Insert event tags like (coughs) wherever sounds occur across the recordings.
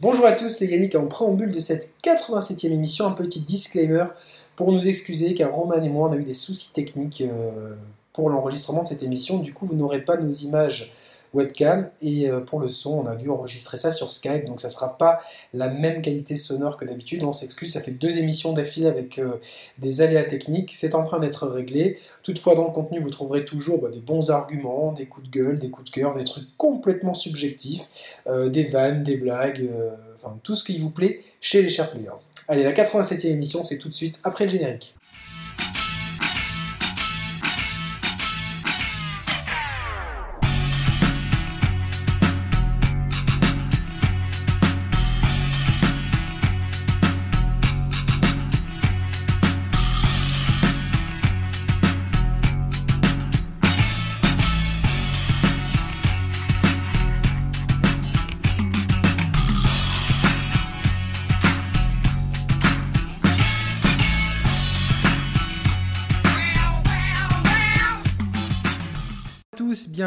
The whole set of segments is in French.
Bonjour à tous, c'est Yannick en préambule de cette 87e émission, un petit disclaimer pour nous excuser car Roman et moi on a eu des soucis techniques euh, pour l'enregistrement de cette émission, du coup vous n'aurez pas nos images webcam. Et euh, pour le son on a dû enregistrer ça sur Skype. Donc ça sera pas la même qualité sonore que d'habitude. On s'excuse ça fait deux émissions d'affilée avec euh, des aléas techniques. C'est en train d'être réglé. Toutefois dans le contenu vous trouverez toujours bah, des bons arguments des coups de gueule des coups de cœur des trucs complètement subjectifs euh, des vannes des blagues enfin tout ce qui vous plaît chez les chers players allez la 87e émission c'est tout de suite après le générique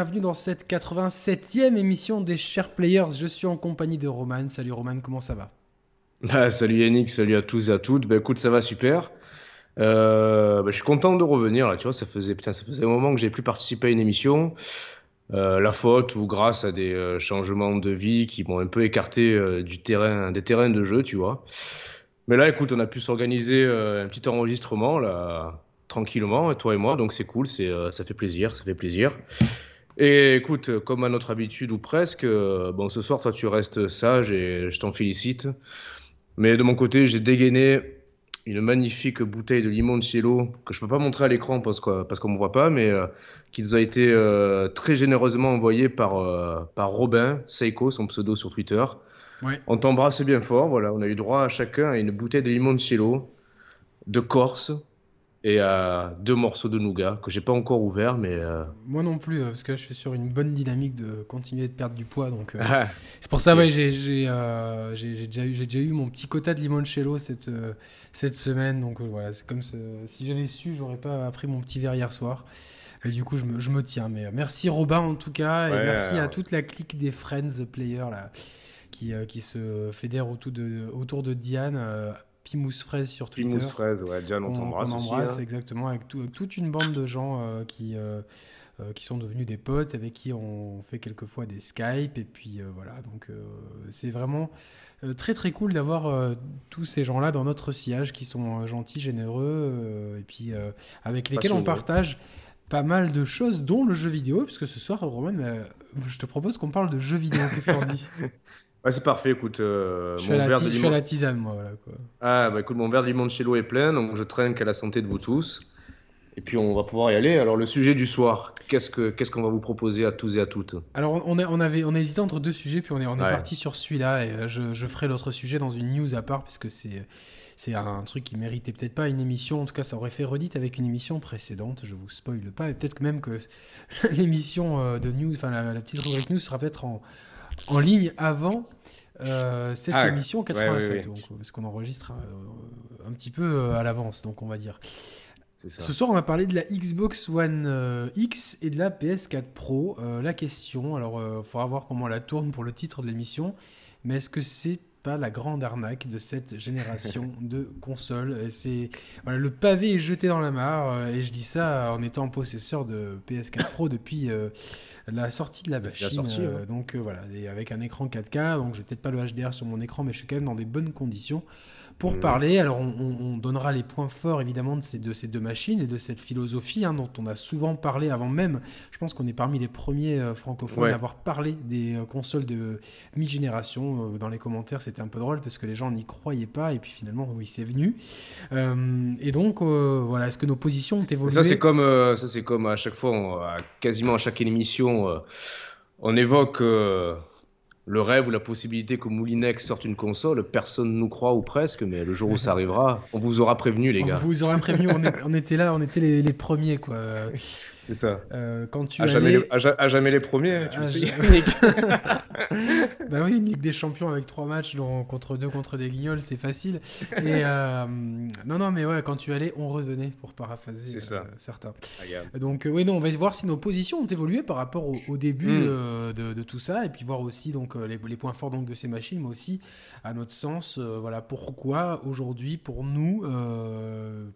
bienvenue dans cette 87e émission des Chers Players. Je suis en compagnie de Roman. Salut Roman, comment ça va? Bah, Salut Yannick, salut à tous et à toutes. Bah, écoute, ça va super. Euh, bah, je suis content de revenir là, tu vois, ça faisait, putain, ça faisait un moment que j'ai plus participé à une émission. Euh, la faute ou grâce à des euh, changements de vie qui m'ont un peu écarté du terrain, des terrains de jeu, tu vois. Mais là, écoute, on a pu s'organiser un petit enregistrement là, tranquillement, toi et moi, donc c'est cool, c'est, ça fait plaisir, ça fait plaisir. Et écoute, comme à notre habitude ou presque, euh, bon, ce soir, toi, tu restes sage et je t'en félicite. Mais de mon côté, j'ai dégainé une magnifique bouteille de limoncello que je peux pas montrer à l'écran parce qu'on parce qu'on me voit pas, mais euh, qui nous a été euh, très généreusement envoyée par par Robin Seiko, son pseudo sur Twitter. Ouais. On t'embrasse bien fort, voilà. On a eu droit à chacun à une bouteille de limoncello de Corse et à deux morceaux de nougat que j'ai pas encore ouvert mais euh, moi non plus euh, parce que je suis sur une bonne dynamique de continuer de perdre du poids donc euh, ah. c'est pour ça ouais j'ai j'ai déjà eu j'ai déjà eu mon petit quota de limoncello cette cette semaine donc voilà c'est comme si j'avais su j'aurais pas pris mon petit verre hier soir. Et du coup je me, je me tiens mais merci Robin en tout cas et merci à toute la clique des friends players là qui qui se fédère autour de autour de Diane Pimousse Fraise sur Twitter. Pimousse Fraise, ouais, Diane, on t'embrasse On embrasse, hein. exactement, avec, toute une bande de gens euh, qui, euh, euh, qui sont devenus des potes, avec qui on fait quelquefois des Skype, et puis voilà, donc c'est vraiment très très cool d'avoir tous ces gens-là dans notre sillage qui sont gentils, généreux, et puis avec lesquels on partage pas mal de choses, dont le jeu vidéo, puisque ce soir, Roman, je te propose qu'on parle de jeux vidéo. Qu'est-ce qu'on dit (laughs) Ouais, c'est parfait. Écoute, euh, je, suis mon verre de je suis à la tisane, moi. Voilà, quoi. Ah, bah écoute, mon verre de limoncello est plein, donc je traîne qu'à la santé de vous tous. Et puis on va pouvoir y aller. Alors le sujet du soir, qu'est-ce que qu'est-ce qu'on va vous proposer à tous et à toutes? Alors on a, on avait on a hésité entre deux sujets, puis on est on est parti sur celui-là et euh, je, je ferai l'autre sujet dans une news à part puisque c'est c'est un truc qui méritait peut-être pas une émission. En tout cas, ça aurait fait redite avec une émission précédente. Je vous spoile pas. Et peut-être même que (laughs) l'émission euh, de news, enfin la, la petite rubrique news sera peut-être en en ligne avant euh, cette ah, émission 87, parce qu'on enregistre euh, un petit peu euh, à l'avance, donc on va dire. Ce soir, on va parler de la Xbox One X et de la PS4 Pro. la question, alors il faudra voir comment la tourne pour le titre de l'émission, mais est-ce que c'est pas la grande arnaque de cette génération (laughs) de consoles. C'est voilà, le pavé est jeté dans la mare euh, et je dis ça en étant possesseur de PS4 (coughs) Pro depuis euh, la sortie de la machine. Euh, donc voilà, et avec un écran 4K, donc j'ai peut-être pas le HDR sur mon écran, mais je suis quand même dans des bonnes conditions pour mm. parler. Alors, on, donnera les points forts évidemment de ces, de ces deux machines et de cette philosophie hein, dont on a souvent parlé avant même. Je pense qu'on est parmi les premiers euh, francophones à avoir parlé des euh, consoles de mi-génération. Euh, dans les commentaires, c'était un peu drôle parce que les gens n'y croyaient pas et puis finalement, oui, c'est venu. et donc, voilà, est-ce que nos positions ont évolué Ça, c'est comme, ça, c'est comme à chaque fois, quasiment à chaque émission, on évoque le rêve ou la possibilité que Moulinex sorte une console, personne ne nous croit ou presque, mais le jour où ça arrivera, on vous aura prévenu, les gars. On vous aura prévenu, on, était là, on était les, premiers, quoi. C'est ça. Euh, quand tu à, jamais les, à, jamais les premiers, tu sais. (laughs) (laughs) bah oui, une Ligue des Champions avec trois matchs contre deux contre des guignols, c'est facile. Et euh, non, non, mais ouais, quand tu allais, on revenait pour paraphraser euh, certains. Donc oui, non, on va voir si nos positions ont évolué par rapport au, début hmm. de, tout ça, et puis voir aussi donc les, les, points forts donc de ces machines, mais aussi à notre sens, voilà pourquoi aujourd'hui pour nous,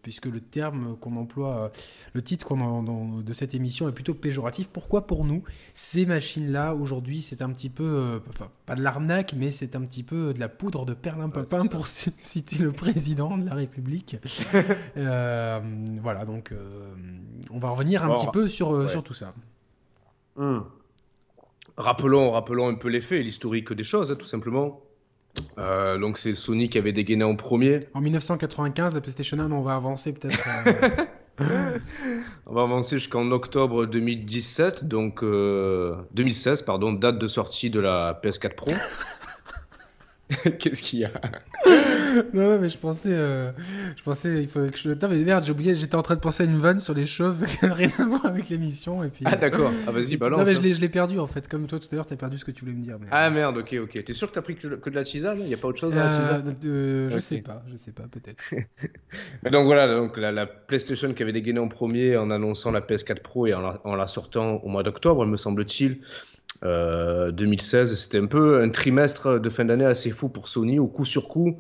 puisque le terme qu'on emploie, le titre qu'on de cette émission est plutôt péjoratif. Pourquoi pour nous, ces machines-là, aujourd'hui, c'est un petit peu, euh, enfin, pas de l'arnaque, mais c'est un petit peu de la poudre de perlimpinpin, pour (laughs) citer le président de la République. (laughs) Euh, voilà, donc euh, on va revenir un petit peu sur, sur tout ça. Hmm. Rappelons, rappelons un peu les faits, l'historique des choses, hein, tout simplement. Donc c'est Sony qui avait dégainé en premier. En 1995, la PlayStation 1, on va avancer peut-être. (laughs) On va avancer jusqu'en octobre 2017, donc 2016, euh, pardon, date de sortie de la PS4 Pro. (laughs) Qu'est-ce qu'il y a? Non, mais je pensais, euh, je pensais, il faut que je. Non, mais merde, j'ai oublié, j'étais en train de penser à une vanne sur les chauves (laughs) qui n'a rien à voir avec l'émission. Et puis, ah, d'accord, ah, vas-y, balance. Non, mais je l'ai perdu en fait, comme toi tout à l'heure, t'as perdu ce que tu voulais me dire. Ah merde, ok, ok. T'es sûr que t'as pris que, de la tisane Il n'y a pas autre chose dans la tisane euh, Je sais pas, je sais pas, peut-être. (laughs) mais donc voilà, donc la, PlayStation qui avait dégainé en premier en annonçant la PS4 Pro et en en la sortant au mois d'octobre, me semble-t-il. 2016, euh, c'était un peu un trimestre de fin d'année assez fou pour Sony. Au coup sur coup,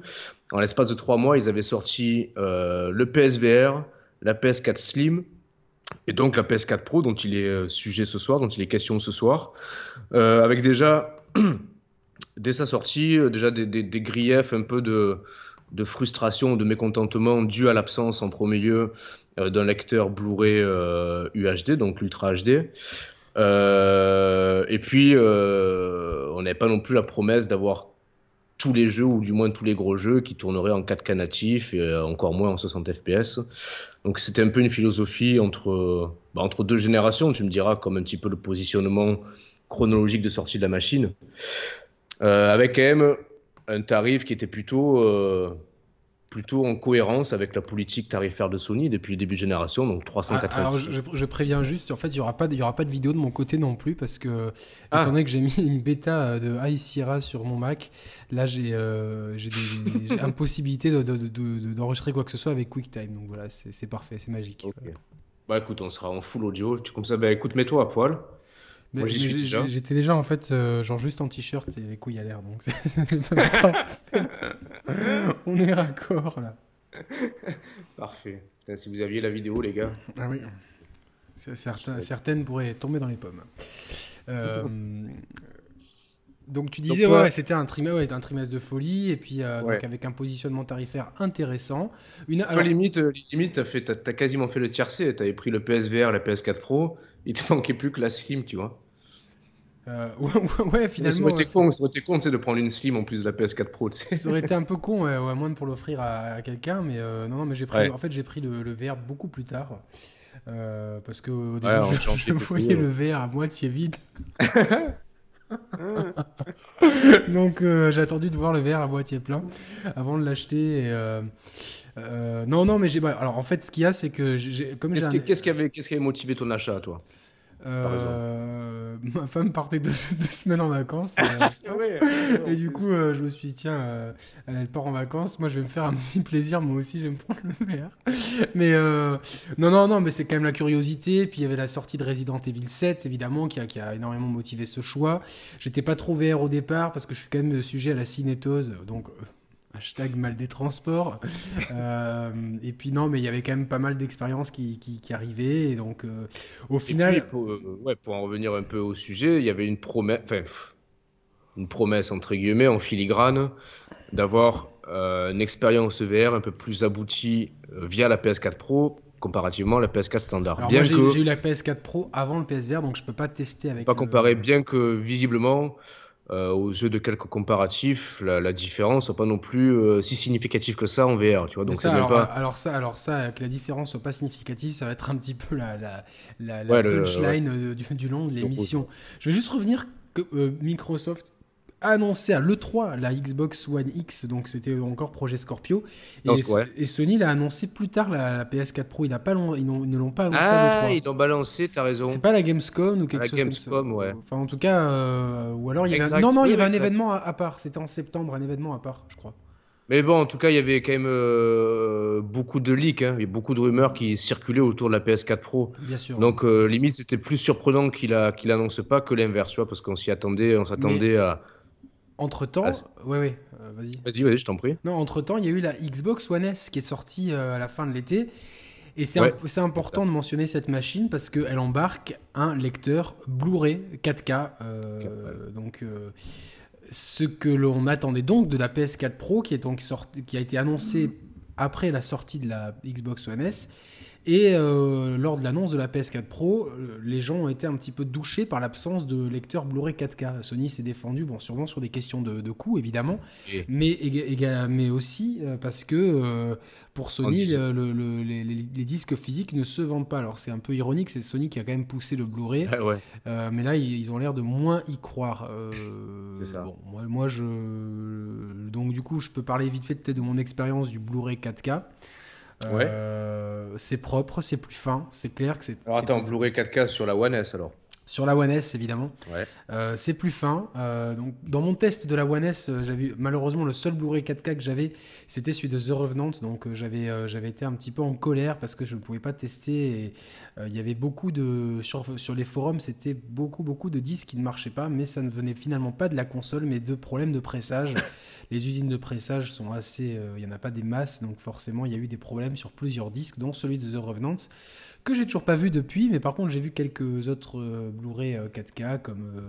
en l'espace de trois mois, ils avaient sorti euh, le PSVR, la PS4 Slim et donc la PS4 Pro, dont il est euh, sujet ce soir, dont il est question ce soir, avec déjà, (clears throat) dès sa sortie, déjà des, griefs, un peu de, de, frustration, de mécontentement dû à l'absence en premier lieu d'un lecteur Blu-ray UHD, donc Ultra HD. Euh, et puis, euh, on n'avait pas non plus la promesse d'avoir tous les jeux, ou du moins tous les gros jeux, qui tourneraient en 4K natif et euh, encore moins en 60 FPS. Donc c'était un peu une philosophie entre, bah, entre deux générations, tu me diras, comme un petit peu le positionnement chronologique de sortie de la machine. avec quand même un tarif qui était plutôt plutôt en cohérence avec la politique tarifaire de Sony depuis le début de génération, donc 380. Ah, alors je, préviens juste, en fait, il n'y aura, pas de, y aura pas de vidéo de mon côté non plus, parce que, ah. étant donné que j'ai mis une bêta de High Sierra sur mon Mac, là j'ai euh, impossibilité d'enregistrer de, quoi que ce soit avec QuickTime, donc voilà, c'est parfait, c'est magique. Bah écoute, on sera en full audio, tu, comme ça, bah écoute, mets-toi à poil. J'étais déjà en fait euh, genre juste en t-shirt et les couilles à l'air donc (laughs) on est raccord là. Parfait. si vous aviez la vidéo les gars. Ah oui. certaines pourraient tomber dans les pommes. Euh, (laughs) donc tu disais ouais, c'était un trimestre, ouais, un trimestre de folie et puis euh, donc avec un positionnement tarifaire intéressant. Une alors... limite, limite t'as fait, as, quasiment fait le tiercé. T'avais pris le PSVR, la PS4 Pro. Il te manquait plus que la Slim, tu vois. Euh, (laughs) ouais, finalement. Ça aurait été con, ça aurait été con de prendre une Slim en plus de la PS4 Pro. Ça aurait été un peu con, ouais, à moins de pour l'offrir à, quelqu'un, mais euh, non, non, mais j'ai pris, en fait, j'ai pris le, verre beaucoup plus tard. Euh, parce que au début, je, voyais le verre à moitié vide. (laughs) Donc j'ai attendu de voir le verre à moitié plein avant de l'acheter. non, non, mais j'ai. Bah, alors en fait, ce qu'il y a, c'est que comme qu'est-ce qui avait, qu'est-ce qui avait motivé ton achat, toi? Euh, (laughs) ma femme partait deux, (laughs) semaines en vacances. Euh, et du coup, euh, je me suis dit, tiens, elle, part en vacances. Moi, je vais me faire un petit plaisir. Moi aussi, je vais me prendre le verre. (laughs) Mais non, non, non, mais c'est quand même la curiosité. Puis il y avait la sortie de Resident Evil 7, évidemment, qui a, qui a énormément motivé ce choix. J'étais pas trop VR au départ parce que je suis quand même sujet à la cinétose. Donc, hashtag mal des transports. (laughs) Euh, et puis non, mais il y avait quand même pas mal d'expériences qui, qui, arrivaient. Et donc, euh, au final. pour, euh, ouais, pour en revenir un peu au sujet, il y avait une promesse, enfin, une promesse entre guillemets en filigrane d'avoir une expérience VR un peu plus aboutie via la PS4 Pro comparativement à la PS4 standard. Alors bien moi, j'ai eu la PS4 Pro avant le PSVR, donc je peux pas tester avec. Pas comparer, bien que visiblement euh, aux yeux de quelques comparatifs, la, différence soit pas non plus euh, si significative que ça en VR, tu vois. Donc ça, alors, pas... alors, ça, alors ça, que la différence soit pas significative, ça va être un petit peu la, la, la, punchline du, du, long de l'émission. Je vais juste revenir que euh, Microsoft annoncé à l'E3 la Xbox One X, donc c'était encore projet Scorpio. Et, Sony l'a annoncé plus tard la, PS4 Pro. Il a pas ils, ne l'ont pas annoncé à l'E3. ils l'ont balancé, t'as raison. C'est pas la Gamescom ou quelque la chose Gamescom, comme ça. ouais. Enfin, en tout cas, euh, ou alors il y avait Non, non, il y avait un événement à, part. C'était en septembre, un événement à part, je crois. Mais bon, en tout cas, il y avait quand même euh, beaucoup de leaks, hein. il y a beaucoup de rumeurs qui circulaient autour de la PS4 Pro. Bien sûr. Donc, euh, limite, c'était plus surprenant qu'il a, qu'il annonce pas que l'inverse, parce qu'on s'y attendait, on s'attendait à. Entre temps, ouais, ouais, euh, vas-y. Vas-y, vas-y, je t'en prie. Non, entre temps, il y a eu la Xbox One S qui est sortie à la fin de l'été. Et c'est important de mentionner cette machine parce qu'elle embarque un lecteur Blu-ray 4K. Donc, ce que l'on attendait donc de la PS4 Pro qui, est donc sorti, qui a été annoncée après la sortie de la Xbox One S et euh, lors de l'annonce de la PS4 Pro, euh, les gens ont été un petit peu douchés par l'absence de lecteur Blu-ray 4K. Sony s'est défendu, bon, sûrement sur des questions de, de coût, évidemment, mais, mais aussi euh, parce que pour Sony, les, disques physiques ne se vendent pas. Alors c'est un peu ironique, c'est Sony qui a quand même poussé le Blu-ray, mais là, ils, ont l'air de moins y croire. c'est ça. Bon, moi, moi, je... Donc du coup, je peux parler vite fait peut-être de mon expérience du Blu-ray 4K. Euh, c'est propre, c'est plus fin, c'est clair que c'est. Alors attends, Blu-ray 4K sur la One S alors sur la One S, évidemment. Euh, c'est plus fin. Euh, donc, dans mon test de la One S, j'avais malheureusement le seul Blu-ray 4K que j'avais, c'était celui de The Revenant. Donc, j'avais j'avais été un petit peu en colère parce que je ne pouvais pas tester. Il y avait beaucoup de sur, sur les forums, c'était beaucoup beaucoup de disques qui ne marchaient pas, mais ça ne venait finalement pas de la console, mais de problèmes de pressage. (laughs) les usines de pressage sont assez. Euh, il n'y en a pas des masses, donc forcément, il y a eu des problèmes sur plusieurs disques, dont celui de The Revenant, que j'ai toujours pas vu depuis, mais par contre, j'ai vu quelques autres euh, Blu-ray 4K, euh, comme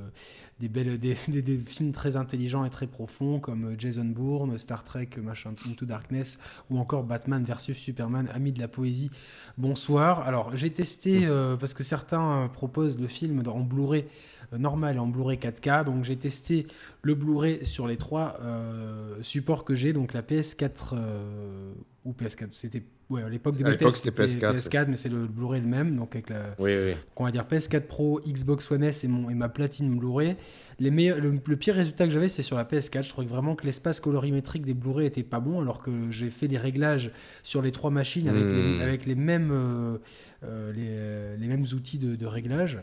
des, belles, (laughs) des, des, films très intelligents et très profonds, comme Jason Bourne, Star Trek, machin, Into Darkness, ou encore Batman versus Superman, Ami de la poésie. Bonsoir. Alors, j'ai testé, parce que certains proposent le film en Blu-ray euh, normal en Blu-ray 4K. Donc j'ai testé le Blu-ray sur les trois euh, supports que j'ai, donc la PS4 euh, ou PS4. C'était ouais, à l'époque de c'était PS4, mais c'est le Blu-ray le même, donc avec la, oui, oui. on va dire PS4 Pro, Xbox One S et, mon, et ma platine Blu-ray. Les meilleurs, le, pire résultat que j'avais, c'est sur la PS4. Je trouvais vraiment que l'espace colorimétrique des Blu-ray était pas bon, alors que j'ai fait des réglages sur les trois machines avec, les, hmm. avec les, mêmes, les, les, mêmes outils de, de réglage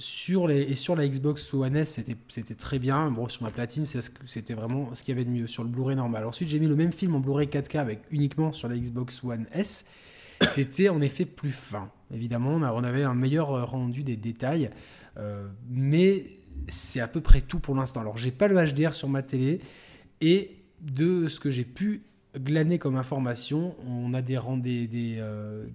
sur les, et sur la Xbox One S, c'était très bien. Bon, sur ma platine, c'était vraiment ce qu'il y avait de mieux. Sur le Blu-ray normal. Ensuite, j'ai mis le même film en Blu-ray 4K avec uniquement sur la Xbox One S. C'était en effet plus fin. Évidemment, on avait un meilleur rendu des détails. Euh, mais c'est à peu près tout pour l'instant. Alors, j'ai pas le HDR sur ma télé. Et de ce que j'ai pu glaner comme information, on a des, des, des, euh,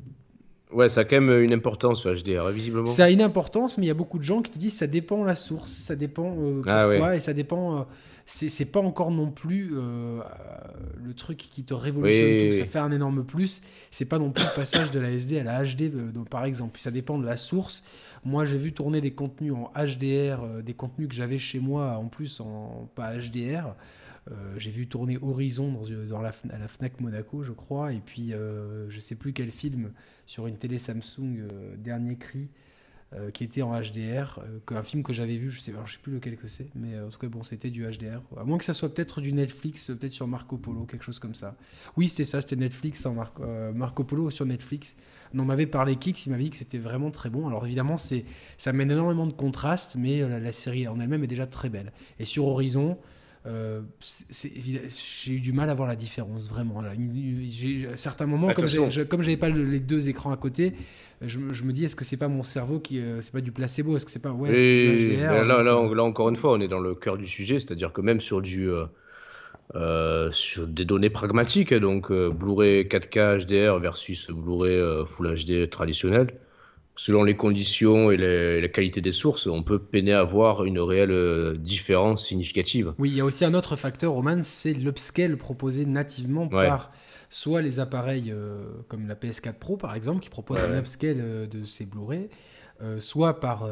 Ouais, ça a quand même une importance, le HDR, visiblement. Ça a une importance, mais il y a beaucoup de gens qui te disent ça dépend la source, ça dépend euh, ah pourquoi, et ça dépend. Euh, c'est pas encore non plus euh, le truc qui te révolutionne tout. Ça fait un énorme plus. C'est pas non plus le passage de la SD à la HD, par exemple. ça dépend de la source. Moi, j'ai vu tourner des contenus en HDR, des contenus que j'avais chez moi en plus en pas HDR. Euh, j'ai vu tourner Horizon dans, dans la, à la Fnac Monaco, je crois, et puis euh, je sais plus quel film sur une télé Samsung, euh, Dernier Cri, qui était en HDR, un film que j'avais vu, je sais, sais plus lequel que c'est, mais en tout cas bon, c'était du HDR. À moins que ça soit peut-être du Netflix, peut-être sur Marco Polo, quelque chose comme ça. Oui, c'était ça, c'était Netflix en Marco, Polo sur Netflix. On m'avait parlé Kix, il m'avait dit que c'était vraiment très bon. Alors évidemment, ça mène énormément de contraste, mais la série en elle-même est déjà très belle. Et sur Horizon, euh, j'ai eu du mal à voir la différence, vraiment. à certains moments, comme j'avais pas les deux écrans à côté, je, me dis est-ce que c'est pas mon cerveau qui euh, c'est pas du placebo? Est-ce que c'est pas ouais HDR, là, là, là, encore une fois on est dans le cœur du sujet c'est-à-dire que même sur du euh, sur des données pragmatiques donc Blu-ray 4K HDR versus Blu-ray Full HD traditionnel selon les conditions et la qualité des sources, on peut peiner à voir une réelle euh, différence significative. Oui, il y a aussi un autre facteur, Roman, c'est l'upscale proposé nativement par soit les appareils euh, comme la PS4 Pro par exemple, qui propose un upscale euh, de ses Blu-ray, soit par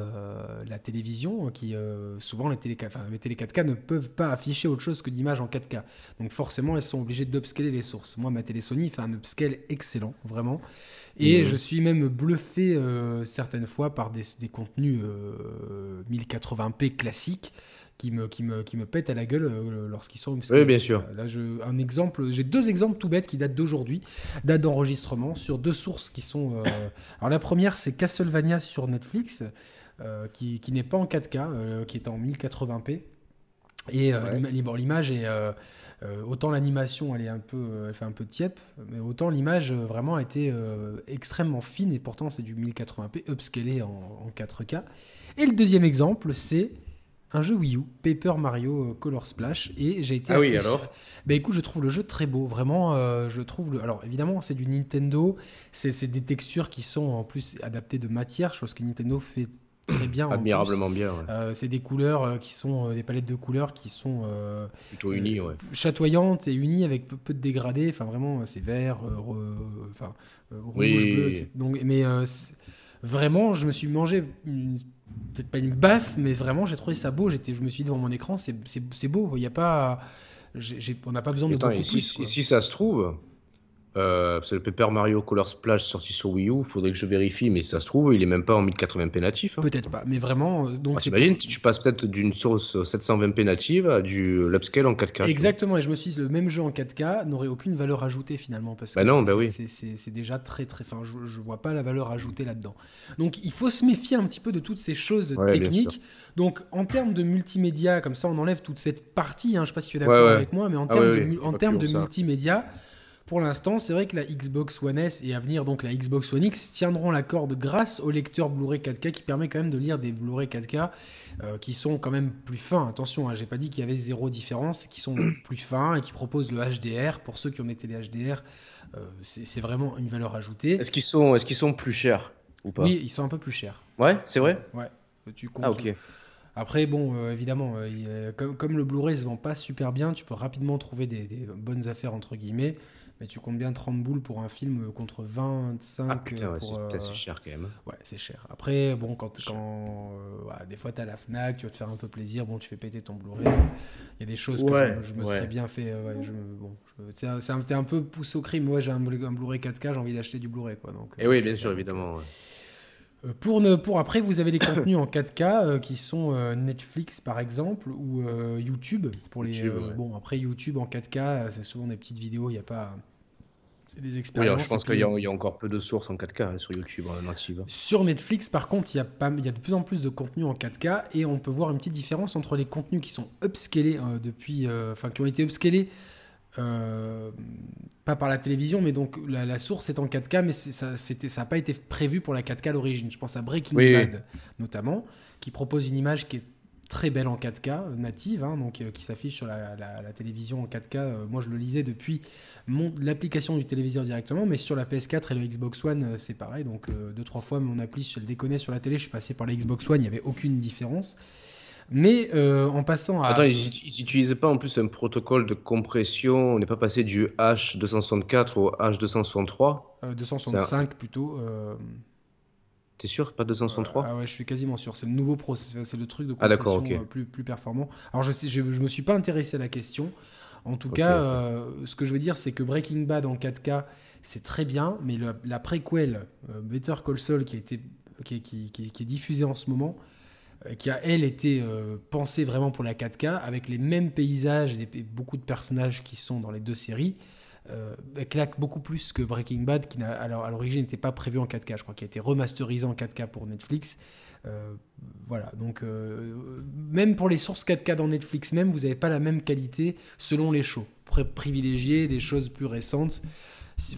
la télévision, qui souvent les télé, les télé 4K ne peuvent pas afficher autre chose que d'images en 4K. Donc forcément, elles sont obligées d'upscaler les sources. Moi, ma télé Sony fait un upscale excellent, vraiment. Et mhm. je suis même bluffé euh, certaines fois par des, contenus 1080p euh, classiques qui me, qui me, qui me pètent à la gueule lorsqu'ils sont. Oui, bien sûr. Là, je, un exemple, j'ai deux exemples tout bêtes qui datent d'aujourd'hui, date d'enregistrement, sur deux sources qui sont. (laughs) alors la première, c'est Castlevania sur Netflix, qui, qui n'est pas en 4K, qui est en 1080p. Et l'image est euh, autant l'animation, elle est un peu, euh, elle fait un peu tiep, mais autant l'image euh, vraiment a été extrêmement fine et pourtant c'est du 1080p upscalé en, en 4K. Et le deuxième exemple, c'est un jeu Wii U, Paper Mario Color Splash, et j'ai été. Ah oui, alors. Bah écoute, je trouve le jeu très beau, vraiment. je trouve le. Alors évidemment, c'est du Nintendo, c'est des textures qui sont en plus adaptées de matière, chose que Nintendo fait très bien. Admirablement bien. Euh, c'est des couleurs euh, qui sont euh, des palettes de couleurs qui sont plutôt unies, chatoyantes et unies avec peu, de dégradés. Enfin vraiment, c'est vert, enfin rouge, bleu. Donc, mais vraiment, je me suis mangé peut-être pas une baffe, mais vraiment, j'ai trouvé ça beau. J'étais, je me suis dit devant mon écran, c'est beau. Il y a pas, on n'a pas besoin de beaucoup si, plus. si ça se trouve euh, c'est le Paper Mario Color Splash sorti sur Wii U, faudrait que je vérifie, mais ça se trouve, il est même pas en 1080p natif. Hein. Peut-être pas, mais vraiment. Euh, donc ah, T'imagines, tu passes peut-être d'une source 720p native à du l'upscale en 4K. Exactement, et je me suis dit, le même jeu en 4K n'aurait aucune valeur ajoutée finalement, parce bah que non, bah oui. c'est déjà très très. Enfin, je, je vois pas la valeur ajoutée là-dedans. Donc il faut se méfier un petit peu de toutes ces choses techniques. Donc en termes de multimédia, comme ça on enlève toute cette partie, hein, je sais pas si tu es d'accord avec moi, mais en ah termes de, en termes de multimédia pour l'instant, c'est vrai que la Xbox One S et à venir donc la Xbox One X tiendront la corde grâce au lecteur Blu-ray 4K qui permet quand même de lire des Blu-ray 4K euh, qui sont quand même plus fins. Attention, hein, j'ai pas dit qu'il y avait zéro différence, qui sont (clears throat) plus fins et qui proposent le HDR. Pour ceux qui ont été les HDR, euh, c'est vraiment une valeur ajoutée. Est-ce qu'ils sont, est sont plus chers ou pas? Oui, ils sont un peu plus chers. Ouais, c'est vrai? Ouais, tu comptes. Ah ok. Après, bon, euh, évidemment, comme, le Blu-ray se vend pas super bien, tu peux rapidement trouver des bonnes affaires entre guillemets. Mais tu comptes bien 30 boules pour un film contre 25 ah, putain, ouais, c'est euh, cher quand même. Ouais, c'est cher. Après, bon, quand, quand euh, des fois tu as la Fnac, tu vas te faire un peu plaisir, bon, tu fais péter ton Blu-ray. Il y a des choses que je, me serais bien fait. Euh, ouais, je, bon, c'est un, un, peu poussé au crime. Moi, j'ai un, Blu-ray 4K, j'ai envie d'acheter du Blu-ray. Quoi, donc, Et oui, bien sûr, évidemment. Pour, ne, pour après, vous avez les contenus en 4K qui sont Netflix par exemple ou YouTube. Pour les, Bon, après YouTube en 4K, c'est souvent des petites vidéos, il n'y a pas des expériences. Oui, je pense qu'il y, a encore peu de sources en 4K hein, sur YouTube en native. Sur Netflix, par contre, il y, a pas, il y a de plus en plus de contenu en 4K et on peut voir une petite différence entre les contenus qui sont upscalés euh, depuis, euh, enfin qui ont été upscalés. Euh, pas par la télévision, mais donc la, source est en 4K, mais ça n'a pas été prévu pour la 4K d'origine. Je pense à Breaking Bad notamment, qui propose une image qui est très belle en 4K native, hein, donc qui s'affiche sur la, la, télévision en 4K. moi, je le lisais depuis l'application du téléviseur directement, mais sur la PS4 et le Xbox One, euh, c'est pareil. Donc, euh, deux, trois fois, mon appli, je le déconnais sur la télé, je suis passé par la Xbox One, il n'y avait aucune différence. Mais euh, en passant à. Attends, ils n'utilisaient pas en plus un protocole de compression On n'est pas passé du H264 au H263 265 plutôt. T'es sûr Pas 263 Ah ouais, je suis quasiment sûr. C'est le nouveau processeur, c'est le truc de ah, compression plus, plus performant. Alors je ne je, je me suis pas intéressé à la question. En tout cas, euh, ce que je veux dire, c'est que Breaking Bad en 4K, c'est très bien, mais la préquelle euh, Better Call Saul qui, qui, qui, qui, est diffusée en ce moment, euh, qui a elle été pensée vraiment pour la 4K, avec les mêmes paysages et beaucoup de personnages qui sont dans les deux séries, elle claque beaucoup plus que Breaking Bad, qui à l'origine n'était pas prévu en 4K. Je crois qu'il a été remasterisé en 4K pour Netflix. Euh, voilà, donc euh, même pour les sources 4K dans Netflix même, vous n'avez pas la même qualité selon les shows. Privilégier des choses plus récentes.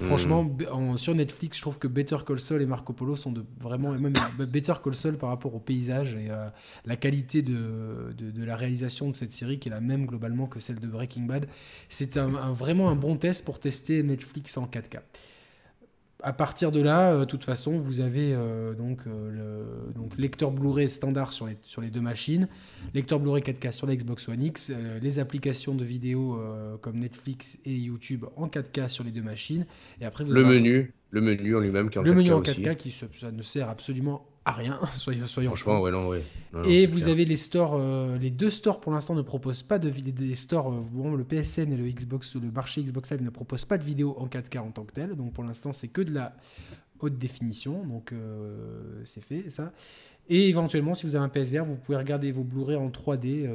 Franchement, hmm. sur Netflix, je trouve que Better Call Saul et Marco Polo sont de vraiment, même (coughs) Better Call Saul par rapport au paysage et à la qualité de, de, la réalisation de cette série qui est la même globalement que celle de Breaking Bad. C'est un, vraiment un bon test pour tester Netflix en 4K à partir de là, euh, de toute façon, vous avez euh, donc, euh, le, donc lecteur Blu-ray standard sur les, sur les deux machines, lecteur Blu-ray 4K sur la Xbox One X, les applications de vidéo comme Netflix et YouTube en 4K sur les deux machines. Et après, vous le menu, le menu en lui-même qui en le 4K menu en 4K qui ça ne sert absolument à rien, (laughs) soyons, soyons Franchement, ouais, non, ouais. et vous avez les stores, euh, les deux stores pour l'instant ne proposent pas de vidéo. Les stores, euh, bon, le PSN et le Xbox, le marché Xbox Live ne proposent pas de vidéo en 4K en tant que tel. Donc pour l'instant, c'est que de la haute définition. Donc euh, c'est fait ça. Et éventuellement, si vous avez un PSVR, vous pouvez regarder vos Blu-ray en 3D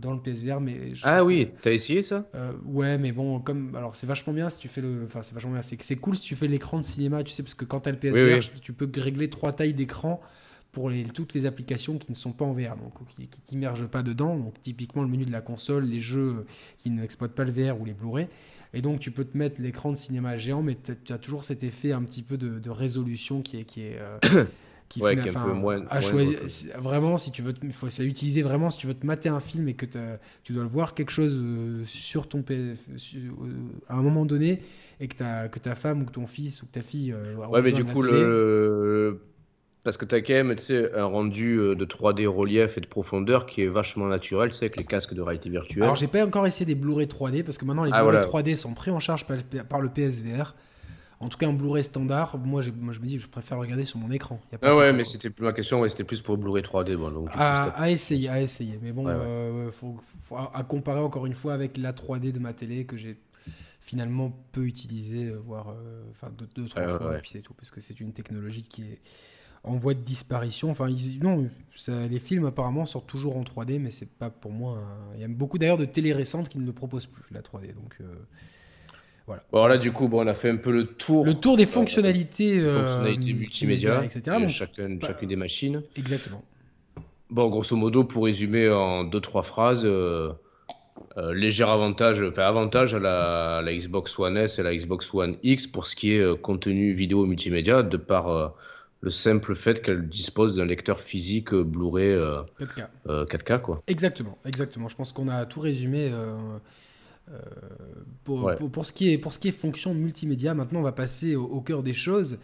dans le PSVR. Mais ah oui, t'as essayé ça? Ouais, mais bon, comme alors c'est vachement bien si tu fais le, enfin c'est vachement bien, c'est c'est cool si tu fais l'écran de cinéma, tu sais, parce que quand t'as le PSVR, tu peux régler trois tailles d'écran pour les, toutes les applications qui ne sont pas en VR, donc qui, qui t'immergent pas dedans. Donc typiquement le menu de la console, les jeux qui n'exploitent pas le VR ou les Blu-ray. Et donc tu peux te mettre l'écran de cinéma géant, mais tu as toujours cet effet un petit peu de, résolution qui est... Qui est euh, (coughs) qui ouais, un peu moins, à choisir, vraiment si tu veux il faut ça utiliser vraiment si tu veux te mater un film et que tu dois le voir quelque chose euh, sur ton euh, à un moment donné et que ta que ta femme ou que ton fils ou que ta fille ouais mais du coup le parce que tu as quand même un rendu euh, de 3D relief et de profondeur qui est vachement naturel, c'est avec les casques de réalité virtuelle. Alors j'ai pas encore essayé des Blu-ray 3D parce que maintenant les ah, Blu-ray 3D sont pris en charge par, le PSVR. En tout cas, un Blu-ray standard, moi, moi, je me dis, je préfère regarder sur mon écran. ah ouais, mais c'était plus ma question, ouais, c'était plus pour le Blu-ray 3D. Bon, donc, à, essayer, à essayer. Mais bon, euh, faut, à comparer encore une fois avec la 3D de ma télé que j'ai finalement peu utilisé, euh, voire enfin deux, deux, trois fois, et puis c'est tout, parce que c'est une technologie qui est en voie de disparition. Enfin, non, les films apparemment sortent toujours en 3D, mais c'est pas pour moi. Il y a beaucoup d'ailleurs de télé récentes qui ne le proposent plus la 3D. Donc euh, voilà. Bon là, du coup, bon, on a fait un peu le tour. Le tour des fonctionnalités, euh, fonctionnalités multimédia, etc. De chacune, bah, chacune des machines. Exactement. Bon, grosso modo, pour résumer en deux trois phrases. Euh, léger avantage, enfin avantage à la, à la, Xbox One S et la Xbox One X pour ce qui est contenu vidéo multimédia, de par le simple fait qu'elle dispose d'un lecteur physique euh, Blu-ray 4K. Euh, 4K. Euh, quoi. Exactement, exactement. Je pense qu'on a tout résumé. Pour, pour, ce qui est, pour ce qui est fonction multimédia, maintenant on va passer au, cœur des choses,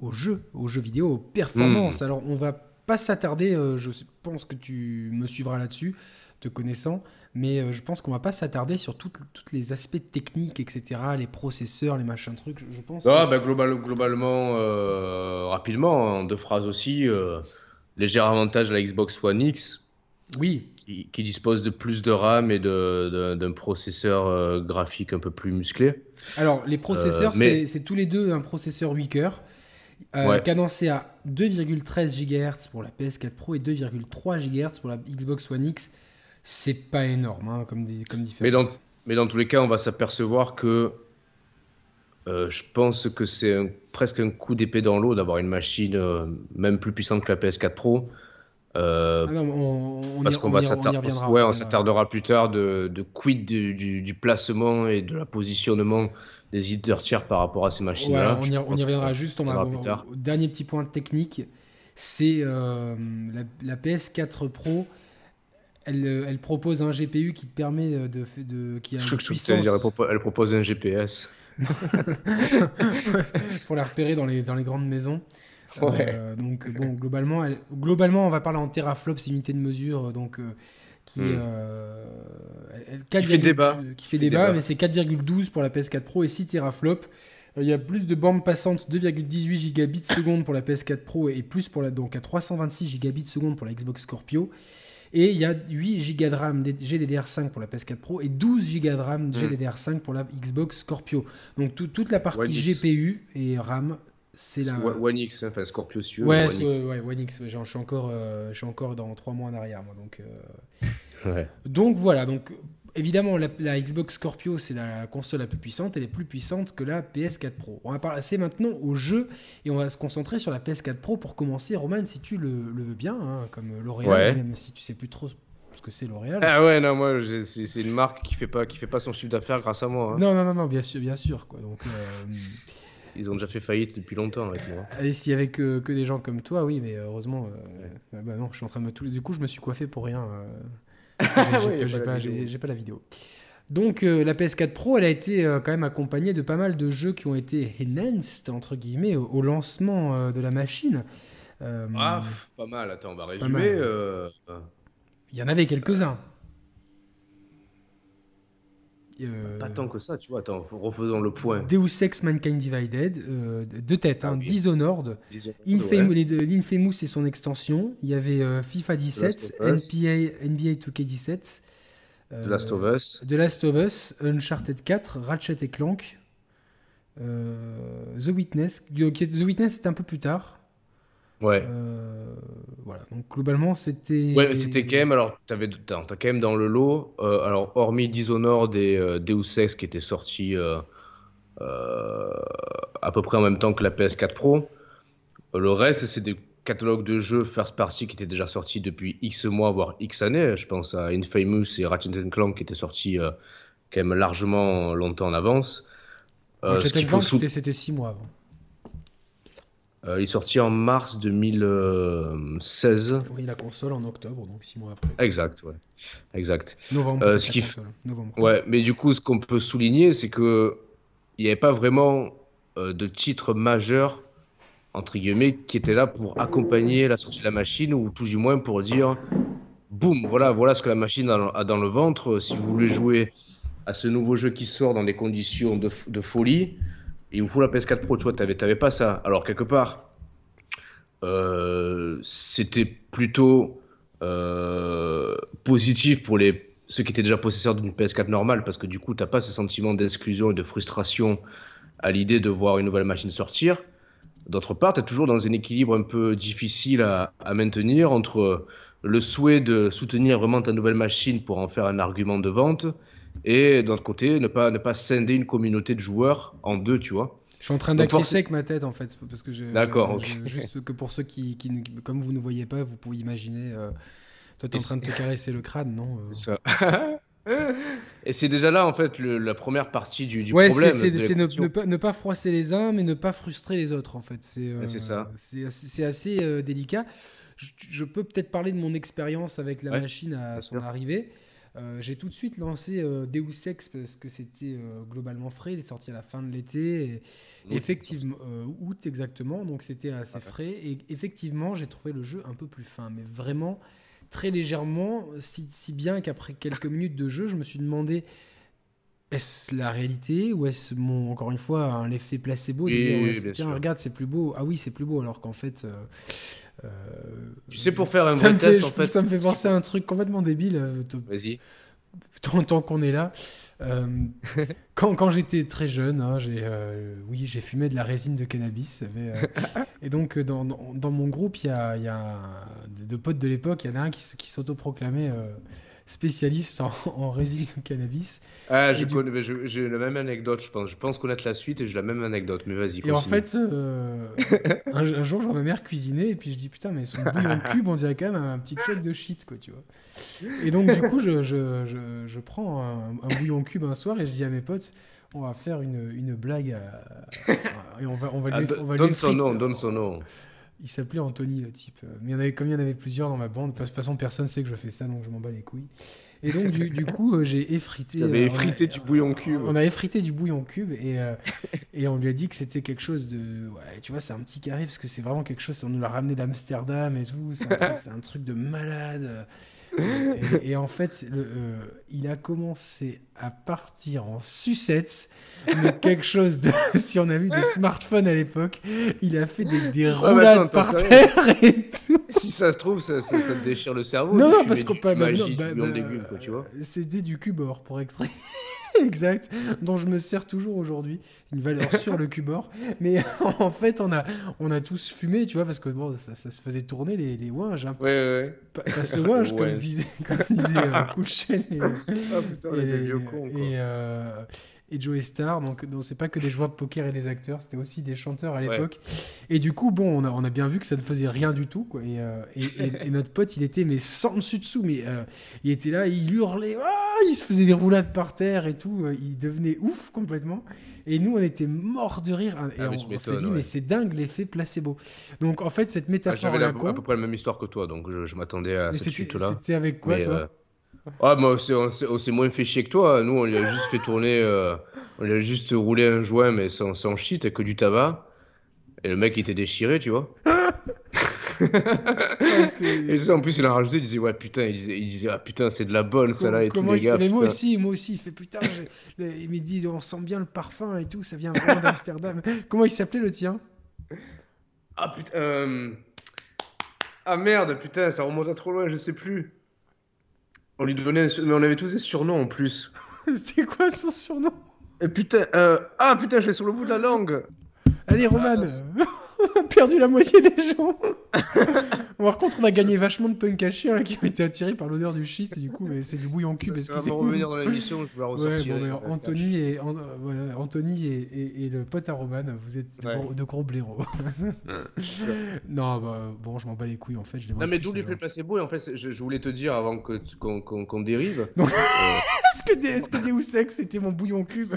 aux jeux, aux jeux vidéo, aux performances. Hmm. Alors on va pas s'attarder, je pense que tu me suivras là-dessus, te connaissant, mais euh, je pense qu'on va pas s'attarder sur tous les aspects techniques, etc., les processeurs, les machins trucs. Je, pense. Ah, bah, globalement, euh, rapidement, en deux phrases aussi, euh, léger avantage à la Xbox One X. Oui. Qui, dispose de plus de RAM et d'un processeur graphique un peu plus musclé. Alors, les processeurs, c'est tous les deux un processeur 8 cœurs. cadencé à 2,13 GHz pour la PS4 Pro et 2,3 GHz pour la Xbox One X c'est pas énorme hein, comme, comme différence. Mais dans, mais dans tous les cas, on va s'apercevoir que euh, je pense que c'est presque un coup d'épée dans l'eau d'avoir une machine euh, même plus puissante que la PS4 Pro. Euh, ah on, parce qu'on va on s'attardera plus tard de, de quid du, placement et de la positionnement des éditeurs tiers par rapport à ces machines-là. on, y, reviendra juste. On va, dernier petit point technique, c'est la, la, PS4 Pro euh, elle, propose un GPU qui te permet de, de, qui a une puissance... elle propose un GPS (laughs) pour la repérer dans les, dans les grandes maisons. Euh, donc bon, globalement, globalement, on va parler en teraflops, unité de mesure, donc euh, qui, hmm. qui, fait débat, qui fait débat, mais c'est 4,12 pour la PS4 Pro et 6 teraflops. Il y a plus de bandes passantes, 2,18 gigabits seconde pour la PS4 Pro et plus pour la donc à 326 gigabits seconde pour la Xbox Scorpio. Et il y a 8 Go de RAM GDDR5 pour la PS4 Pro et 12 Go de RAM GDDR5 pour la Xbox Scorpio. Donc toute la partie GPU et RAM, c'est la. One X, enfin Scorpio sur ouais, One, X. ouais, One X. je, suis encore, euh, je suis encore dans 3 mois en arrière, moi. Donc, euh. donc voilà. Donc évidemment, la, Xbox Scorpio, c'est la console la plus puissante. Elle est plus puissante que la PS4 Pro. On va passer maintenant au jeu et on va se concentrer sur la PS4 Pro pour commencer. Roman, si tu le, veux bien, hein, comme L'Oréal, même si tu sais plus trop ce que c'est L'Oréal. Ah ouais, non, moi, c'est une marque qui fait pas, qui fait pas son chiffre d'affaires grâce à moi. Hein. Non, non, non, non, bien sûr, bien sûr. Quoi. Donc, euh, Ils ont déjà fait faillite depuis longtemps avec moi. Et s'il y avait que, que, des gens comme toi, oui, mais heureusement, euh, bah non, je suis en train de me. Du coup, je me suis coiffé pour rien. Euh. J'ai pas, la vidéo. Donc euh, la PS4 Pro, elle a été euh, quand même accompagnée de pas mal de jeux qui ont été enhanced entre guillemets au, lancement euh, de la machine. ah, pas mal. Attends, on va résumer. Il y en avait quelques-uns. Pas tant que ça, tu vois. Attends, refaisons le point. Deus Ex Mankind Divided, deux têtes, ah hein, Dishonored, Infamous, et son extension. Il y avait FIFA 17, NBA, NBA 2K17. The Last of Us. The Last of Us, Uncharted 4, Ratchet et Clank, The Witness. The Witness, c'est un peu plus tard. Ouais. voilà. Donc globalement, c'était. Ouais, c'était quand même. Alors, t'avais, t'as, as quand même dans le lot. alors, hormis Dishonored et Deus Ex qui étaient sortis à peu près en même temps que la PS4 Pro, le reste, c'est des catalogue de jeux first party qui était déjà sorti depuis X mois, voire X années. Je pense à Infamous et Ratchet Clank qui étaient sortis euh, quand même largement longtemps en avance. Euh, Ratchet Clank, c'était 6 mois avant. Euh, il est sorti en mars 2016. Oui, la console en octobre, donc 6 mois après. Exact, ouais. Exact. Novembre, euh, ce qui... console. Novembre. Ouais, mais du coup, ce qu'on peut souligner, c'est que il n'y avait pas vraiment de titre majeur entre guillemets, qui était là pour accompagner la sortie de la machine ou tout du moins pour dire boum, voilà, voilà ce que la machine a dans le ventre. Si vous voulez jouer à ce nouveau jeu qui sort dans des conditions de, folie, il vous faut la PS4 Pro. Tu vois, t'avais, pas ça. Alors, quelque part, euh, c'était plutôt euh, positif pour les, ceux qui étaient déjà possesseurs d'une PS4 normale parce que du coup, t'as pas ce sentiment d'exclusion et de frustration à l'idée de voir une nouvelle machine sortir. D'autre part, tu es toujours dans un équilibre un peu difficile à, maintenir entre le souhait de soutenir vraiment ta nouvelle machine pour en faire un argument de vente et d'un autre côté, ne pas, ne pas scinder une communauté de joueurs en deux, tu vois. Je suis en train d'acquiescer avec ma tête en fait, parce que D'accord. Juste que pour ceux qui, qui, comme vous ne voyez pas, vous pouvez imaginer. Euh, toi, tu es en train de te caresser le crâne, non euh C'est ça. (laughs) Et c'est déjà là, en fait, la première partie du, du ouais, problème. c'est ne, pas, ne, pas, froisser les uns, mais ne pas frustrer les autres, en fait. C'est euh, ça. C'est assez, euh, délicat. Je, peux peut-être parler de mon expérience avec la machine à son arrivée. Euh, j'ai tout de suite lancé Deus Ex parce que c'était globalement frais. Il est sorti à la fin de l'été. Effectivement, août exactement. Donc c'était assez frais. Et effectivement, j'ai trouvé le jeu un peu plus fin. Mais vraiment, très légèrement, si, bien qu'après quelques minutes de jeu, je me suis demandé est-ce la réalité ou est-ce mon encore une fois l'effet placebo tiens regarde c'est plus beau ah oui c'est plus beau alors qu'en fait euh, euh, tu sais pour faire un vrai test en fait ça me fait penser à un truc complètement débile euh, vas-y tant, qu'on est là (laughs) quand, quand j'étais très jeune, hein, j'ai oui, j'ai fumé de la résine de cannabis. (laughs) et donc, dans, dans, mon groupe, il y a, y a deux potes de l'époque, il y en a un qui, qui s'autoproclamait spécialiste (laughs) en, résine de cannabis. Ah, je connais, j'ai la même anecdote, je pense. Je pense connaître la suite et j'ai la même anecdote, mais vas-y. Et en fait, euh, un, jour, je vois ma mère cuisiner et puis je dis putain, mais son bouillon cube, on dirait quand même un petit truc de shit, quoi, tu vois. Et donc, du coup, je, je, je, je prends un, bouillon cube un soir et je dis à mes potes, on va faire une, une blague et on va, on va ah, lui, on va donne son nom, donne son nom. Il s'appelait Anthony, le type. Mais il y en avait, comme il y en avait plusieurs dans ma bande, de toute façon, personne sait que je fais ça, donc je m'en bats les couilles. Et donc, du, du coup, euh, j'ai effrité. (laughs) Vous avez euh, effrité du bouillon cube. On a effrité du bouillon cube et, euh, et on lui a dit que c'était quelque chose de. Ouais, tu vois, c'est un petit carré parce que c'est vraiment quelque chose. On nous l'a ramené d'Amsterdam et tout. C'est un, (laughs) un, truc de malade. Et, en fait, le, euh, il a commencé à partir en sucette, mais quelque chose de. (laughs) si on a vu des smartphones à l'époque, il a fait des, des roulades par terre et tout. Si ça se trouve, ça, ça, te déchire le cerveau. Non, non, parce qu'on peut. Bah, bah, C'était du cubor pour extraire. (laughs) exact, dont je me sers toujours aujourd'hui. Une valeur sur le cubor. (laughs) Mais (laughs) en fait, on a, on a tous fumé, tu vois, parce que bon, ça, se faisait tourner les, les ouinges. Hein. Ouais, ouais. Pas, ce comme disait, comme disait euh, Kouchen et, ah, putain, et, vieux con, et, euh, et Joe Star. Donc, donc c'est pas que des joueurs de poker et des acteurs, c'était aussi des chanteurs à l'époque. Et du coup, bon, on a, on a, bien vu que ça ne faisait rien du tout. Quoi. Et, euh, et, notre pote, il était mais sans dessus dessous, mais euh, il était là, il hurlait, ah, il se faisait des roulades par terre et tout. Euh, il devenait ouf complètement. Et nous, on était morts de rire. Et ah, on, s'est dit, mais c'est dingue l'effet placebo. Donc en fait, cette métaphore. J'avais à peu près la même histoire que toi, donc je, m'attendais à cette chute-là. C'était avec quoi, toi? Ah, moi, on s'est moins fait chier que toi. Nous, on lui a juste fait tourner. Euh, on lui a juste roulé un joint, mais sans, sans shit, que du tabac. Et le mec, il était déchiré, tu vois. et ça, en plus, il a rajouté, il disait, ouais, putain, il disait, il disait ah putain, c'est de la bonne, ça là, et tout, les gars. Mais moi aussi, moi aussi, il fait putain, il me dit, on sent bien le parfum et tout, ça vient vraiment d'Amsterdam. (laughs) Comment il s'appelait le tien? Ah putain, euh, ah merde, putain, ça remonte à trop loin, je sais plus. On lui donnait, mais on avait tous des surnoms en plus. (laughs) C'était quoi son surnom? Et putain, euh... ah putain, je l'ai sur le bout de la langue. Allez, Roman. (laughs) on (laughs) a perdu la moitié des gens. (laughs) Par contre, on a gagné vachement de punk à chien qui ont été attirés par l'odeur du shit. Du coup, c'est du bouillon cube. Ça, va revenir dans l'émission, je vais ressortir. Ouais, bon, Anthony, et, voilà, Anthony et, et, le pote à Roman, vous êtes de, gros, blaireaux. (laughs) non, bah, bon, je m'en bats les couilles en fait. Je non, mais d'où l'effet placebo Et en fait, je, voulais te dire avant qu'on dérive. Donc... est-ce que, est que Deus Ex c'était mon bouillon cube?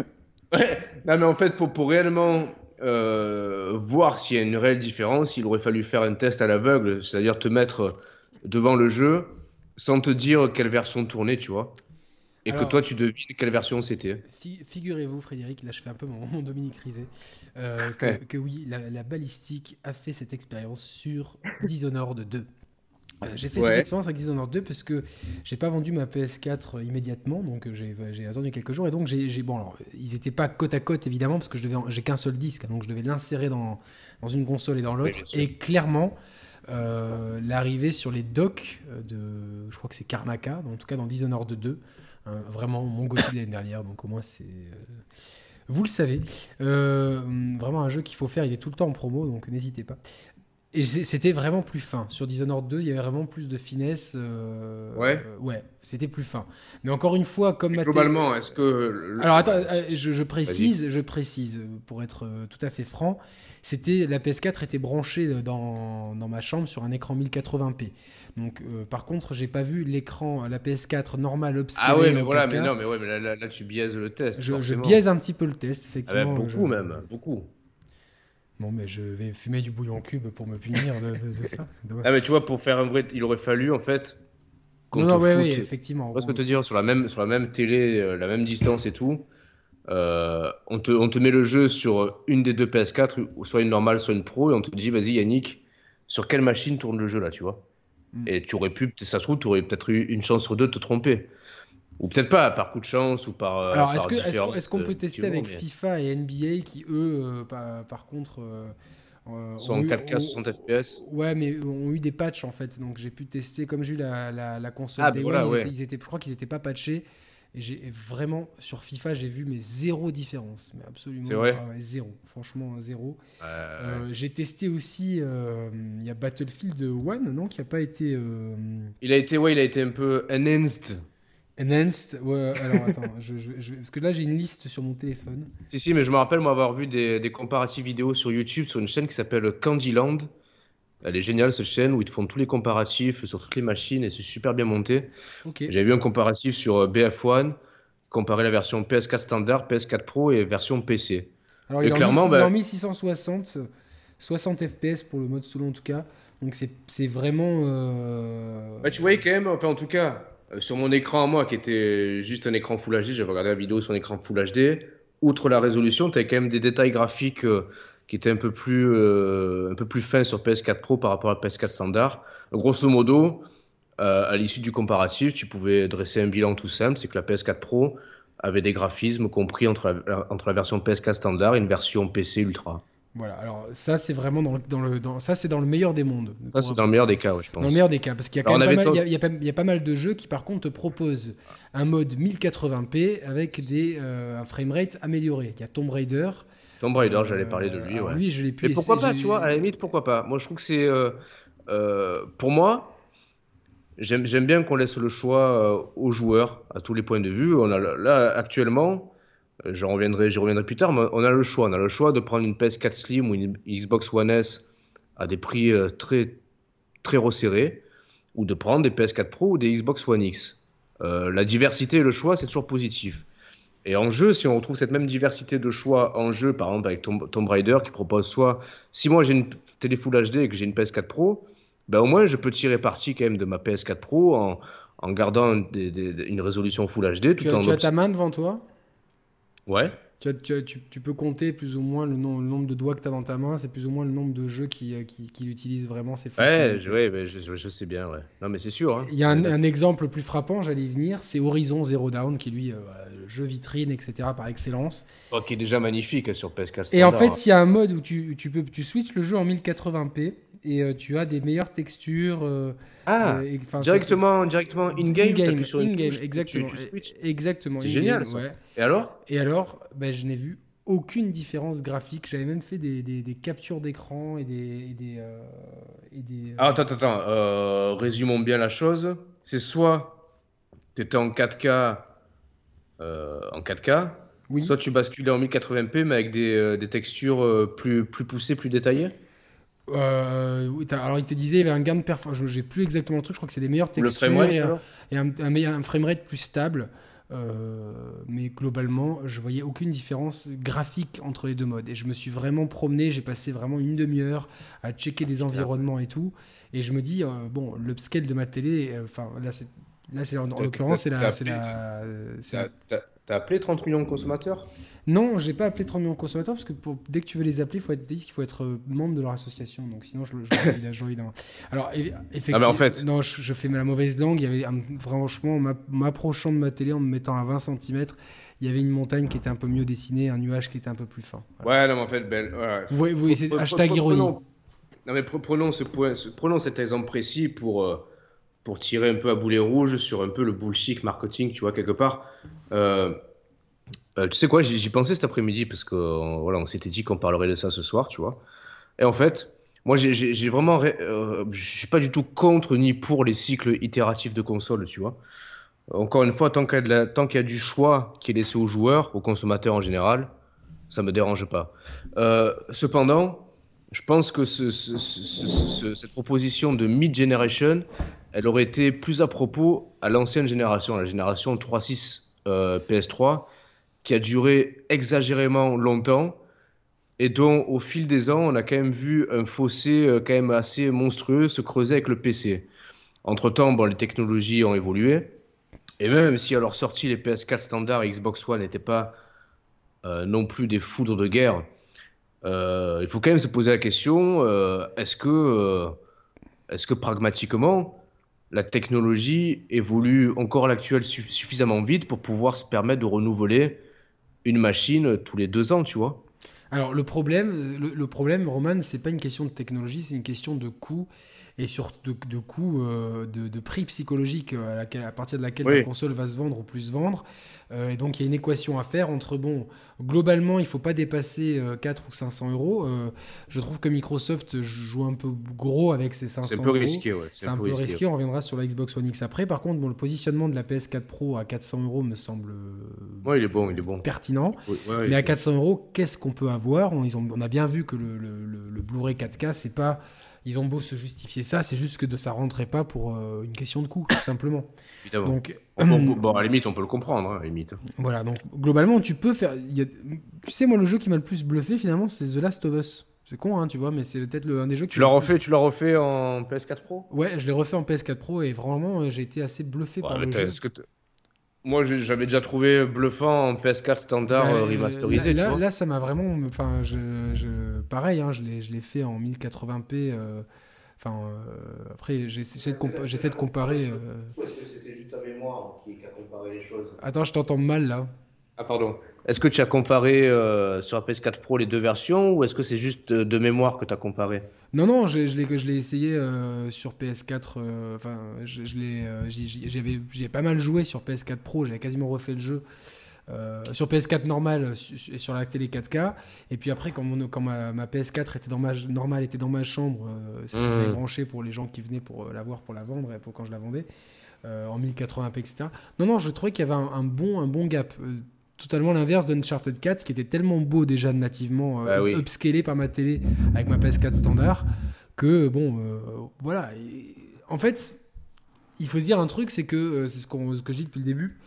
Ouais, non, mais en fait, pour, pour réellement euh, voir s'il y a une réelle différence, il aurait fallu faire un test à l'aveugle, c'est-à-dire te mettre devant le jeu sans te dire quelle version tourner, tu vois. Et que toi, tu devines quelle version c'était. Figurez-vous, Frédéric, là je fais un peu mon, Dominique Rizet, euh, (laughs) que, oui, la, la, balistique a fait cette expérience sur Dishonored 2. Euh, j'ai fait cette expérience avec Dishonored 2 parce que j'ai pas vendu ma PS4 immédiatement, donc euh, j'ai attendu quelques jours et donc j'ai bon alors ils étaient pas côte à côte évidemment parce que je devais j'ai qu'un seul disque donc je devais l'insérer dans dans une console et dans l'autre. Et clairement euh, l'arrivée sur les docks de je crois que c'est Karnaka en tout cas dans Dishonored 2 hein, vraiment mon goût de l'année dernière donc au moins c'est vous le savez, vraiment un jeu qu'il faut faire, il est tout le temps en promo, donc n'hésitez pas. Et c'était vraiment plus fin. Sur Dishonored 2, il y avait vraiment plus de finesse. Euh, ouais. Euh, ouais, c'était plus fin. Mais encore une fois, comme globalement, est-ce que alors attends, euh, je, précise, je précise pour être tout à fait franc, c'était la PS4 était branchée dans, dans ma chambre sur un écran 1080p. Donc, par contre, j'ai pas vu l'écran, la PS4 normale upscale. Ah ouais, mais voilà, mais non, mais ouais, mais là, tu biaises le test. Je, je, biaise un petit peu le test, effectivement. Ah beaucoup même, beaucoup. Bon, mais je vais fumer du bouillon cube pour me punir de, ça. (laughs) Ah, mais tu vois, pour faire un vrai. Il aurait fallu, en fait. Non, non, oui, oui, effectivement. Parce que te dire, sur la même, sur la même télé, euh, la même distance et tout, euh, on, te, on te met le jeu sur une des deux PS4, soit une normale, soit une pro, et on te dit, vas-y, Yannick, sur quelle machine tourne le jeu là, tu vois? Mm. Et tu aurais pu, ça se trouve, tu aurais peut-être eu une chance sur deux de te tromper. Ou peut-être pas, par coup de chance ou par. Euh, Alors, est-ce qu'on est peut tester avec FIFA et NBA qui, eux, euh, par, contre. Euh, sont en 4K 60 FPS Ouais, mais ont eu des patchs en fait. Donc j'ai pu tester, comme j'ai eu la, la, console ah, ils, étaient, je crois qu'ils n'étaient pas patchés. Et j'ai vraiment, sur FIFA, j'ai vu mais zéro différence. Mais absolument. C'est vrai Zéro. Franchement, zéro. j'ai testé aussi. Il y a Battlefield 1, non Qui a pas été. Il a été, ouais, il a été un peu enhanced. Enhanced, ouais, alors attends, je, je, parce que là j'ai une liste sur mon téléphone. Si, si, mais je me rappelle moi avoir vu des, des comparatifs vidéo sur YouTube sur une chaîne qui s'appelle Candyland. Elle est géniale cette chaîne où ils te font tous les comparatifs sur toutes les machines et c'est super bien monté. J'avais vu un comparatif sur euh, BF1, comparer la version PS4 standard, PS4 Pro et version PC. Alors il, clairement, bah... 1660, 60 FPS pour le mode solo en tout cas. Donc c'est vraiment. Euh... Bah, tu voyais quand même, enfin en tout cas, sur mon écran moi, qui était juste un écran Full HD, j'avais regardé la vidéo sur un écran Full HD. Outre la résolution, tu avais quand même des détails graphiques euh, qui étaient un peu plus, euh, un peu plus fins sur PS4 Pro par rapport à PS4 standard. Grosso modo, à l'issue du comparatif, tu pouvais dresser un bilan tout simple, c'est que la PS4 Pro avait des graphismes compris entre entre la version PS4 standard et une version PC Ultra. Voilà, alors ça c'est vraiment dans le, dans le dans, ça c'est dans le meilleur des mondes. Ça c'est dans le meilleur des cas, je pense. Dans le meilleur des cas, parce qu'il y a quand même pas mal, il y, a, y a pas mal de jeux qui par contre te proposent un mode 1080p avec des euh, un framerate amélioré. Il y a Tomb Raider. Tomb Raider, j'allais parler de lui. Ouais. Lui, je l'ai pu. Mais pourquoi pas, tu vois À la limite, pourquoi pas Moi, je trouve que c'est euh, euh, pour moi. J'aime bien qu'on laisse le choix aux joueurs à tous les points de vue. On a là actuellement euh, j'y reviendrai, reviendrai plus tard, mais on a le choix. On a le choix de prendre une PS4 Slim ou une Xbox One S à des prix euh, très, très resserrés, ou de prendre des PS4 Pro ou des Xbox One X. Euh, la diversité et le choix, c'est toujours positif. Et en jeu, si on retrouve cette même diversité de choix en jeu, par exemple avec Tomb, Raider qui propose soit, si moi j'ai une télé Full HD et que j'ai une PS4 Pro, ben au moins je peux tirer parti quand même de ma PS4 Pro en, en gardant une résolution Full HD. Tout tu, as, tu as ta main devant toi? Ouais. Tu, tu, tu, tu, peux compter plus ou moins le, nombre de doigts que tu as dans ta main, c'est plus ou moins le nombre de jeux qui, euh, qui, qui utilisent vraiment ces fonctionnalités. Ouais, ouais je, je, sais bien, ouais. Non, mais c'est sûr. Hein. Il y a un, exemple plus frappant, j'allais y venir, c'est Horizon Zero Dawn, qui lui, euh, jeu vitrine, etc., par excellence. Oh, qui est déjà magnifique hein, sur PS4. Et en fait, il y a un mode où tu, tu, peux, tu switches le jeu en 1080p et euh, tu as des meilleures textures. Euh, ah, euh, directement, directement in-game in-game, in-game, exactement. Tu, Exactement. C'est génial, Et alors? Et alors, ben, je n'ai vu aucune différence graphique. J'avais même fait des, des, captures d'écran et des. Et des, euh, ah, attends, attends, résumons bien la chose. C'est soit tu étais en 4K, en 4K, oui. soit tu basculais en 1080p, mais avec des, des textures plus, plus poussées, plus détaillées euh, alors il te disait il y avait un gain de performance, j'ai plus exactement le truc, je crois que c'est des meilleures textures et, un, et un, un, framerate plus stable. Euh, mais globalement, je voyais aucune différence graphique entre les deux modes. Et je me suis vraiment promené, j'ai passé vraiment une demi-heure à checker des environnements et tout. Et je me dis, euh, bon, l'upscale de ma télé, euh, enfin là, c'est, là, c'est en, l'occurrence, c'est la. T'as appelé 30 millions de consommateurs? Non, j'ai pas appelé 30 millions de consommateurs parce que pour, dès que tu veux les appeler, il faut être, qu'il faut être euh, membre de leur association. Donc sinon, je, j'ai envie d'un. Alors, effectivement, ah, en fait... non, je, fais la mauvaise langue. Il y avait un, franchement, m'approchant de ma télé en me mettant à 20 cm, il y avait une montagne qui était un peu mieux dessinée, un nuage qui était un peu plus fin. Ouais, non, mais en fait, belle. Vous voyez, c'est hashtag ironie. non, mais prenons, ce point, prenons cet exemple précis pour, euh, pour tirer un peu à boulet rouge sur un peu le bullshit marketing, tu vois, quelque part. Euh, euh, tu sais quoi, j'y pensais cet après-midi parce que euh, voilà, on s'était dit qu'on parlerait de ça ce soir, tu vois. Et en fait, moi, j'ai vraiment, je suis pas du tout contre ni pour les cycles itératifs de console, tu vois. Encore une fois, tant qu'il y, a du choix qui est laissé aux joueurs, aux consommateurs en général, ça me dérange pas. cependant, je pense que ce, cette proposition de mid-generation, elle aurait été plus à propos à l'ancienne génération, la génération 3.6 PS3 qui a duré exagérément longtemps et dont au fil des ans on a quand même vu un fossé euh, quand même assez monstrueux se creuser avec le PC. Entre temps, bon, les technologies ont évolué et même si à leur sortie les PS4 standard et Xbox One n'étaient pas euh, non plus des foudres de guerre, euh, il faut quand même se poser la question est-ce que, est-ce que pragmatiquement la technologie évolue encore à l'actuel suffisamment vite pour pouvoir se permettre de renouveler une machine tous les deux ans, tu vois. Alors le problème, le, problème, Roman, c'est pas une question de technologie, c'est une question de coût et surtout de, coût euh, de, prix psychologique à, à, partir de laquelle la console va se vendre ou plus se vendre. Euh, et donc il y a une équation à faire entre, bon, globalement, il faut pas dépasser 4 euh, ou 500 euros. Euh, je trouve que Microsoft joue un peu gros avec ces 500 euros. C'est un peu risqué, ouais. C'est un, peu risqué. On reviendra sur la Xbox One X après. Par contre, bon, le positionnement de la PS4 Pro à 400 euros me semble ouais, il est bon, il est bon. pertinent. Mais à 400 euros, qu'est-ce qu'on peut avoir? On, ils ont, on a bien vu que le, le, le Blu-ray 4K, c'est pas ils ont beau se justifier ça, c'est juste que de, ça rentrait pas pour euh, une question de coût, tout simplement. Évidemment. Donc, bon, à la limite, on peut le comprendre, hein, à limite. Voilà, donc globalement, tu peux faire. Y a... Tu sais, moi, le jeu qui m'a le plus bluffé, finalement, c'est The Last of Us. C'est con, hein, tu vois, mais c'est peut-être un des jeux qui. Tu l'as refait, tu l'as refait en PS4 Pro? Ouais, je l'ai refait en PS4 Pro et vraiment, euh, j'ai été assez bluffé par le jeu. Que moi, j'avais déjà trouvé bluffant en PS4 standard euh, remasterisé. Là, tu vois. là, ça m'a vraiment. Enfin, je, je, pareil, hein, je l'ai fait en 1080p. Euh, enfin, euh, après, j'essaie de, compa de, comparer. Est-ce que c'était juste ta mémoire qui, a comparé les choses Attends, je t'entends mal là. Ah, pardon. Est-ce que tu as comparé sur la PS4 Pro les deux versions ou est-ce que c'est juste de mémoire que tu as comparé? Non, non, je, je l'ai essayé euh, sur PS4. Euh, enfin, je, euh, j'ai pas mal joué sur PS4 Pro. J'avais quasiment refait le jeu sur PS4 normal et sur la télé 4K. Et puis après, quand, mon, quand ma, ma, PS4 était dans ma normale était dans ma chambre, c'était mmh. branché pour les gens qui venaient pour la voir, pour la vendre et pour quand je la vendais en 1080p, etc. Non, non, je trouvais qu'il y avait un, un, bon, un bon gap totalement l'inverse d'Uncharted 4 qui était tellement beau déjà nativement euh, bah upscalé par ma télé avec ma PS4 standard que bon euh, voilà. En fait il faut se dire un truc c'est que euh, c'est ce, ce, que je dis depuis le début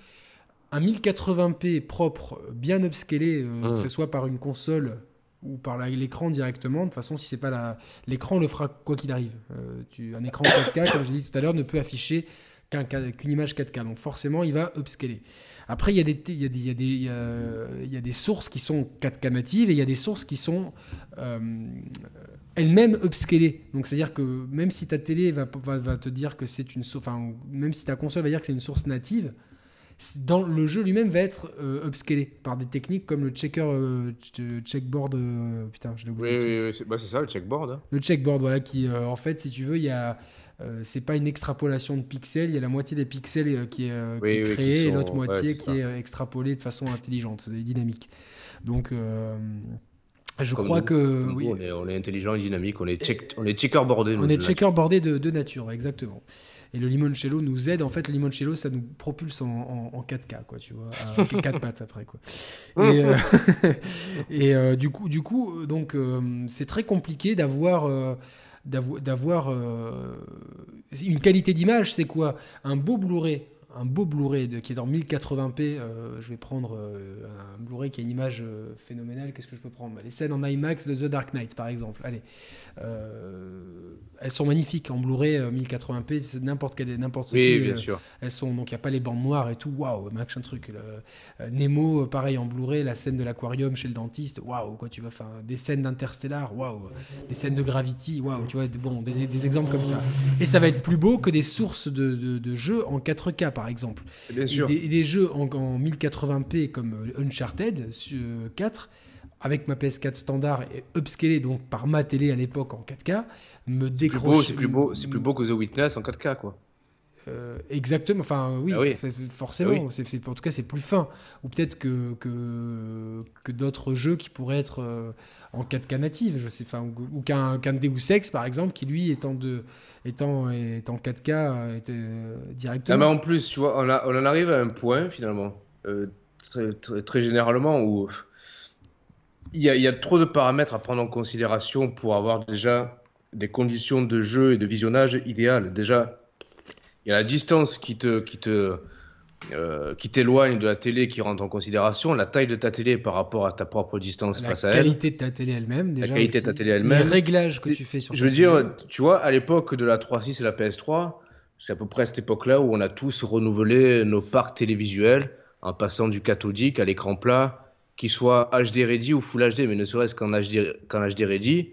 un 1080p propre bien upscalé mmh. que ce soit par une console ou par l'écran directement de toute façon si c'est pas l'écran le fera quoi qu'il arrive. Tu, un écran 4K comme j'ai dit tout à l'heure ne peut afficher qu'une image 4K donc forcément il va upscaler après, il y, a des, il, y a des, il, y a des, il, y a, des sources qui sont 4K natives et il y a des sources qui sont euh, elles-mêmes upscalées. Donc, c'est-à-dire que même si ta télé va, va, va te dire que c'est une source, enfin, même si ta console va dire que c'est une source native, dans le jeu lui-même va être euh, upscalé par des techniques comme le checker euh, checkboard putain je l'ai oublié oui, oui, oui c'est bah, ça le checkboard hein. le checkboard voilà qui en fait si tu veux il y a c'est pas une extrapolation de pixels, il y a la moitié des pixels qui est, qui est créée et l'autre moitié qui est extrapolée de façon intelligente, dynamique. Donc, je crois que. oui. on, est, intelligent et dynamique, on est, check, on est checkerboardé. On est checkerboardé de, de nature, exactement. Et le limoncello nous aide. En fait, le limoncello, ça nous propulse en, en, 4K, quoi, tu vois. À (laughs) 4 pattes après, quoi. Et, euh, (laughs) et euh, du coup, du coup donc, euh, c'est très compliqué d'avoir. D'avoir une qualité d'image, c'est quoi? Un beau Blu-ray un beau Blu-ray qui est en 1080p. Euh, je vais prendre euh, un Blu-ray qui a une image euh, phénoménale. Qu'est-ce que je peux prendre? Bah, Les scènes en IMAX de The Dark Knight, par exemple. Allez, elles sont magnifiques en Blu-ray 1080p. C'est n'importe quel, n'importe oui, bien sûr. Elles sont donc il y a pas les bandes noires et tout. Waouh, max un truc. Nemo, pareil en Blu-ray. La scène de l'aquarium chez le dentiste. Waouh, quoi, tu vois. Enfin, des scènes d'Interstellar. Waouh, des scènes de Gravity. Waouh, tu vois. Bon, des, exemples comme ça. Et ça va être plus beau que des sources de, de, de jeux en 4K par exemple. Bien sûr. Et, des, jeux en, 1080p comme euh, Uncharted 4, avec ma PS4 standard et upscalé donc par ma télé à l'époque en 4K, me décroche. C'est plus beau, c'est plus, beau que The Witness en 4K, quoi. Euh, exactement, enfin oui, ah forcément, ah c'est, en tout cas c'est plus fin. Ou peut-être que, que, que d'autres jeux qui pourraient être euh, en 4K native, je sais, enfin, ou, qu'un, qu'un Deus Ex par exemple, qui lui étant de, étant, étant 4K euh, était, euh, directement. Ah, mais en plus, tu vois, on, en arrive à un point finalement, euh, très, très, généralement, où il y, a, y, a, trop de paramètres à prendre en considération pour avoir déjà des conditions de jeu et de visionnage idéales. Déjà, il y a la distance qui te, qui te, euh, qui t'éloigne de la télé qui rentre en considération, la taille de ta télé par rapport à ta propre distance face à elle. La qualité de ta télé elle-même, déjà. La qualité de ta télé elle-même. Les réglages que tu fais sur Je veux dire, tu vois, à l'époque de la 3.6 et la PS3, c'est à peu près à cette époque-là où on a tous renouvelé nos parcs télévisuels en passant du cathodique à l'écran plat, qui soit HD ready ou Full HD, mais ne serait-ce qu'en HD, HD ready.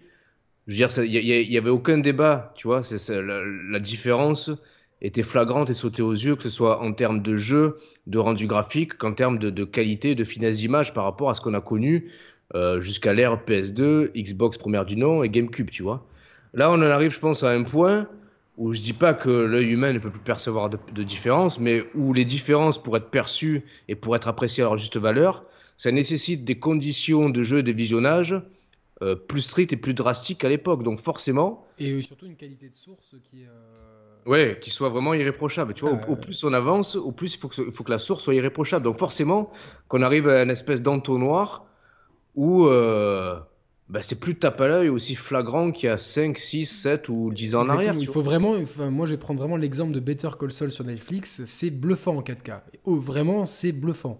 Je veux dire, il n'y avait aucun débat, tu vois, c'est la, la différence était flagrante et sautait aux yeux, que ce soit en termes de jeu, de rendu graphique, qu'en termes de, qualité, de finesse d'image par rapport à ce qu'on a connu euh, jusqu'à l'ère PS2, Xbox première du nom et GameCube, tu vois. Là, on en arrive, je pense, à un point où je dis pas que l'œil humain ne peut plus percevoir de, de différence, mais où les différences, pour être perçues et pour être appréciées à leur juste valeur, ça nécessite des conditions de jeu et de visionnage euh, plus strictes et plus drastiques qu'à l'époque. Donc forcément... Et surtout une qualité de source qui. Euh, Ouais, qu'il soit vraiment irréprochable. Tu vois, au, euh, plus on avance, au plus il faut que, faut que la source soit irréprochable. Donc forcément, qu'on arrive à une espèce d'entonnoir où euh, bah, c'est plus tape à l'œil aussi flagrant qu'il y a 5, 6, 7 ou 10 ans en arrière. Il faut vraiment, moi je vais prendre vraiment l'exemple de Better Call Saul sur Netflix, c'est bluffant en 4K. Oh, vraiment, c'est bluffant.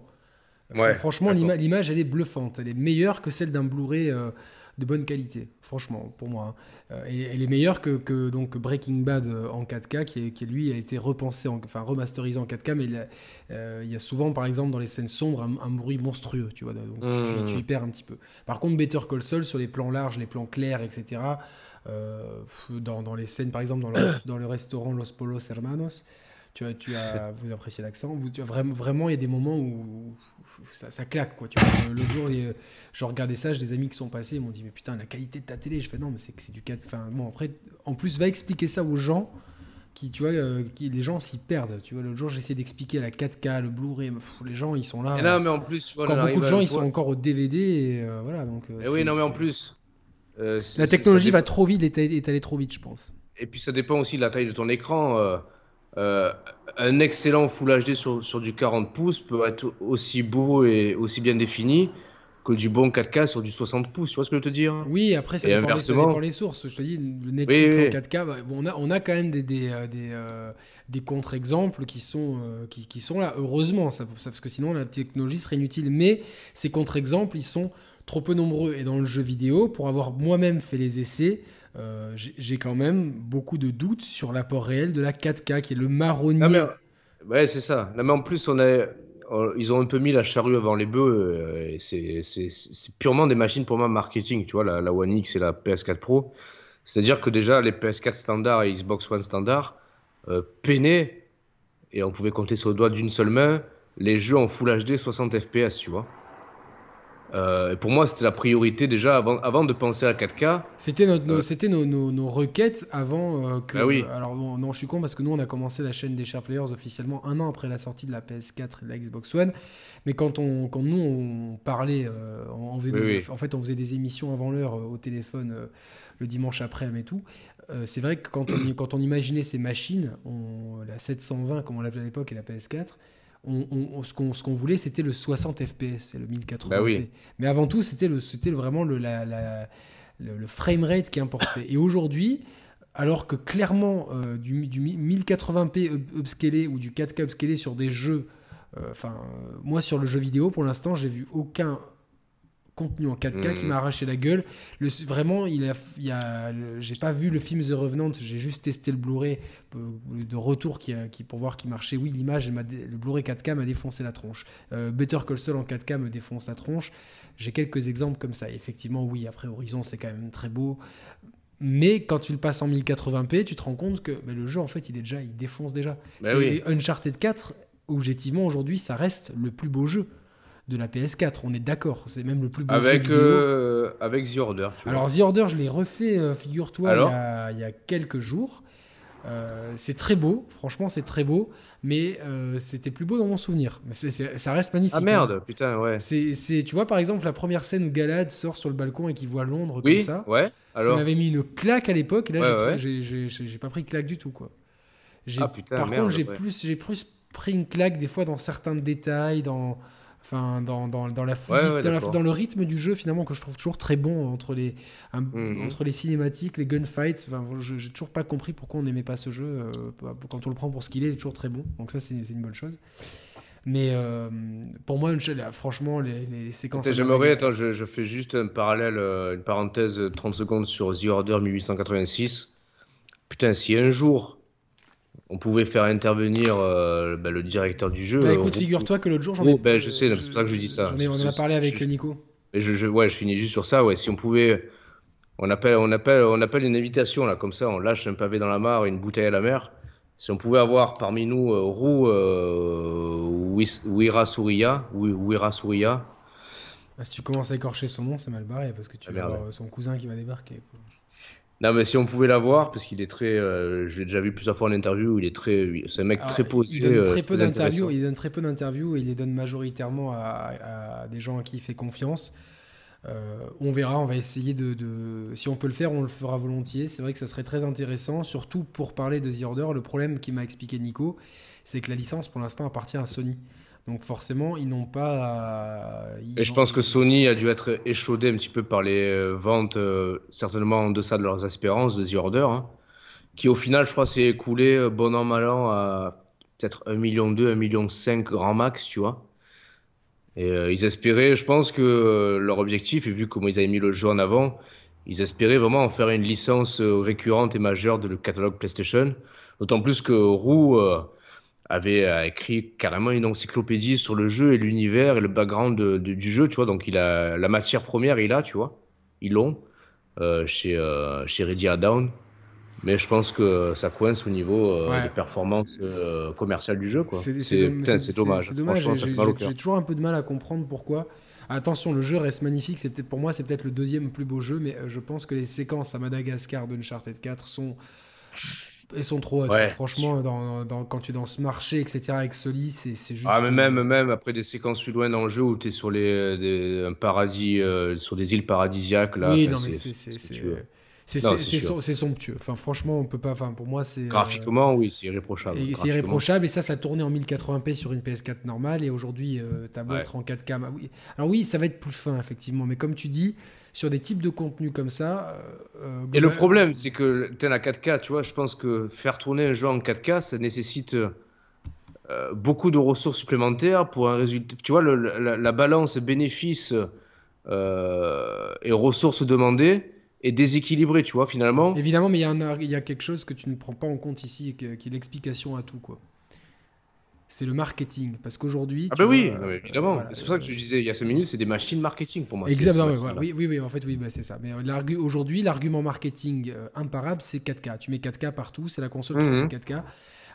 Ouais, Franchement, l'image, elle est bluffante. Elle est meilleure que celle d'un Blu-ray euh, de bonne qualité, franchement, pour moi. Hein. Euh, et elle est meilleure que, donc Breaking Bad euh, en 4K, qui, qui, lui a été repensé, enfin remasterisé en 4K, mais euh, il, y a souvent, par exemple, dans les scènes sombres, un, bruit monstrueux, tu vois, donc tu, y mmh. perds un petit peu. Par contre, Better Call Saul, sur les plans larges, les plans clairs, etc., dans, dans, les scènes, par exemple, dans le, (coughs) dans le restaurant Los Polos Hermanos, tu as, tu as, vous appréciez l'accent. Vraiment, vraiment, il y a des moments où, ça, claque. Quoi, tu vois, le jour, je regardais ça, j'ai des amis qui sont passés, ils m'ont dit, mais putain, la qualité de ta télé. Je fais, non, mais c'est que c'est du 4. Enfin, bon, après, en plus, va expliquer ça aux gens. Qui, tu vois, euh, qui, les gens s'y perdent. Tu vois, l'autre jour, j'essaie d'expliquer la 4K, le Blu-ray. Les gens, ils sont là. Et là, mais en plus, quand beaucoup de gens, ils sont encore au DVD. Et euh, voilà, donc. Euh, et oui, non, mais en plus. la technologie va trop vite et est allée trop vite, je pense. Et puis, ça dépend aussi de la taille de ton écran. Euh, un excellent Full HD sur, sur, du 40 pouces peut être aussi beau et aussi bien défini que du bon 4K sur du 60 pouces, tu vois ce que je veux te dire? Oui, après ça, dépend, les, les, sources. Je te dis, le Netflix en 4K, bah, on, a, on a quand même des, des, euh, des, euh, des contre-exemples qui, sont qui, qui, sont là, heureusement, ça, parce que sinon la technologie serait inutile. Mais ces contre-exemples, ils sont trop peu nombreux. Et dans le jeu vidéo, pour avoir moi-même fait les essais, euh, j'ai quand même beaucoup de doutes sur l'apport réel de la 4K, qui est le marronnier. ouais, c'est ça. mais en plus, ils ont un peu mis la charrue avant les bœufs. Euh, c'est purement des machines pour moi marketing, tu vois, la, la One X et la PS4 Pro. C'est-à-dire que déjà, les PS4 standard et Xbox One standard euh, peinaient, et on pouvait compter sur le doigt d'une seule main, les jeux en Full HD 60 FPS, tu vois. Euh, pour moi, c'était la priorité déjà avant, avant de penser à 4K. C'était nos, c'était nos, nos, requêtes avant que. Ah oui. alors non, je suis con parce que nous, on a commencé la chaîne des Share Players officiellement un an après la sortie de la PS4 et de la Xbox One. Mais quand, on, quand nous, on parlait, on faisait en fait, on faisait des émissions avant l'heure au téléphone le dimanche après et tout. c'est vrai que quand on, (clears throat) quand on imaginait ces machines, on, la 720 comme on l'appelait à l'époque et la PS4, on, ce qu'on voulait, c'était le 60 FPS, c'est le 1080p. Bah Mais avant tout, c'était vraiment le, la, le, framerate qui importait. Et aujourd'hui, alors que clairement, euh, du, du, 1080p upscalé ou du 4K upscalé sur des jeux, euh, enfin, moi sur le jeu vidéo, pour l'instant, j'ai vu aucun contenu en 4K qui mhm. m'a arraché la gueule. Le, vraiment, il a, il a, j'ai pas vu le film The Revenant, j'ai juste testé le Blu-ray euh, de retour qui, qui, pour voir qu'il marchait. Oui, l'image, le Blu-ray 4K m'a défoncé la tronche. Euh, Better Call Saul en 4K me défonce la tronche. J'ai quelques exemples comme ça. effectivement, oui, après Horizon, c'est quand même très beau. Mais quand tu le passes en 1080p, tu te rends compte que bah, le jeu, en fait, il est déjà, il défonce déjà. Bah c'est Uncharted 4, objectivement, aujourd'hui, ça reste le plus beau jeu de la PS4. On est d'accord, c'est même le plus beau avec, jeu vidéo. Euh, avec The Order. Alors The Order, je l'ai refait, euh, figure-toi, il, y a quelques jours. Euh, c'est très beau, franchement c'est très beau, mais c'était plus beau dans mon souvenir. Mais ça reste magnifique. Ah merde, hein. putain, ouais. C'est, tu vois par exemple la première scène où Galad sort sur le balcon et qu'il voit Londres comme ça. Ouais. Alors... Ça m'avait mis une claque à l'époque et là j'ai, pas pris claque du tout quoi. Ah, putain, par contre j'ai plus, j'ai plus pris une claque des fois dans certains détails, dans Enfin, dans, dans, dans la, dans, le rythme du jeu finalement que je trouve toujours très bon entre les mhm. entre les cinématiques, les gunfights. Enfin, j'ai toujours pas compris pourquoi on n'aimait pas ce jeu. Euh, quand on le prend pour ce qu'il est, il est toujours très bon. Donc ça, c'est une bonne chose. Mais euh, pour moi, franchement, les, les séquences. J'aimerais, attends, je, je, fais juste un parallèle, euh, une parenthèse 30 secondes sur The Order 1886. Putain, si un jour on pouvait faire intervenir euh, bah, le directeur du jeu. Bah, écoute, figure-toi que l'autre jour, j'en ai. Bah, je sais, c'est pour ça que je dis ça. on en a parlé avec Nico. Et je, ouais, je finis juste sur ça. Ouais, si on pouvait, on appelle, on appelle, on appelle une invitation là, comme ça, on lâche un pavé dans la mare et une bouteille à la mer. Si on pouvait avoir parmi nous euh, Roux euh, Wira Souria, Wira Souria. Ah, si tu commences à écorcher son nom, c'est mal barré parce que tu ah, vas avoir son cousin qui va débarquer. Quoi. Non, mais si on pouvait l'avoir, parce qu'il est très. Euh, je l'ai déjà vu plusieurs fois en interview, il est très. C'est un mec très posé. Il donne euh, très, peu d'interviews, il donne très peu d'interviews et il les donne majoritairement à, des gens à qui il fait confiance. Euh, on verra, on va essayer de, de, Si on peut le faire, on le fera volontiers. C'est vrai que ça serait très intéressant, surtout pour parler de The Order. Le problème qui m'a expliqué Nico, c'est que la licence pour l'instant appartient à Sony. Donc forcément, ils n'ont pas. et je pense que Sony a dû être échaudé un petit peu par les euh, ventes, euh, certainement en deçà de leurs espérances de The Order, hein, qui au final, je crois, s'est écoulé euh, bon an mal an à peut-être 1,2 million, 1,5 million grand max, tu vois. Et ils espéraient, je pense que leur objectif, et vu comment ils avaient mis le jeu en avant, ils espéraient vraiment en faire une licence récurrente et majeure de le catalogue PlayStation. D'autant plus que Roux avait euh, écrit carrément une encyclopédie sur le jeu et l'univers et le background du jeu, tu vois. Donc il a la matière première, il a, tu vois. Ils l'ont euh, chez euh, chez Ready Down. Mais je pense que ça coince au niveau euh, des performances commerciales du jeu, quoi. C'est dommage. J'ai toujours un peu de mal à comprendre pourquoi. Attention, le jeu reste magnifique. C'est peut-être pour moi, c'est peut-être le deuxième plus beau jeu, mais je pense que les séquences à Madagascar d'Uncharted 4 sont elles sont trop Franchement, dans, quand tu es dans ce marché, etc., avec Soli, c'est juste. Ah, mais même, même après des séquences plus loin dans le jeu où tu es sur les, un paradis, euh, sur des îles paradisiaques, là. Oui, non, mais c'est. C'est somptueux. Enfin, franchement, on peut pas. Enfin, pour moi, c'est. Euh, Graphiquement, oui, c'est irréprochable. C'est irréprochable. Et ça, ça tournait en 1080p sur une PS4 normale. Et aujourd'hui, euh, tu as beau être en 4K. Oui. Alors, oui, ça va être plus fin, effectivement. Mais comme tu dis, sur des types de contenus comme ça. Euh, et le problème, c'est que tu à 4K, tu vois, je pense que faire tourner un jeu en 4K, ça nécessite euh, beaucoup de ressources supplémentaires pour un résultat. Tu vois, la, balance bénéfices euh, et ressources demandées est déséquilibrée, tu vois, finalement. Évidemment, mais il y, y, a quelque chose que tu ne prends pas en compte ici, qui est l'explication à tout, quoi c'est le marketing. Parce qu'aujourd'hui. Ah, bah oui, évidemment. c'est pour ça que je disais il y a 5 minutes, c'est des machines marketing pour moi. Exactement, oui, oui, oui, en fait, oui, bah, c'est ça. Mais aujourd'hui, l'argument marketing euh, imparable, c'est 4K. Tu mets 4K partout, c'est la console qui fait 4K.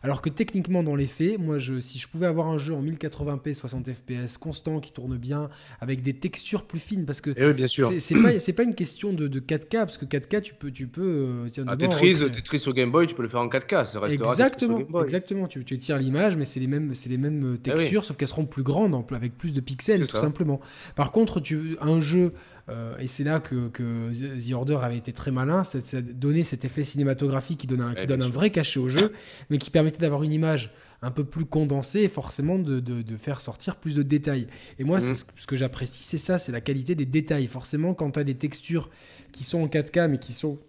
Alors que techniquement, dans les faits, moi, je, si je pouvais avoir un jeu en 1080p, 60 fps, constant, qui tourne bien, avec des textures plus fines, parce que eh bien sûr. c'est pas, une question de, 4K, parce que 4K, tu peux, tu peux. Tiens, ah, Tetris, Tetris au Game Boy, tu peux le faire en 4K, ça restera Exactement, exactement. Tu, tu tires l'image, mais c'est les mêmes, les mêmes eh textures, sauf qu'elles seront plus grandes, avec plus de pixels, tout simplement. Par contre, tu un jeu euh, et c'est là que, The Order avait été très malin, c'est donner cet effet cinématographique qui donne un, qui donne un vrai cachet au jeu, mais qui permettait d'avoir une image un peu plus condensée et forcément de, de, faire sortir plus de détails. Et moi, mm. ce que j'apprécie, c'est ça, c'est la qualité des détails. Forcément, quand tu as des textures qui sont en 4K, mais qui sont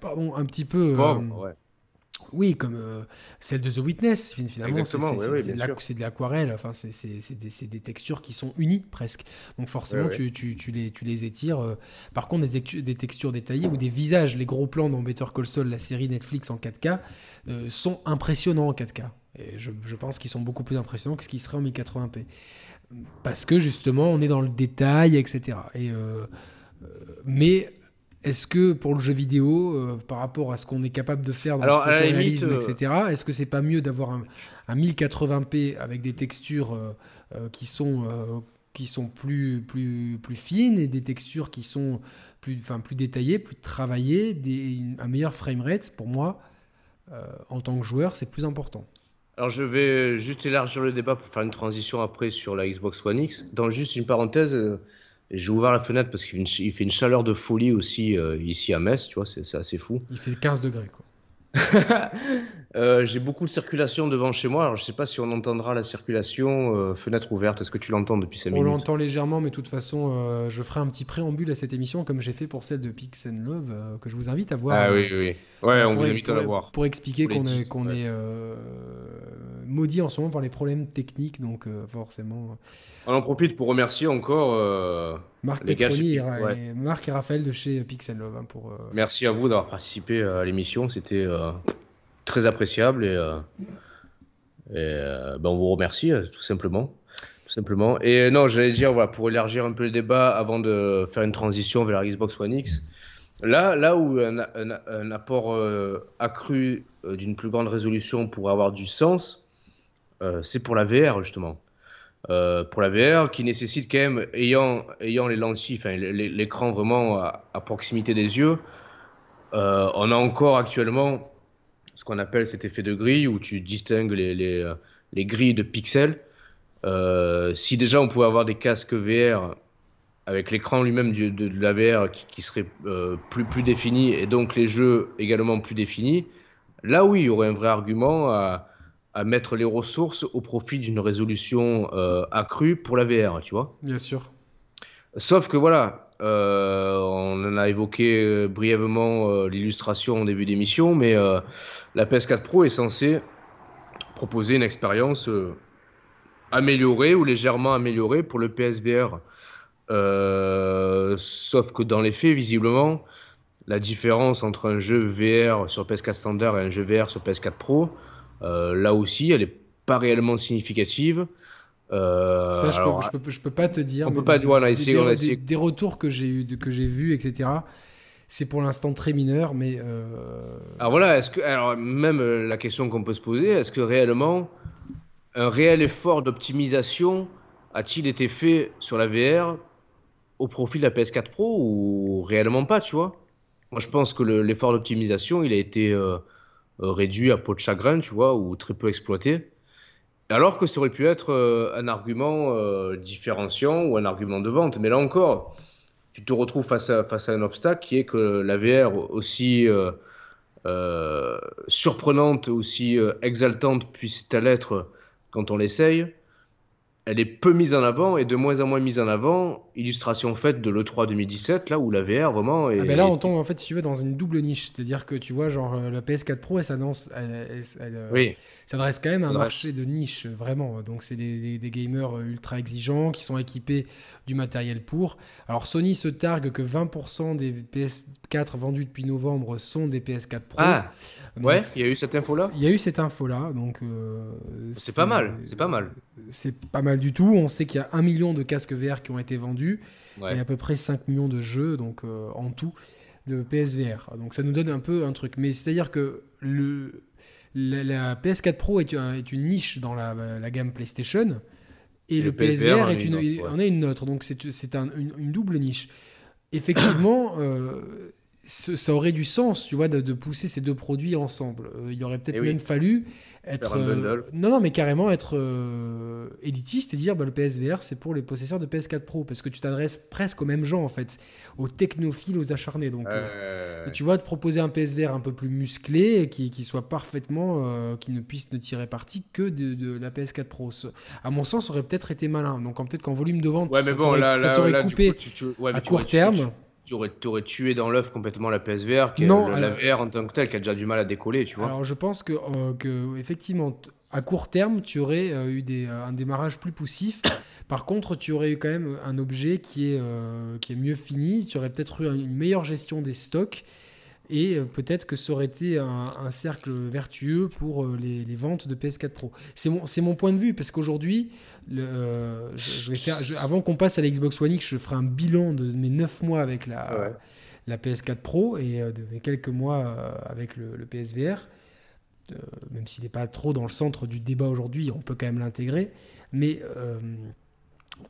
pardon, un petit peu... Euh, oui, comme euh, celle de The Witness, finalement. C'est de l'aquarelle, enfin, c'est des, des, textures qui sont unies presque. Donc forcément, tu, tu, tu, les, tu les étires. Euh. Par contre, des, des, textures détaillées ou des visages, les gros plans dans Better Call Saul, la série Netflix en 4K, euh, sont impressionnants en 4K. Et je, je pense qu'ils sont beaucoup plus impressionnants que ce qui serait en 1080p. Parce que justement, on est dans le détail, etc. Et, mais est-ce que pour le jeu vidéo, euh, par rapport à ce qu'on est capable de faire dans le photoréalisme, euh, etc., est-ce que c'est pas mieux d'avoir un, 1080p avec des textures euh, qui sont qui sont plus plus plus fines et des textures qui sont plus enfin plus détaillées, plus travaillées, des, un meilleur framerate pour moi en tant que joueur, c'est plus important. Alors je vais juste élargir le débat pour faire une transition après sur la Xbox One X. Dans juste une parenthèse j'ai ouvert la fenêtre parce qu'il fait une chaleur de folie aussi euh, ici à Metz, tu vois, c'est assez fou. Il fait 15 degrés, quoi. (laughs) Euh, j'ai beaucoup de circulation devant chez moi. Alors, je sais pas si on entendra la circulation euh, fenêtre ouverte. Est-ce que tu l'entends depuis 5 minutes On l'entend légèrement, mais de toute façon, euh, je ferai un petit préambule à cette émission comme j'ai fait pour celle de Pix and Love, que je vous invite à voir. Ah oui, oui. Ouais, on vous invite à la voir. Pour expliquer qu'on est, qu'on est maudit en ce moment par les problèmes techniques, donc forcément. On en profite pour remercier encore Marc Petroni et, Marc et Raphaël de chez Pix and Love. Hein, pour, Merci à vous d'avoir participé à l'émission. C'était très appréciable et, euh, euh, ben on vous remercie euh, tout simplement. Tout simplement. Et non, j'allais dire, voilà, pour élargir un peu le débat avant de faire une transition vers la Xbox One X, là, là où un, apport accru d'une plus grande résolution pourrait avoir du sens, c'est pour la VR justement. pour la VR qui nécessite quand même, ayant, ayant les lentilles, l'écran vraiment à, proximité des yeux, on a encore actuellement ce qu'on appelle cet effet de grille où tu distingues les, les, euh, les grilles de pixels. Euh, si déjà on pouvait avoir des casques VR avec l'écran lui-même de, de, la VR qui, qui serait euh, plus, plus défini et donc les jeux également plus définis, là oui, il y aurait un vrai argument à, à mettre les ressources au profit d'une résolution euh, accrue pour la VR, tu vois. Bien sûr. Sauf que voilà, euh, on en a évoqué euh, brièvement euh, l'illustration au début d'émission, mais la PS4 Pro est censée proposer une expérience améliorée ou légèrement améliorée pour le PSVR. sauf que dans les faits, visiblement, la différence entre un jeu VR sur PS4 standard et un jeu VR sur PS4 Pro, là aussi, elle n'est pas réellement significative. Euh, ça, je, peux, je, peux, je, peux, pas te dire. On peut pas, voilà, essayer, des, des, des, retours que j'ai eu, que j'ai vus, etc. C'est pour l'instant très mineur, mais. Euh... Alors voilà, est-ce que, alors même euh, la question qu'on peut se poser, est-ce que réellement un réel effort d'optimisation a-t-il été fait sur la VR au profit de la PS4 Pro ou réellement pas, tu vois? Moi, je pense que l'effort d'optimisation, il a été euh, réduit à peau de chagrin, tu vois, ou très peu exploité. Alors que ça aurait pu être euh, un argument euh, différenciant ou un argument de vente. Mais là encore, tu te retrouves face à, face à un obstacle qui est que la VR, aussi euh, surprenante, aussi exaltante puisse-t-elle être quand on l'essaye, elle est peu mise en avant et de moins en moins mise en avant. Illustration faite de l'E3 2017, là où la VR vraiment est. Ah ben là, on tombe en fait, si tu veux, dans une double niche. C'est-à-dire que tu vois, genre, la PS4 Pro, elle s'annonce. oui reste quand même un marché de niche, vraiment. Donc, c'est des, gamers ultra exigeants qui sont équipés du matériel pour. Alors, Sony se targue que 20% des PS4 vendus depuis novembre sont des PS4 Pro. Ah, ouais, il y a eu cette info-là? Il y a eu cette info-là, donc... Euh, c'est pas mal, c'est pas mal. C'est pas mal du tout. On sait qu'il y a un million de casques VR qui ont été vendus et à peu près 5 millions de jeux, donc euh, en tout, de PSVR. Donc ça nous donne un peu un truc. Mais c'est-à-dire que le la, PS4 Pro est, est, une niche dans la, la gamme PlayStation et, le, PSVR, est une, en est une autre. Donc c'est un, une, double niche. Effectivement, (coughs) euh, ça aurait du sens, tu vois, de, pousser ces deux produits ensemble. Euh, il aurait peut-être eh même fallu être euh, non non mais carrément être euh, élitiste et dire bah, le PSVR c'est pour les possesseurs de PS4 Pro parce que tu t'adresses presque aux mêmes gens en fait. Aux technophiles aux acharnés donc euh, tu vois te proposer un PSVR un peu plus musclé qui, qui soit parfaitement qui ne puisse ne tirer parti que de, la PS4 Pro. À mon sens ça aurait peut-être été malin. Donc peut-être qu'en volume de vente ça t'aurait coupé à court terme tu aurais, aurais, tué dans l'œuf complètement la PSVR, qui non, la VR en tant que telle, qui a déjà du mal à décoller, tu vois. Alors je pense que, euh, que effectivement, à court terme, tu aurais euh, eu des, euh, un démarrage plus poussif. Par contre, tu aurais eu quand même un objet qui est, qui est mieux fini. Tu aurais peut-être eu une meilleure gestion des stocks. Et peut-être que ça aurait été un, cercle vertueux pour les, les, ventes de PS4 Pro. C'est mon, mon point de vue, parce qu'aujourd'hui, euh, je, vais faire, avant qu'on passe à la Xbox One X, je ferai un bilan de mes 9 mois avec la, la PS4 Pro et euh, de mes quelques mois euh, avec le, PSVR. même s'il n'est pas trop dans le centre du débat aujourd'hui, on peut quand même l'intégrer. Mais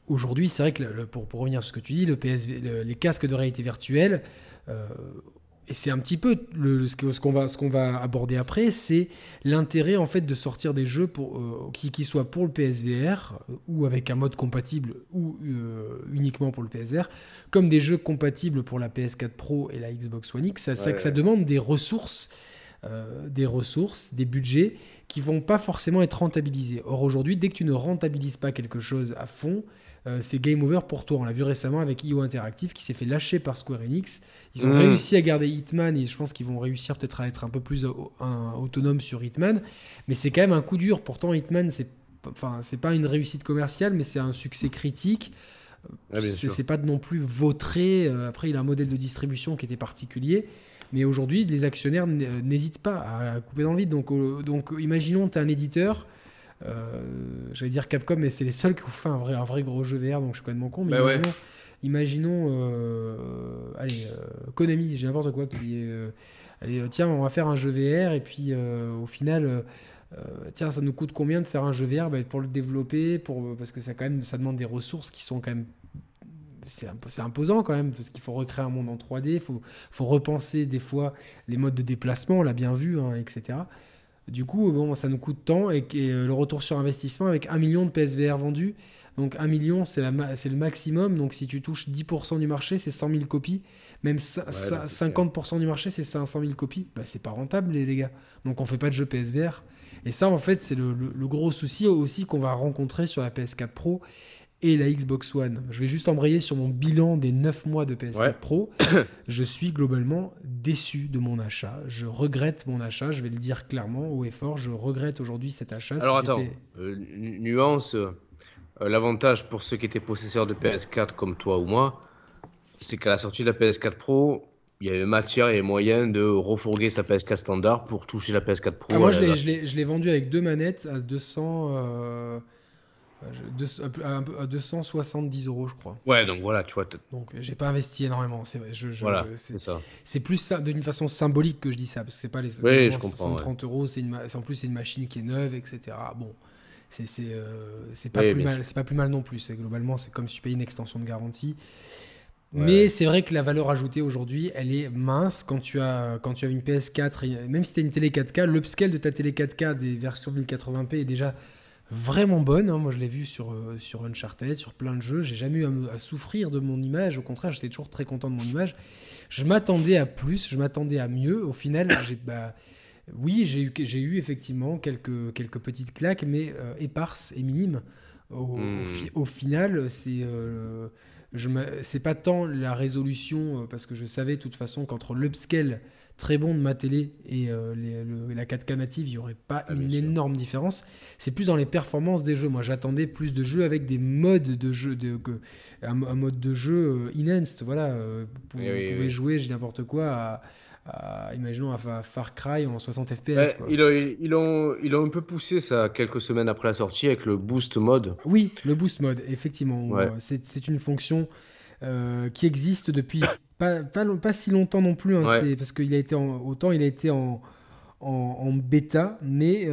aujourd'hui, c'est vrai que pour, pour, revenir sur ce que tu dis, le PSV, les casques de réalité virtuelle, et c'est un petit peu le, ce qu'on va, aborder après, c'est l'intérêt en fait de sortir des jeux pour, euh, qui, qui, soient pour le PSVR euh, ou avec un mode compatible ou euh, uniquement pour le PSVR, comme des jeux compatibles pour la PS4 Pro et la Xbox One X. Ça, ça, demande des ressources, des ressources, des budgets qui vont pas forcément être rentabilisés. Or aujourd'hui, dès que tu ne rentabilises pas quelque chose à fond, c'est game over pour toi. On l'a vu récemment avec IO Interactive qui s'est fait lâcher par Square Enix ils ont mm. réussi à garder Hitman et je pense qu'ils vont réussir peut-être à être un peu plus autonomes sur Hitman. Mais c'est quand même un coup dur. Pourtant, Hitman, c'est enfin, pas une réussite commerciale, mais c'est un succès critique. c'est pas non plus vautré. Euh, après, il a un modèle de distribution qui était particulier. Mais aujourd'hui, les actionnaires n'hésitent pas à couper dans le vide. Donc, euh, donc imaginons, tu es un éditeur. Euh, j'allais dire Capcom, mais c'est les seuls qui ont fait un vrai, un vrai gros jeu VR, donc je suis complètement con. Mais bah imaginons, Imaginons, euh, allez, euh, Konami, j'ai n'importe quoi, qui euh, allez, tiens, on va faire un jeu VR, et puis au final, tiens, ça nous coûte combien de faire un jeu VR bah, Pour le développer, pour, parce que ça, quand même, ça demande des ressources qui sont quand même c'est imposant quand même, parce qu'il faut recréer un monde en 3D, il faut, faut, repenser des fois les modes de déplacement, on l'a bien vu, hein, etc. Du coup, bon, ça nous coûte tant, et, et, le retour sur investissement avec un million de PSVR vendus, donc 1 million, c'est le maximum. Donc si tu touches 10% du marché, c'est 100 000 copies. Même 50% du marché, c'est 500 000 copies. Bah, c'est pas rentable, les, gars. Donc on fait pas de jeu PSVR. Et ça, en fait, c'est le, gros souci aussi qu'on va rencontrer sur la PS4 Pro et la Xbox One. Je vais juste embrayer sur mon bilan des 9 mois de PS4 Pro. (coughs) je suis globalement déçu de mon achat. Je regrette mon achat, je vais le dire clairement, haut et fort. Je regrette aujourd'hui cet achat. Alors attends, euh, nuance. Euh, l'avantage pour ceux qui étaient possesseurs de PS4 comme toi ou moi, c'est qu'à la sortie de la PS4 Pro, il y avait matière et moyen de refourguer sa PS4 standard pour toucher la PS4 Pro. Ah, moi, je l'ai vendu avec deux manettes à 200. Euh, à 270 euros, je crois. Ouais, donc voilà, tu vois. Donc j'ai pas investi énormément, c'est je, je, voilà, c'est ça. C'est plus ça, d'une façon symbolique que je dis ça, parce que c'est pas les. Oui, je comprends. 130 euros, c'est en plus c'est une machine qui est neuve, etc. Bon, c'est euh, c'est pas, plus mal, pas plus mal non plus. Globalement, c'est comme si tu payais une extension de garantie. Mais c'est vrai que la valeur ajoutée aujourd'hui, elle est mince quand tu as, quand tu as une PS4, même si tu as une télé 4K, l'upscale de ta télé 4K des versions 1080p est déjà vraiment bonne. Hein. Moi, je l'ai vu sur, euh, sur Uncharted, sur plein de jeux. J'ai jamais eu à, souffrir de mon image. Au contraire, j'étais toujours très content de mon image. Je m'attendais à plus, je m'attendais à mieux. Au final, j'ai bah, oui, j'ai eu, j'ai eu effectivement quelques, quelques petites claques, mais euh, éparses et minimes. Au, hmm. final, c'est euh, c'est pas tant la résolution, euh, parce que je savais de toute façon qu'entre l'upscale très bon de ma télé et la 4K native, il n'y aurait pas ah, une énorme différence. C'est plus dans les performances des jeux. Moi, j'attendais plus de jeux avec des modes de jeu, de, un, mode de jeu enhanced. Voilà, vous, pouvez jouer, j'ai n'importe quoi, à imaginons à Far Cry en 60 FPS. Ils, ont, ils, ont, un peu poussé ça quelques semaines après la sortie avec le Boost Mode. Oui, le Boost Mode, effectivement. C'est une fonction euh, qui existe depuis pas, pas, pas, si longtemps non plus. Hein, Parce qu'il a été en, autant il a été en, en, bêta, mais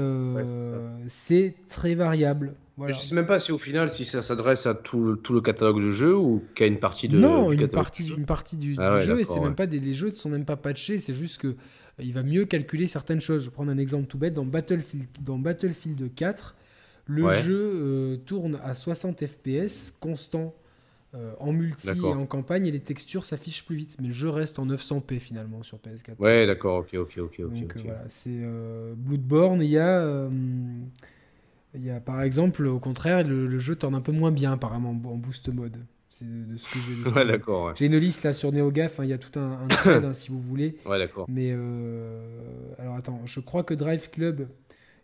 c'est très variable. Je Je sais même pas si au final, si ça s'adresse à tout, tout, le catalogue de jeux ou qu'à une partie de. Non, une, partie, une partie du, ah jeu, et c'est même pas des, les jeux ne sont même pas patchés, c'est juste que il va mieux calculer certaines choses. Je vais prendre un exemple tout bête. Dans Battlefield, dans Battlefield 4, le jeu euh, tourne à 60 FPS constant euh, en multi et en campagne et les textures s'affichent plus vite. Mais le jeu reste en 900p finalement sur PS4. Ouais, d'accord, ok, ok, ok. Donc euh, voilà, c'est Bloodborne. Il y a. Il y a par exemple, au contraire, le, jeu tourne un peu moins bien apparemment en boost mode. C'est de, ce que j'ai. (laughs) Ouais, d'accord. J'ai une liste là sur NeoGaf. Hein, il y a tout un, un thread hein, (coughs) si vous voulez. Ouais, d'accord. Mais alors attends, je crois que Drive Club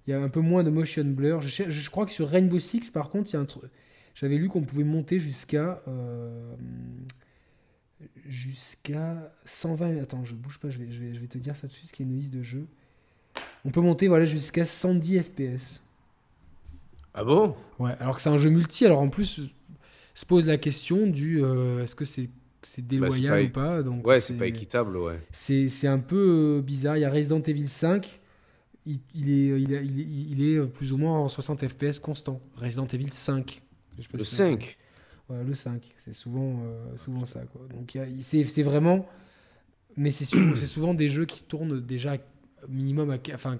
il y a un peu moins de motion blur. Je, je, crois que sur Rainbow Six, par contre, il y a un truc. J'avais lu qu'on pouvait monter jusqu'à. Euh, jusqu'à 120. Attends, je bouge pas, je vais, je vais, je vais te dire ça dessus, ce qui est une liste de jeux. On peut monter voilà, jusqu'à 110 FPS. Ah bon? Ouais, alors que c'est un jeu multi, alors en plus se pose la question du euh, est-ce que c'est c'est bah, déloyal ou pas donc Ouais, c'est pas équitable, ouais. C'est un peu euh, bizarre. Il y a Resident Evil 5 il, est, il, est, plus ou moins en 60 FPS constant. Resident Evil 5. Le 5 Voilà, le 5. C'est souvent, euh, souvent ça. Quoi. Donc c'est vraiment. Mais c'est souvent des jeux qui tournent déjà minimum, à, enfin,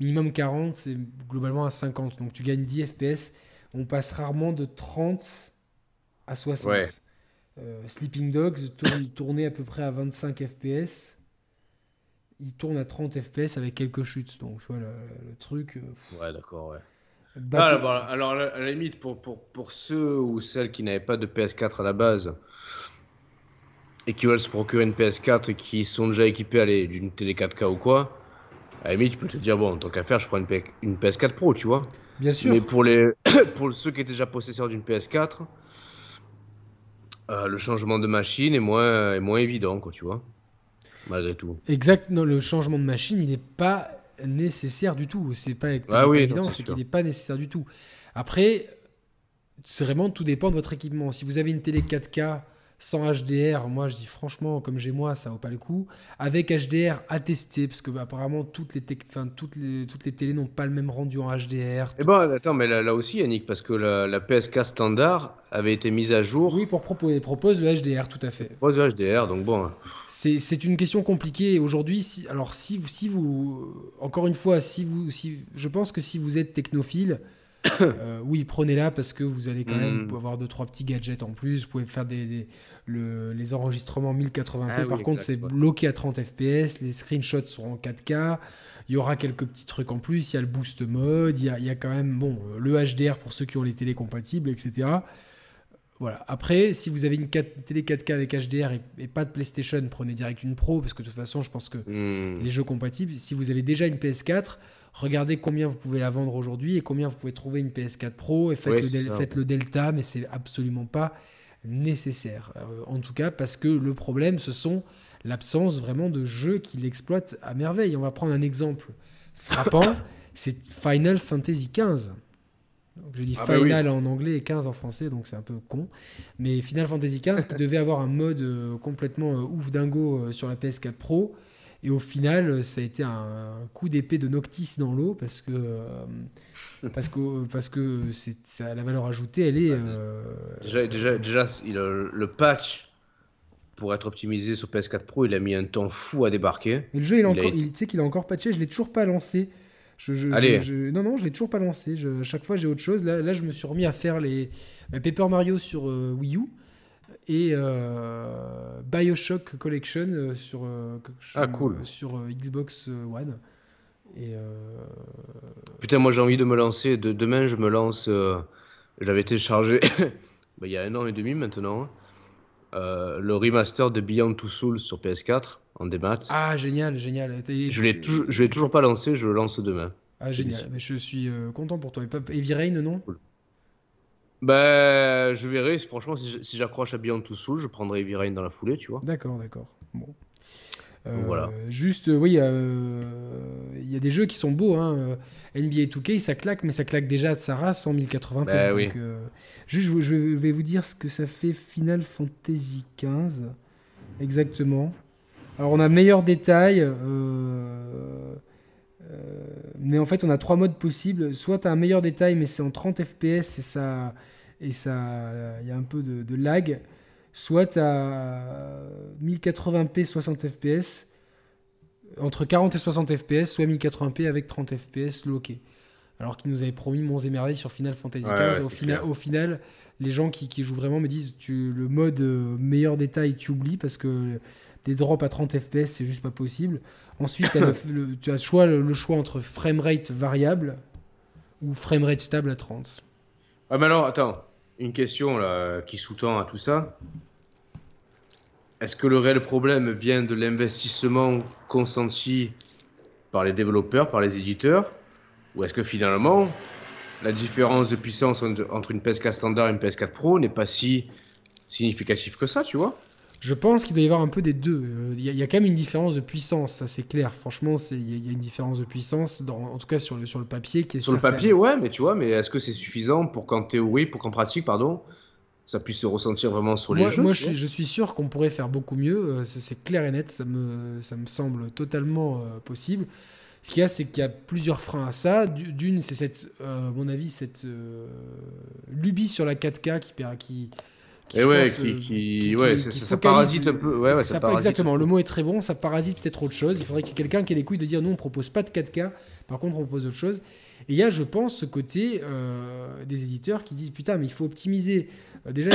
minimum 40, c'est globalement à 50. Donc tu gagnes 10 FPS. On passe rarement de 30 à 60. Euh, Sleeping Dogs tourne, tournait à peu près à 25 FPS il tourne à 30 FPS avec quelques chutes. Donc, tu vois, le, truc. Euh, ouais, d'accord, ouais. Ah, bah, alors, à la limite, pour, pour, pour ceux ou celles qui n'avaient pas de PS4 à la base et qui veulent se procurer une PS4 et qui sont déjà équipés d'une télé 4K ou quoi, à la limite, tu peux te dire, bon, tant qu'à faire, je prends une, une, PS4 Pro, tu vois. Bien sûr. Mais pour, les (coughs) pour ceux qui étaient déjà possesseurs d'une PS4, euh, le changement de machine est moins, est moins évident, quoi, tu vois malgré tout. Exact, le changement de machine, il n'est pas nécessaire du tout. C'est pas, ah évident, c'est qu'il n'est pas nécessaire du tout. Après, c'est vraiment tout dépend de votre équipement. Si vous avez une télé 4K sans HDR, moi je dis franchement, comme j'ai moi, ça vaut pas le coup. Avec HDR, à tester, parce que bah, apparemment toutes les, enfin, toutes les, toutes les télés n'ont pas le même rendu en HDR. Eh ben, attends, mais là, aussi, Yannick, parce que la, PSK standard avait été mise à jour. Oui, pour proposer, propose le HDR, tout à fait. Propose le HDR, donc bon. Hein. C'est une question compliquée aujourd'hui. Si, alors, si vous, si vous, encore une fois, si vous, si, je pense que si vous êtes technophile, (coughs) euh, oui, prenez-la parce que vous allez quand même hmm. avoir deux trois petits gadgets en plus. Vous pouvez faire des les enregistrements 1080p, ah par contre, c'est bloqué à 30 fps. Les screenshots seront en 4K. Il y aura quelques petits trucs en plus. Il y a le boost mode. Il y a, il y a quand même bon, le HDR pour ceux qui ont les télé compatibles, etc. Voilà. Après, si vous avez une télé 4K avec HDR et, pas de PlayStation, prenez direct une Pro parce que de toute façon, je pense que hmm. les jeux compatibles. Si vous avez déjà une PS4, regardez combien vous pouvez la vendre aujourd'hui et combien vous pouvez trouver une PS4 Pro et faites, le, faites le, delta, mais c'est absolument pas nécessaire. Euh, en tout cas, parce que le problème, ce sont l'absence vraiment de jeux qui l'exploitent à merveille. On va prendre un exemple frappant, (coughs) c'est Final Fantasy XV. je dis ah bah Final en anglais et 15 en français, donc c'est un peu con. Mais Final Fantasy XV qui (laughs) devait avoir un mode euh, complètement euh, ouf dingo sur la PS4 Pro. Et au final, ça a été un coup d'épée de Noctis dans l'eau parce que parce que parce que c'est la valeur ajoutée, elle est. Euh, déjà, déjà, déjà il le patch pour être optimisé sur PS4 Pro, il a mis un temps fou à débarquer. le jeu, il, encore, il tu sais qu'il a encore patché, je l'ai toujours pas lancé. Je, Allez. non, non, je l'ai toujours pas lancé. à chaque fois, j'ai autre chose. Là, là, je me suis remis à faire les Paper Mario sur euh, Wii U et euh, Bioshock Collection sur, ah, cool. sur Xbox One. Et Putain, moi j'ai envie de me lancer. De, demain, je me lance. Euh, j'avais téléchargé (coughs) bah, il y a un an et demi maintenant. Euh, le remaster de Beyond Two Souls sur PS4 en démat. Ah, génial, génial. Je l'ai toujours, je l'ai toujours pas lancé, je le lance demain. Ah, génial. Mais je suis content pour toi. Et Heavy Rain, non? Bah, je verrai. Franchement, si j'accroche à Beyond Two Souls, je prendrai Heavy Rain dans la foulée, tu vois. D'accord, d'accord. Bon voilà. Euh, juste, oui, euh, il y a des jeux qui sont beaux. Hein. NBA 2K, ça claque, mais ça claque déjà de sa race en 1080p. Bah euh, juste, je vais vous dire ce que ça fait Final Fantasy XV. Exactement. Alors, on a meilleur détail. Mais en fait, on a trois modes possibles. Soit tu as un meilleur détail, mais c'est en 30 fps et ça, et ça, il y a un peu de, de lag. Soit tu as 1080p 60 fps, entre 40 et 60 fps, soit 1080p avec 30 fps loqué. Alors qu'ils nous avaient promis Monts et Merveilles sur Final Fantasy XV. au, final, au, final, les gens qui, qui, jouent vraiment me disent tu, le mode euh, meilleur détail, tu oublies parce que des drops à 30 fps, c'est juste pas possible. Ensuite, (laughs) tu as le choix, le, choix entre framerate variable ou framerate stable à 30. Ah, mais alors, attends, une question là, qui sous-tend à tout ça. Est-ce que le réel problème vient de l'investissement consenti par les développeurs, par les éditeurs Ou est-ce que finalement, la différence de puissance entre une PS4 standard et une PS4 Pro n'est pas si significative que ça, tu vois? Je pense qu'il doit y avoir un peu des deux. Il y, a quand même une différence de puissance, ça c'est clair. Franchement, il y, a une différence de puissance, dans, en tout cas sur le, sur le papier. Qui est sur le papier, ouais, mais tu vois, mais est-ce que c'est suffisant pour qu'en théorie, pour qu'en pratique, pardon, ça puisse se ressentir vraiment sur les jeux. Moi, je, suis sûr qu'on pourrait faire beaucoup mieux. Euh, c'est clair et net. Ça me, ça me semble totalement euh, possible. Ce qu'il y a, c'est qu'il y a plusieurs freins à ça. D'une, c'est cette, euh, à mon avis, cette lubie sur la 4K qui, qui, qui, et ouais, qui, ouais, ça, parasite un peu. Ouais, ouais, ça, parasite exactement, le mot est très bon. Ça parasite peut-être autre chose. Il faudrait qu'il y ait quelqu'un qui ait les couilles de dire non, on propose pas de 4K. Par contre, on propose autre chose. Et il y a, je pense, ce côté des éditeurs qui disent putain, mais il faut optimiser euh, déjà,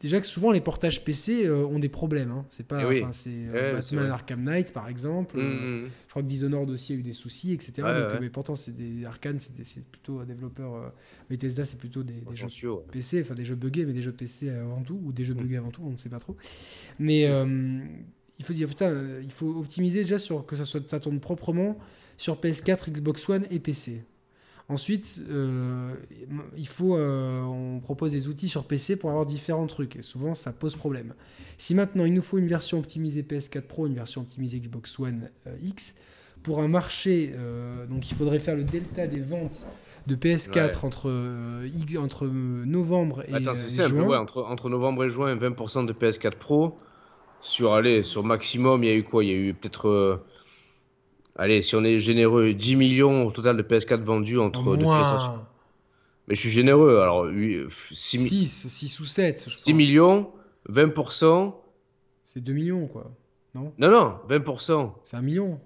déjà que souvent les portages PC euh, ont des problèmes. Hein. C'est pas, eh c'est euh, Batman Arkham Knight par exemple. Mm, mm, mm. je crois que Dishonored aussi a eu des soucis, etc. mais pourtant, c'est des Arkane, c'est plutôt un développeur. Bethesda, c'est plutôt des, jeux PC, enfin des jeux buggés, mais des jeux PC avant tout, ou des jeux buggés avant tout, on ne sait pas trop. Mais il faut dire putain, il faut optimiser déjà sur que ça, soit, ça tourne proprement sur PS4, Xbox One et PC. Ensuite, euh, il faut, euh, on propose des outils sur PC pour avoir différents trucs. Et souvent, ça pose problème. Si maintenant, il nous faut une version optimisée PS4 Pro, une version optimisée Xbox One euh, X, pour un marché, donc il faudrait faire le delta des ventes de PS4 entre, entre novembre et, Attends, c'est simple, ouais, entre, entre novembre et juin, 20% de PS4 Pro. Sur, allez, sur maximum, il y a eu quoi? Il y a eu peut-être Allez, si on est généreux, 10 millions au total de PS4 vendus entre depuis Mais je suis généreux, alors 6, 6, ou 7. 6 millions, 20%. C'est 2 millions, quoi. Non? Non, non, 20%. C'est un million.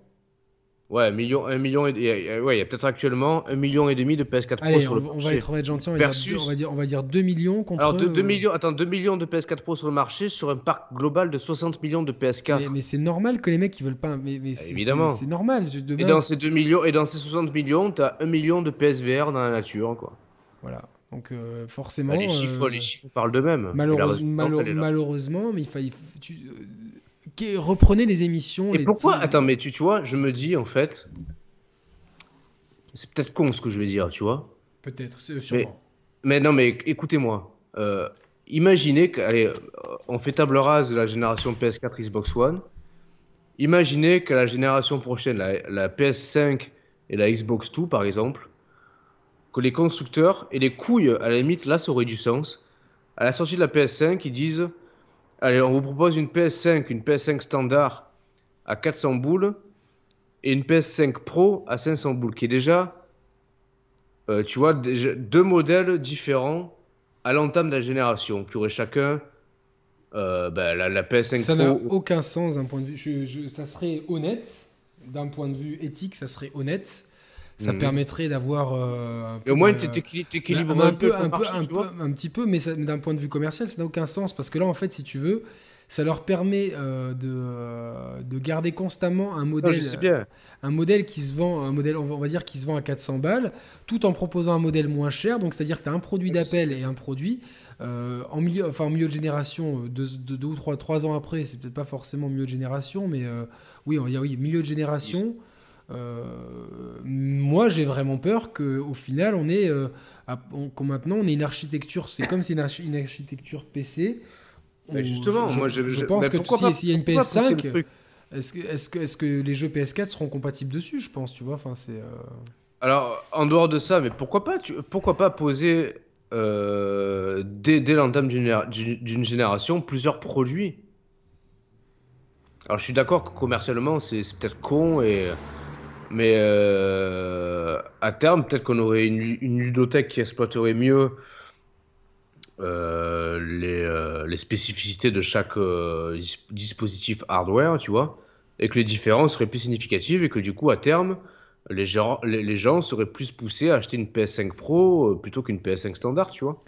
Ouais, million, un million et, ouais, il y a peut-être actuellement un million et demi de PS4 Pro sur le marché. On va être, on va être gentil, on va, dire, on, va dire, on va dire 2 millions contre. Alors 2, millions, attends, 2 millions de PS4 Pro sur le marché sur un parc global de 60 millions de PS4. Mais, c'est normal que les mecs ils veulent pas. Mais, mais Évidemment. C'est normal. Et dans ces 2 millions et dans ces 60 millions, t'as 1 million de PSVR dans la nature, quoi. Voilà. Donc euh, forcément. Bah, les chiffres, les euh, chiffres parlent d'eux-mêmes. malheureusement, mais il fallait. Tu, euh, reprenez les émissions. Et pourquoi Attends, mais tu, tu vois, je me dis en fait, c'est peut-être con ce que je vais dire, tu vois. Peut-être, sûrement. Mais, non, mais écoutez-moi. Euh, imaginez que, allez, on fait table rase de la génération PS4 Xbox One. Imaginez que la génération prochaine, la, PS5 et la Xbox 2 par exemple, que les constructeurs et les couilles, à la limite, là ça aurait du sens. À la sortie de la PS5, ils disent Allez, on vous propose une PS5, une PS5 standard à 400 boules et une PS5 Pro à 500 boules, qui est déjà, euh, tu vois, deux modèles différents à l'entame de la génération, qui auraient chacun euh, ben, la, PS5 ça Pro. Ça n'a aucun sens d'un point de vue. ça serait honnête, d'un point de vue éthique, ça serait honnête. Ça mhm. permettrait d'avoir. Euh, au moins, tu t'équilibres un, peu, un, peu, un, peu, un, petit peu, mais d'un point de vue commercial, ça n'a aucun sens parce que là, en fait, si tu veux, ça leur permet euh, de, euh, de, garder constamment un modèle, un modèle qui se vend, un modèle, on va dire qui se vend à 400 balles, tout en proposant un modèle moins cher. Donc c'est-à-dire que tu as un produit d'appel et un produit. Euh, en milieu, enfin en milieu de génération, deux, deux, ou trois, trois ans après, c'est peut-être pas forcément milieu de génération, mais oui, on va dire oui, milieu de génération. Moi, j'ai vraiment peur qu'au final, on est, maintenant, on est une architecture. C'est comme c'est une, une, architecture PC justement, je, moi je, pense que s'il y a une PS5, est-ce que, est que, est que les jeux PS4 seront compatibles dessus Je pense, tu vois. Enfin, c'est. Euh, Alors, en dehors de ça, mais pourquoi pas, tu, pourquoi pas poser euh, dès, dès l'entame d'une génération plusieurs produits? Alors, je suis d'accord que commercialement, c'est peut-être con et mais à terme, peut-être qu'on aurait une, une, ludothèque qui exploiterait mieux les, les, spécificités de chaque dispositif hardware, tu vois, et que les différences seraient plus significatives et que du coup, à terme, les gens, les, gens seraient plus poussés à acheter une PS5 Pro euh, plutôt qu'une PS5 standard, tu vois.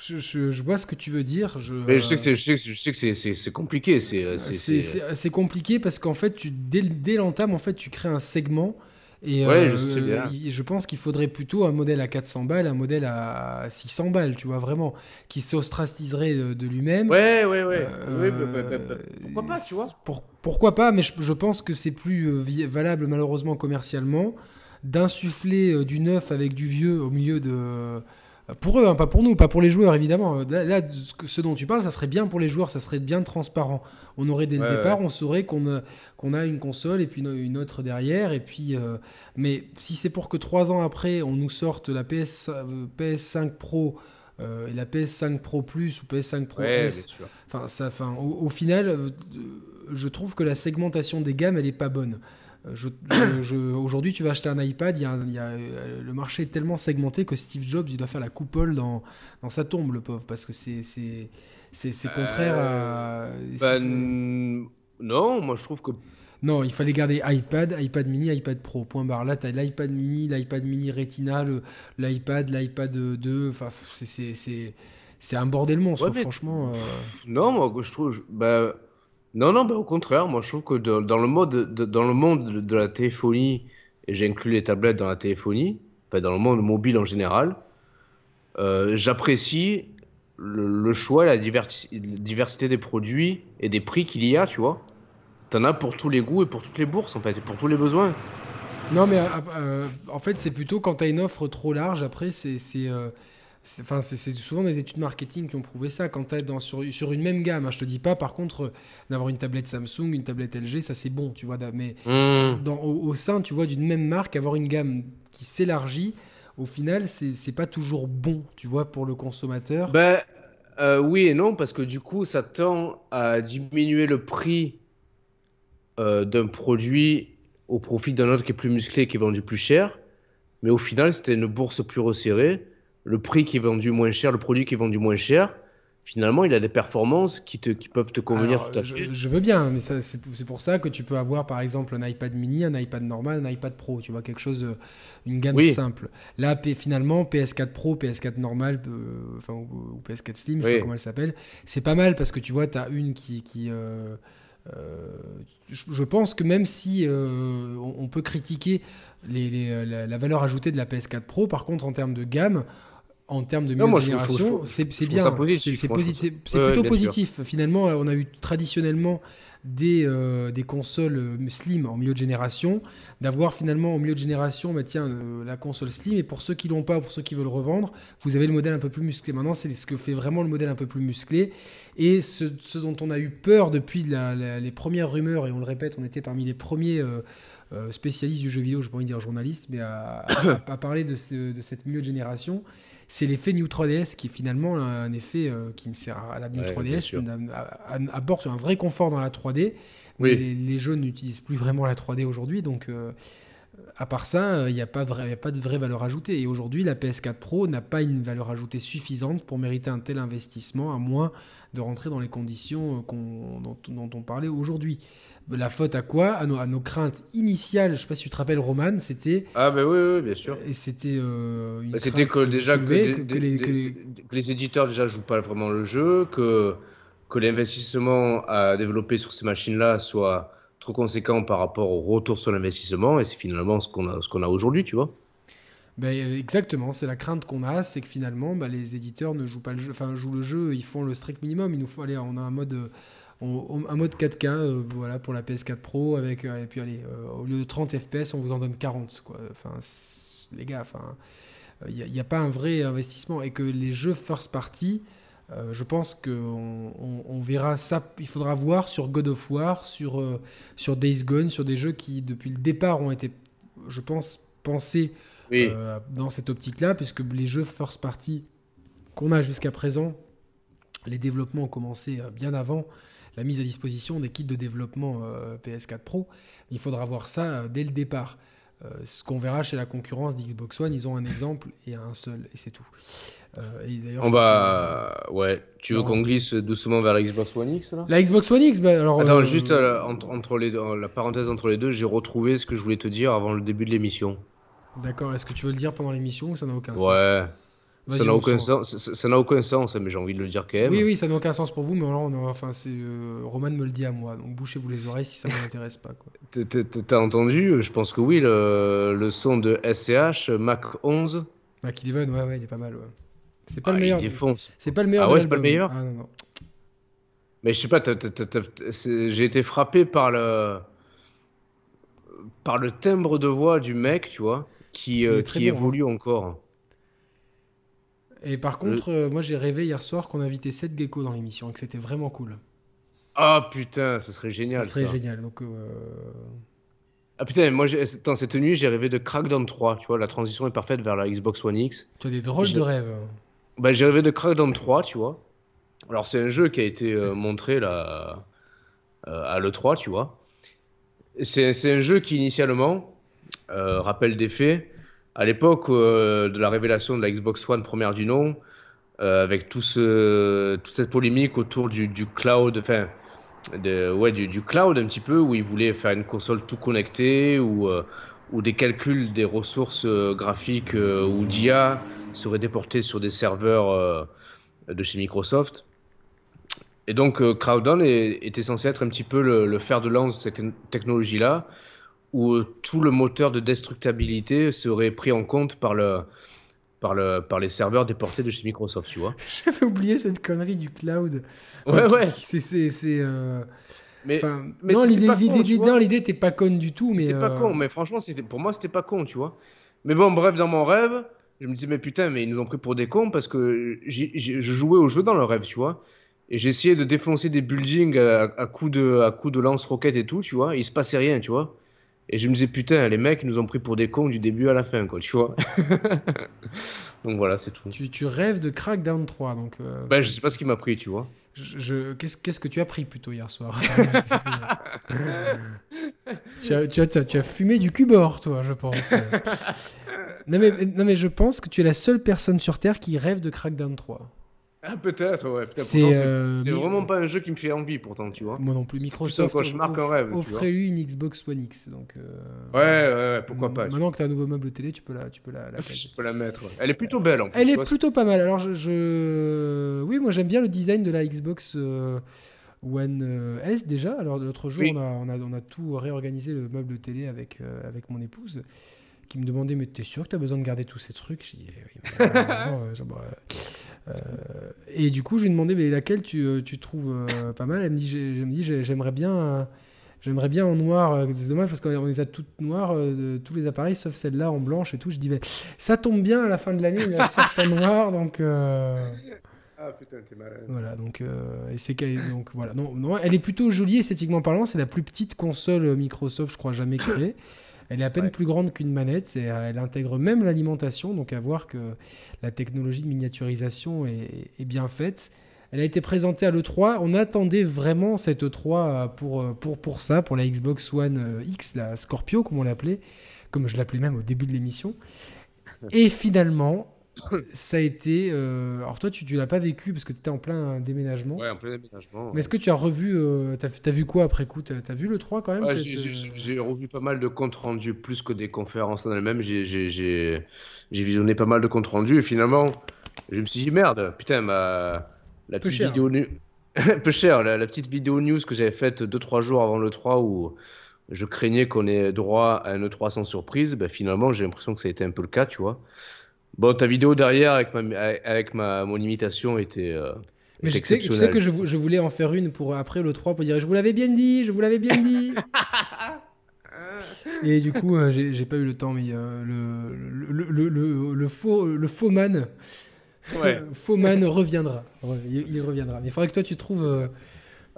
Je, je, vois ce que tu veux dire. Je, Mais je sais que c'est compliqué. Euh, c'est compliqué parce qu'en fait, tu, dès, dès l'entame, en fait, tu crées un segment et ouais, je, euh, je, pense qu'il faudrait plutôt un modèle à 400 balles, un modèle à 600 balles, tu vois, vraiment, qui s'ostraciserait de, lui-même. Ouais, ouais, ouais. Euh, bah, bah, bah, pourquoi pas, tu vois Pourquoi pas, mais je, pense que c'est plus euh, valable, malheureusement, commercialement, d'insuffler du neuf avec du vieux au milieu de pour eux, hein, pas pour nous, pas pour les joueurs évidemment. Là, ce dont tu parles, ça serait bien pour les joueurs, ça serait bien transparent. On aurait dès le départ, on saurait qu'on a, qu'on a une console et puis une, autre derrière. Et puis, euh, mais si c'est pour que trois ans après, on nous sorte la PS, PS5 Pro euh, et la PS5 Pro Plus ou PS5 Pro S, ça, enfin, au, final, euh, je trouve que la segmentation des gammes, elle est pas bonne. Aujourd'hui, tu vas acheter un iPad, il y a, euh, le marché est tellement segmenté que Steve Jobs, il doit faire la coupole dans, dans sa tombe, le pauvre, parce que c'est c'est contraire à. Euh, ben, non, moi je trouve que. Non, il fallait garder iPad, iPad mini, iPad Pro. Point barre. Là, tu as l'iPad mini, l'iPad mini Retina, l'iPad, l'iPad 2. Enfin, c'est un bordel monstre, franchement. Euh. Non, moi je trouve. Bah, non, non, bah, au contraire, moi je trouve que dans, le mode, dans le monde de, la téléphonie, et j'inclus les tablettes dans la téléphonie, enfin, dans le monde mobile en général, euh, j'apprécie le, choix, la diversité des produits et des prix qu'il y a, tu vois. T'en as pour tous les goûts et pour toutes les bourses, en fait, et pour tous les besoins. Non, mais euh, euh, en fait, c'est plutôt quand t'as une offre trop large, après, c'est Enfin, c'est souvent des études marketing qui ont prouvé ça. Quand tu es dans, sur, sur, une même gamme, hein, je te dis pas par contre d'avoir une tablette Samsung, une tablette LG, ça c'est bon, tu vois. Mais mmh. dans, au, sein, tu vois, d'une même marque, avoir une gamme qui s'élargit, au final, c'est pas toujours bon, tu vois, pour le consommateur. Ben euh, oui et non, parce que du coup, ça tend à diminuer le prix euh, d'un produit au profit d'un autre qui est plus musclé, qui est vendu plus cher. Mais au final, c'était une bourse plus resserrée le prix qui est vendu moins cher, le produit qui est vendu moins cher, finalement, il a des performances qui, te, qui peuvent te convenir tout à fait. Je, veux bien, mais c'est pour ça que tu peux avoir par exemple un iPad mini, un iPad normal, un iPad Pro, tu vois, quelque chose, euh, une gamme simple. Là, finalement, PS4 Pro, PS4 normal, euh, enfin, ou, PS4 Slim, je sais pas comment elle s'appelle, c'est pas mal parce que tu vois, tu as une qui. qui euh, je, pense que même si on, peut critiquer les, la, la, valeur ajoutée de la PS4 Pro, par contre, en termes de gamme, en termes de milieu génération, c'est bien. C'est plutôt positif. Finalement, on a eu traditionnellement des, euh, des consoles euh, slim en milieu de génération, d'avoir finalement en milieu de génération, bah tiens, euh, la console slim, et pour ceux qui l'ont pas, pour ceux qui veulent revendre, vous avez le modèle un peu plus musclé. Maintenant, c'est ce que fait vraiment le modèle un peu plus musclé, et ce, dont on a eu peur depuis les premières rumeurs, et on le répète, on était parmi les premiers spécialistes du jeu vidéo, je pas envie dire journaliste, mais à, à, parler de, de cette milieu de génération, c'est l'effet New 3DS qui est finalement un effet euh, qui ne sert à la New 3DS, apporte un vrai confort dans la 3D. Mais les, jeux n'utilisent plus vraiment la 3D aujourd'hui, donc euh, à part ça, il n'y a, pas a pas de vraie valeur ajoutée. Et aujourd'hui, la PS4 Pro n'a pas une valeur ajoutée suffisante pour mériter un tel investissement, à moins de rentrer dans les conditions euh, dont, on parlait aujourd'hui la faute à quoi? À nos, craintes initiales. Je sais pas si tu te rappelles, Roman, c'était. Ah, ben oui, oui, bien sûr. Et c'était. Euh, bah, c'était que déjà que, les, éditeurs déjà jouent pas vraiment le jeu, que, que l'investissement à développer sur ces machines-là soit trop conséquent par rapport au retour sur l'investissement, et c'est finalement ce qu'on a, ce qu'on a aujourd'hui, tu vois. Ben, exactement, c'est la crainte qu'on a, c'est que finalement, bah, les éditeurs ne jouent pas le jeu, enfin jouent le jeu, ils font le strict minimum. Il nous faut aller, on a un mode un mode 4K euh, voilà, pour la PS4 Pro, avec, euh, et puis allez, euh, au lieu de 30 FPS, on vous en donne 40. Quoi. Enfin, les gars, enfin, il n'y a, pas un vrai investissement. Et que les jeux first party, je pense qu'on on, verra ça, il faudra voir sur God of War, sur, sur Days Gone, sur des jeux qui, depuis le départ, ont été, je pense, pensés dans cette optique-là, puisque les jeux first party qu'on a jusqu'à présent, les développements ont commencé bien avant la mise à disposition des kits de développement PS4 Pro. Il faudra voir ça dès le départ. ce qu'on verra chez la concurrence d'Xbox One, ils ont un exemple et un seul, et c'est tout. Euh, bah, ouais. Tu veux qu'on glisse doucement vers la Xbox One X là? La Xbox One X, bah, alors. Attends, juste entre, les deux, la parenthèse entre les deux, j'ai retrouvé ce que je voulais te dire avant le début de l'émission. D'accord. Est-ce que tu veux le dire pendant l'émission ou ça n'a aucun sens? Ouais. Ça n'a aucun, sens, ça n'a aucun sens, mais j'ai envie de le dire quand même. Oui, oui, ça n'a aucun sens pour vous, mais alors, enfin, c'est euh, Roman me le dit à moi, donc bouchez-vous les oreilles si ça ne m'intéresse pas. (laughs) T'as entendu? Je pense que oui, le, le son de SCH Mac 11. Mac 11, ouais, ouais, il est pas mal. Ouais. C'est pas, le ah, meilleur. C'est pas le meilleur. Ah ouais, c'est pas le meilleur? Ah non, non. Mais je sais pas, j'ai été frappé par le par le timbre de voix du mec, tu vois, qui, euh, qui évolue hein. encore. Et par contre, euh, moi j'ai rêvé hier soir qu'on invitait Seth Gecko dans l'émission et que c'était vraiment cool. Ah putain, ça serait génial. Ça serait génial. Donc, euh, Ah putain, moi dans cette nuit j'ai rêvé de Crackdown 3, tu vois, la transition est parfaite vers la Xbox One X. Tu as des drôles de rêves. Bah, j'ai rêvé de Crackdown 3, tu vois. Alors, c'est un jeu qui a été euh, montré là, euh, à l'E3, tu vois. C'est un jeu qui, initialement, euh, rappelle des faits, à l'époque de la révélation de la Xbox One première du nom, avec tout ce, toute cette polémique autour du, du cloud, enfin, ouais, du, du, cloud un petit peu, où ils voulaient faire une console tout connectée, ou, ou des calculs des ressources graphiques ou d'IA serait déporté sur des serveurs euh, de chez Microsoft. Et donc euh, Crowdon était censé être un petit peu le, fer de lance de cette technologie-là, où euh, tout le moteur de destructibilité serait pris en compte par le, par, le, par les serveurs déportés de chez Microsoft, tu vois. (laughs) J'avais oublié cette connerie du cloud. ouais, ouais. C'est. Mais, mais non, l'idée n'était pas conne du tout. C'était pas con, mais franchement, pour moi, c'était pas con, tu vois. Mais bon, bref, dans mon rêve, je me disais, mais putain, mais ils nous ont pris pour des cons parce que je jouais au jeu dans le rêve, tu vois. Et j'essayais de défoncer des buildings à, coups de, à coup de lance-roquettes et tout, tu vois. il se passait rien, tu vois. Et je me disais, putain, les mecs, nous ont pris pour des cons du début à la fin, quoi, tu vois. (laughs) donc voilà, c'est tout. Tu, tu, rêves de Crackdown 3, donc. Euh, ben, je sais pas ce qui m'a pris, tu vois. Je, Qu'est-ce que tu as pris plutôt hier soir? (laughs) (laughs) Tu, as, tu, as, tu, as, fumé du cubord, toi, je pense. non, mais, non, mais je pense que tu es la seule personne sur Terre qui rêve de Crackdown 3. Ah, peut-être, ouais. C'est euh, vraiment pas un jeu qui me fait envie, pourtant, tu vois. Moi non plus. Microsoft offrait-lui une Xbox One X. Donc, euh, ouais, ouais, pourquoi pas. Maintenant que tu as un nouveau meuble télé, tu peux la, tu peux la, la (laughs) Je peux la mettre. Elle est plutôt belle en plus. Elle est plutôt pas mal. Alors, je, oui, moi j'aime bien le design de la Xbox. Euh, One S déjà. Alors l'autre jour, on, a, on, a, on, a, tout réorganisé le meuble télé avec, avec mon épouse qui me demandait mais t'es sûr que t'as besoin de garder tous ces trucs? Je dis oui, (laughs) euh, et du coup je lui ai demandé mais laquelle tu, euh, tu trouves euh, pas mal? Elle me dit, me dit j'aimerais bien j'aimerais bien en noir c'est dommage parce qu'on les a toutes noires tous les appareils sauf celle-là en blanche et tout je dis mais ça tombe bien à la fin de l'année il y a en (laughs) noir donc ah putain, t'es malade. Voilà, donc, et c'est donc voilà. Non, non, elle est plutôt jolie esthétiquement parlant. C'est la plus petite console Microsoft, je crois, jamais créée. Elle est à peine plus grande qu'une manette et elle intègre même l'alimentation, donc à voir que la technologie de miniaturisation est, bien faite. Elle a été présentée à l'E3. On attendait vraiment cette E3 pour, pour, pour ça, pour la Xbox One X, la Scorpio, comme on l'appelait, comme je l'appelais même au début de l'émission. Et finalement, ça a été. Euh, alors, toi, tu ne l'as pas vécu parce que tu étais en plein déménagement. Ouais, en plein déménagement. Mais est-ce que tu as revu. Euh, tu as, vu quoi après coup? Tu as, vu le 3 quand même? Ouais, J'ai revu pas mal de comptes rendus, plus que des conférences en elles-mêmes. J'ai visionné pas mal de comptes rendus et finalement, je me suis dit merde, putain, ma. La petite vidéo. (laughs) Peu cher, la, la, petite vidéo news que j'avais faite 2-3 jours avant le 3 où je craignais qu'on ait droit à un E3 sans surprise, ben finalement j'ai l'impression que ça a été un peu le cas, tu vois. Bon, ta vidéo derrière avec ma, avec ma, mon imitation était. Euh, mais je sais, sais, que je, je, voulais en faire une pour après le 3 pour dire je vous l'avais bien dit, je vous l'avais bien dit. (laughs) Et du coup, euh, j'ai pas eu le temps, mais euh, le, le, le, le, le, faux, le faux man, ouais. (laughs) faux man reviendra. Il, il, reviendra. Mais il faudrait que toi tu trouves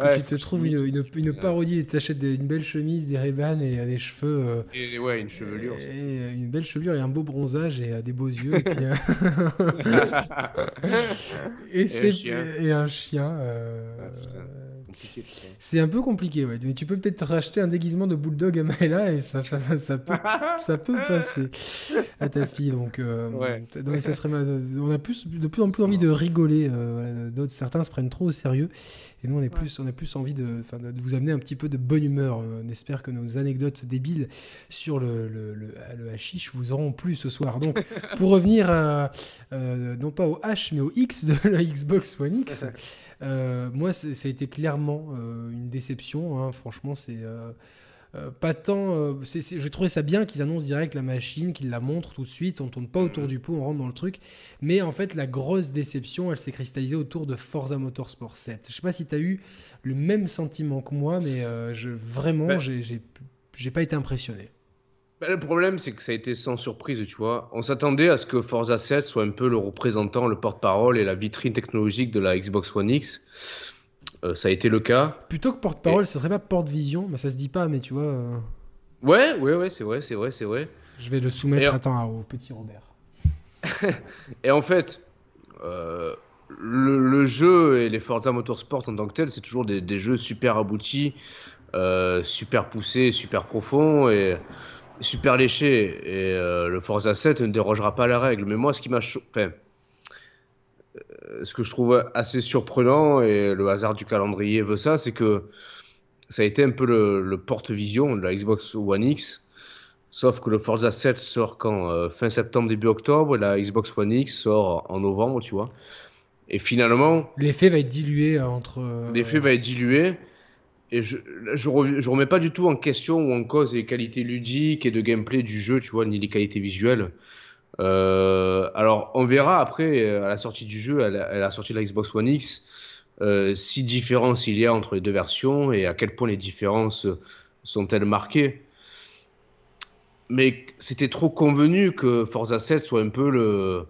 euh, que tu te trouves une, une, une, parodie et t'achètes une belle chemise, des ray et des cheveux. Euh, et ouais, une chevelure. Et, euh, une belle chevelure et un beau bronzage et euh, des beaux yeux. et, puis, (laughs) et, un chien. Et un chien ah, C'est un peu compliqué, ouais. Mais tu peux peut-être racheter un déguisement de bulldog à Maëla et ça, ça, ça, peut, (laughs) ça peut passer à ta fille. Donc, euh, ça serait on a plus, de plus en plus envie de rigoler. Euh, d'autres, certains se prennent trop au sérieux. Et nous, on, est plus, on a plus envie de, de, vous amener un petit peu de bonne humeur. On espère que nos anecdotes débiles sur le, le, le, le hashish vous auront plu ce soir. Donc, (laughs) pour revenir à, non pas au H, mais au X de la Xbox One X. (laughs) Euh, moi, ça a été clairement euh, une déception. Hein. Franchement, c'est euh, pas tant. j'ai trouvé ça bien qu'ils annoncent direct la machine, qu'ils la montrent tout de suite. On tourne pas autour du pot, on rentre dans le truc. Mais en fait, la grosse déception, elle s'est cristallisée autour de Forza Motorsport 7. Je sais pas si tu as eu le même sentiment que moi, mais je, vraiment, ben j'ai pas été impressionné. Ben, le problème, c'est que ça a été sans surprise, tu vois. On s'attendait à ce que Forza 7 soit un peu le représentant, le porte-parole et la vitrine technologique de la Xbox One X. Euh, ça a été le cas. Plutôt que porte-parole, ça serait pas porte-vision, mais ça se dit pas, mais tu vois. Euh. Ouais, ouais, ouais, c'est vrai, c'est vrai, c'est vrai. Je vais le soumettre, attends, au petit Robert. (laughs) et en fait, euh, le, jeu et les Forza Motorsport en tant que tel, c'est toujours des, des, jeux super aboutis, super poussés, super profonds et super léché et euh, le Forza 7 ne dérogera pas à la règle. Mais moi, ce qui m'a enfin, euh, ce que je trouve assez surprenant et le hasard du calendrier veut ça, c'est que ça a été un peu le, porte-vision de la Xbox One X. Sauf que le Forza 7 sort quand euh, fin septembre, début octobre, et la Xbox One X sort en novembre, tu vois. Et finalement. L'effet va être dilué entre. L'effet va être dilué et je, je, remets pas du tout en question ou en cause les qualités ludiques et de gameplay du jeu, tu vois, ni les qualités visuelles. Euh, alors, on verra après, euh, à la sortie du jeu, à la, sortie de la Xbox One X, euh, si différence il y a entre les deux versions et à quel point les différences sont-elles marquées. Mais c'était trop convenu que Forza 7 soit un peu le,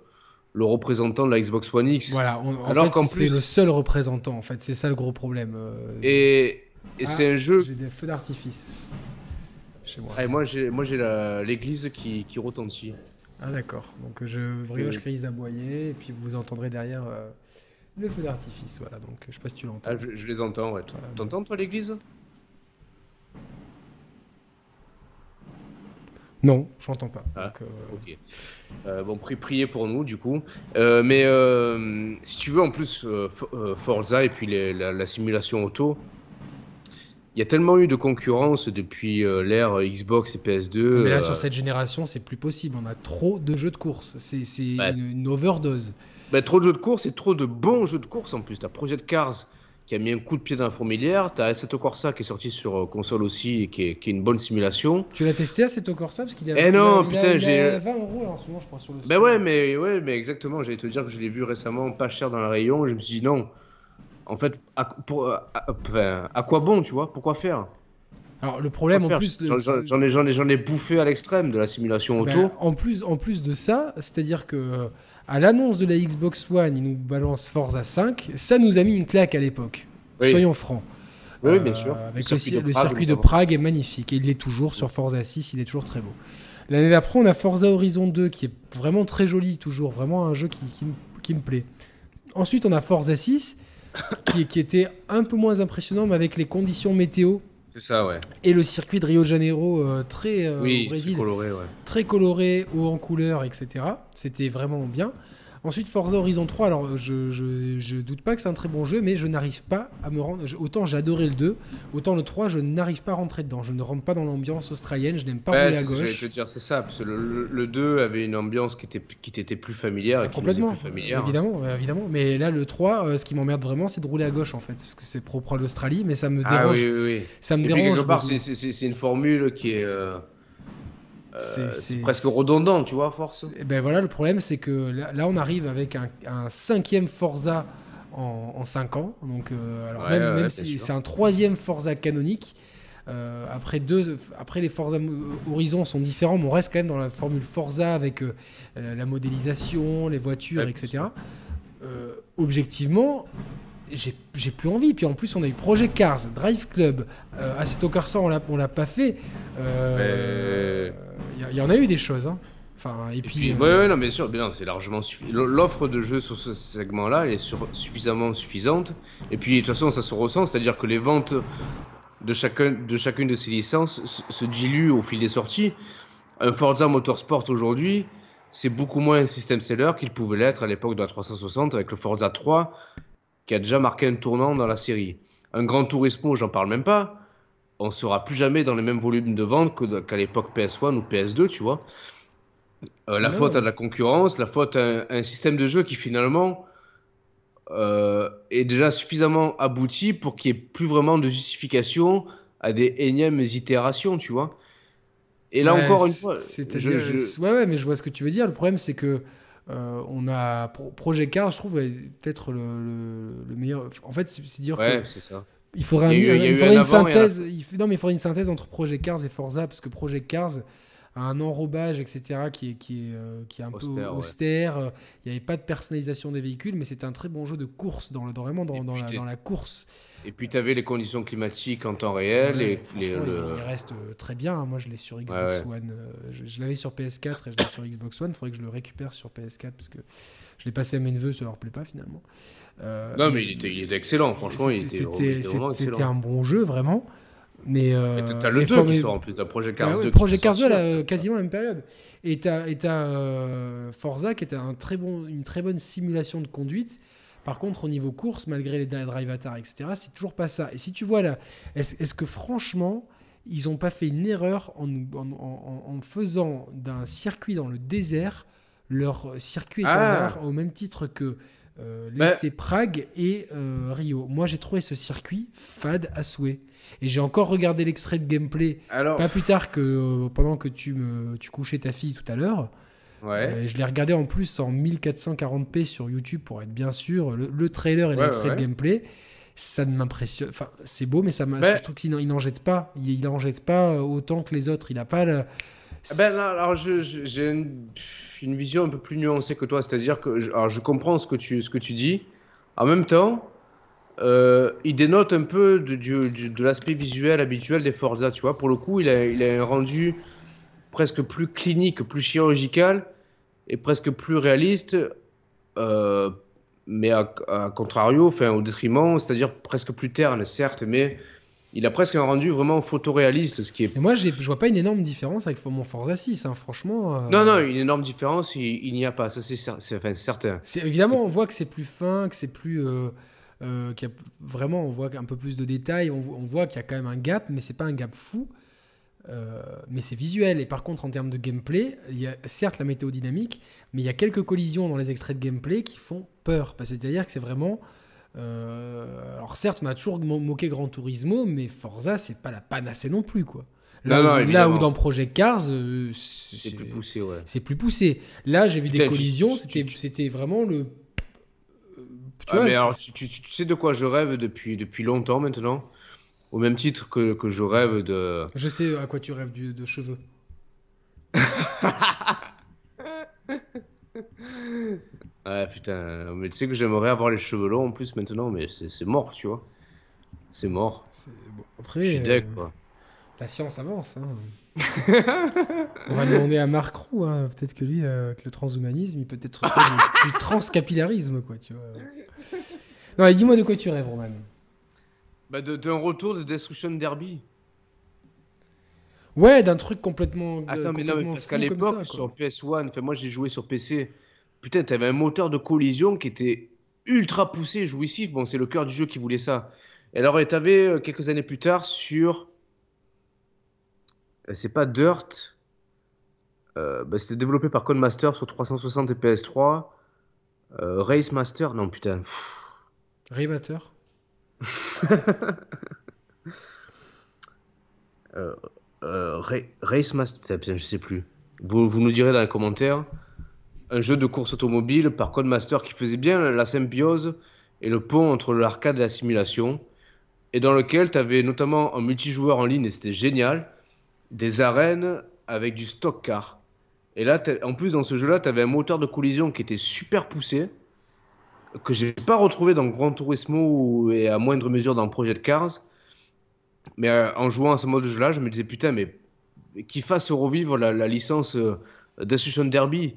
le représentant de la Xbox One X. Voilà, alors qu'en plus c'est le seul représentant en fait, c'est ça le gros problème. Et et ah, c'est un jeu. J'ai des feux d'artifice chez moi. Ah, et moi, j'ai, moi, j'ai l'église qui, qui retentit. Ah, d'accord. Donc, je brioche crise d'aboyer, et puis vous entendrez derrière euh, le feu d'artifice. Voilà, donc je sais pas si tu l'entends. Ah, je, les entends, ouais. T'entends, toi, l'église? Non, je n'entends pas. Ah, euh, ok. Euh, bon, priez pour nous, du coup. mais si tu veux, en plus, Forza et puis la, la, simulation auto, il y a tellement eu de concurrence depuis euh, l'ère Xbox et PS2. Mais là, sur euh, cette génération, c'est plus possible. On a trop de jeux de course. C'est une, overdose. Bah, trop de jeux de course et trop de bons jeux de course en plus. T'as Project Cars qui a mis un coup de pied dans la fourmilière. T'as Assetto Corsa qui est sorti sur euh, console aussi et qui est, qui est une bonne simulation. Tu l'as testé Assetto Corsa? Parce qu'il a, eh non, putain, j'ai 20 euros en ce moment, je crois, sur le. Ben ouais, mais ouais, mais exactement. J'allais te dire que je l'ai vu récemment pas cher dans le rayon. Et je me suis dit non en fait, à, pour, à, quoi bon, tu vois Pourquoi faire? Alors le problème en plus, j'en ai, j'en ai, j'en ai bouffé à l'extrême de la simulation ben, auto. en plus, en plus de ça, c'est-à-dire que à l'annonce de la Xbox One, ils nous balancent Forza 5, ça nous a mis une claque à l'époque. Soyons francs. Oui, bien sûr. Euh, avec le, circuit, de, Prague, est magnifique et il est toujours sur Forza 6, il est toujours très beau. L'année d'après, on a Forza Horizon 2 qui est vraiment très joli, toujours vraiment un jeu qui, qui, qui me plaît. Ensuite, on a Forza 6 qui, qui, était un peu moins impressionnant, mais avec les conditions météo. C'est ça, ouais. Et le circuit de Rio de Janeiro euh, très euh, oui, très coloré, ouais. très coloré, haut en couleur, etc. C'était vraiment bien. Ensuite, Forza Horizon 3, alors je, je, je doute pas que c'est un très bon jeu, mais je n'arrive pas à me rendre. Autant j'ai adoré le 2, autant le 3, je n'arrive pas à rentrer dedans. Je ne rentre pas dans l'ambiance australienne, je n'aime pas rouler à gauche. Je te dire, c'est ça, parce que le, le, 2 avait une ambiance qui était, qui était plus familière. Et Complètement. Qui plus familière. Évidemment, évidemment. Mais là, le 3, euh, ce qui m'emmerde vraiment, c'est de rouler à gauche en fait, parce que c'est propre à l'Australie, mais ça me ah dérange. Ah oui, oui, oui. Ça me dérange. c'est une formule qui est. Euh, euh, c'est presque redondant, tu vois, force. Ben voilà, le problème, c'est que là, on arrive avec un, cinquième Forza en, en 5 ans. Donc, euh, alors même, si c'est un troisième Forza canonique. Euh, après, deux, après, les Forza Horizon sont différents, mais on reste quand même dans la formule Forza avec la, modélisation, les voitures, etc. objectivement, j'ai plus envie. Puis en plus, on a eu Project Cars, Drive Club, euh, Assetto Corsa, on l'a pas fait. Il euh, y, en a eu des choses. Hein. Enfin, et, puis. ouais, ouais, non, bien sûr, bien, c'est largement suffisant. L'offre de jeux sur ce segment-là, elle est suffisamment suffisante. Et puis, de toute façon, ça se ressent, c'est-à-dire que les ventes de, chacun, de chacune de ces licences se, diluent au fil des sorties. Un Forza Motorsport aujourd'hui, c'est beaucoup moins un système seller qu'il pouvait l'être à l'époque de la 360 avec le Forza 3, qui a déjà marqué un tournant dans la série. Un Grand Turismo, j'en parle même pas. On sera plus jamais dans les mêmes volumes de vente qu'à l'époque PS1 ou PS2, tu vois. Euh, la faute à de la concurrence, la faute à un, système de jeu qui finalement euh, est déjà suffisamment abouti pour qu'il n'y ait plus vraiment de justification à des énièmes itérations, tu vois. Et là encore une fois, je, ouais, ouais, mais je vois ce que tu veux dire. Le problème, c'est que euh, on a Projet Car, je trouve, peut-être le, meilleur. En fait, c'est dire ouais, c'est ça. Il faudrait, une synthèse. non, mais il faudrait une synthèse entre Projet Cars et Forza, parce que Projet Cars un enrobage, etc., qui est, qui est, euh, qui est un peu austère. Il n'y avait pas de personnalisation des véhicules, mais c'était un très bon jeu de course, dans, dans vraiment dans, dans, la, dans, la, course. Et puis tu avais les conditions climatiques en temps réel. et il, reste euh, très bien. Moi, je l'ai sur Xbox One. Euh, je, l'avais sur PS4 et je l'ai sur Xbox One. Il faudrait que je le récupère sur PS4 parce que je l'ai passé à mes neveux, ça leur plaît pas finalement. non, mais il était, il était excellent, franchement. C'était un bon jeu, vraiment. Mais, euh, t'as le 2 qui sort en plus, Project Cars 2. Project Cars 2, là, quasiment la même période. Et t'as euh, Forza qui était un très bon, une très bonne simulation de conduite. Par contre, au niveau course, malgré les drive avatars, etc., c'est toujours pas ça. Et si tu vois là, est-ce que franchement, ils n'ont pas fait une erreur en, en, en, faisant d'un circuit dans le désert leur circuit ah. étendard au même titre que euh, bah l'été Prague et euh, Rio. Moi, j'ai trouvé ce circuit fade à souhait. Et j'ai encore regardé l'extrait de gameplay pas plus tard que euh, pendant que tu, me, tu couchais ta fille tout à l'heure. Ouais. je l'ai regardé en plus en 1440p sur YouTube pour être bien sûr. Le, trailer et l'extrait de gameplay, ça ne m'impressionne. Enfin, c'est beau, mais ça bah je trouve qu'il n'en jette pas. Il n'en jette pas autant que les autres. Il n'a pas le. Ah ben, alors, j'ai une une vision un peu plus nuancée que toi. C'est-à-dire que je, alors je comprends ce que tu, ce que tu dis. En même temps, euh, il dénote un peu de, de l'aspect visuel habituel des Forza. Tu vois, pour le coup, il a, il a un rendu presque plus clinique, plus chirurgical et presque plus réaliste. Euh, mais à, à, contrario, enfin, au détriment, c'est-à-dire presque plus terne, certes, mais il a presque un rendu vraiment photoréaliste, ce qui est. moi, je vois pas une énorme différence avec mon Forza 6, hein, franchement. Euh. Non, non, une énorme différence, il, n'y a pas, ça c'est certain. Évidemment, on voit que c'est plus fin, que c'est plus. Euh, euh, a, vraiment, on voit un peu plus de détails, on, voit qu'il y a quand même un gap, mais c'est pas un gap fou. Mais c'est visuel. Et par contre, en termes de gameplay, il y a certes la météo dynamique, mais il y a quelques collisions dans les extraits de gameplay qui font peur. C'est-à-dire que c'est vraiment euh, alors certes, on a toujours moqué Gran Turismo, mais Forza, c'est pas la panacée non plus, quoi. Là, là où dans Project Cars, euh, c'est plus poussé, ouais. C'est plus poussé. Là, j'ai vu des collisions, c'était vraiment le. Tu, ah, mais alors, tu, sais de quoi je rêve depuis, depuis longtemps maintenant? Au même titre que, que je rêve de. Je sais à quoi tu rêves du, de cheveux. Ouais, (laughs) putain, mais tu sais que j'aimerais avoir les cheveux longs en plus maintenant, mais c'est mort, tu vois. C'est mort. après, je suis deck, euh, quoi. La science avance. Hein. (laughs) On va demander à Marc Roux, hein, peut-être que lui, euh, avec le transhumanisme, il peut être du, du transcapillarisme, quoi, tu vois. Non, dis-moi de quoi tu rêves, Roman. Bah, d'un retour de Destruction Derby. Ouais, d'un truc complètement. Attends, mais non, mais parce qu'à l'époque, sur PS1, enfin, moi j'ai joué sur PC putain, t'avais un moteur de collision qui était ultra poussé, jouissif. Bon, c'est le cœur du jeu qui voulait ça. Et alors, t'avais euh, quelques années plus tard sur. Euh, c'est pas Dirt. Euh, bah, c'était développé par Codemaster sur 360 et PS3. Race Master, non putain. Raymaster? (laughs) Race Master, je sais plus. Vous, vous nous direz dans les commentaires un jeu de course automobile par Codemaster qui faisait bien la symbiose et le pont entre l'arcade et la simulation, et dans lequel tu avais notamment un multijoueur en ligne, et c'était génial, des arènes avec du stock car. Et là, en plus, dans ce jeu-là, tu avais un moteur de collision qui était super poussé, que j'ai pas retrouvé dans Gran Turismo et à moindre mesure dans Project Cars. Mais euh, en jouant à ce mode de jeu-là, je me disais putain, mais qu'il fasse revivre la, licence. Euh, Destruction Derby.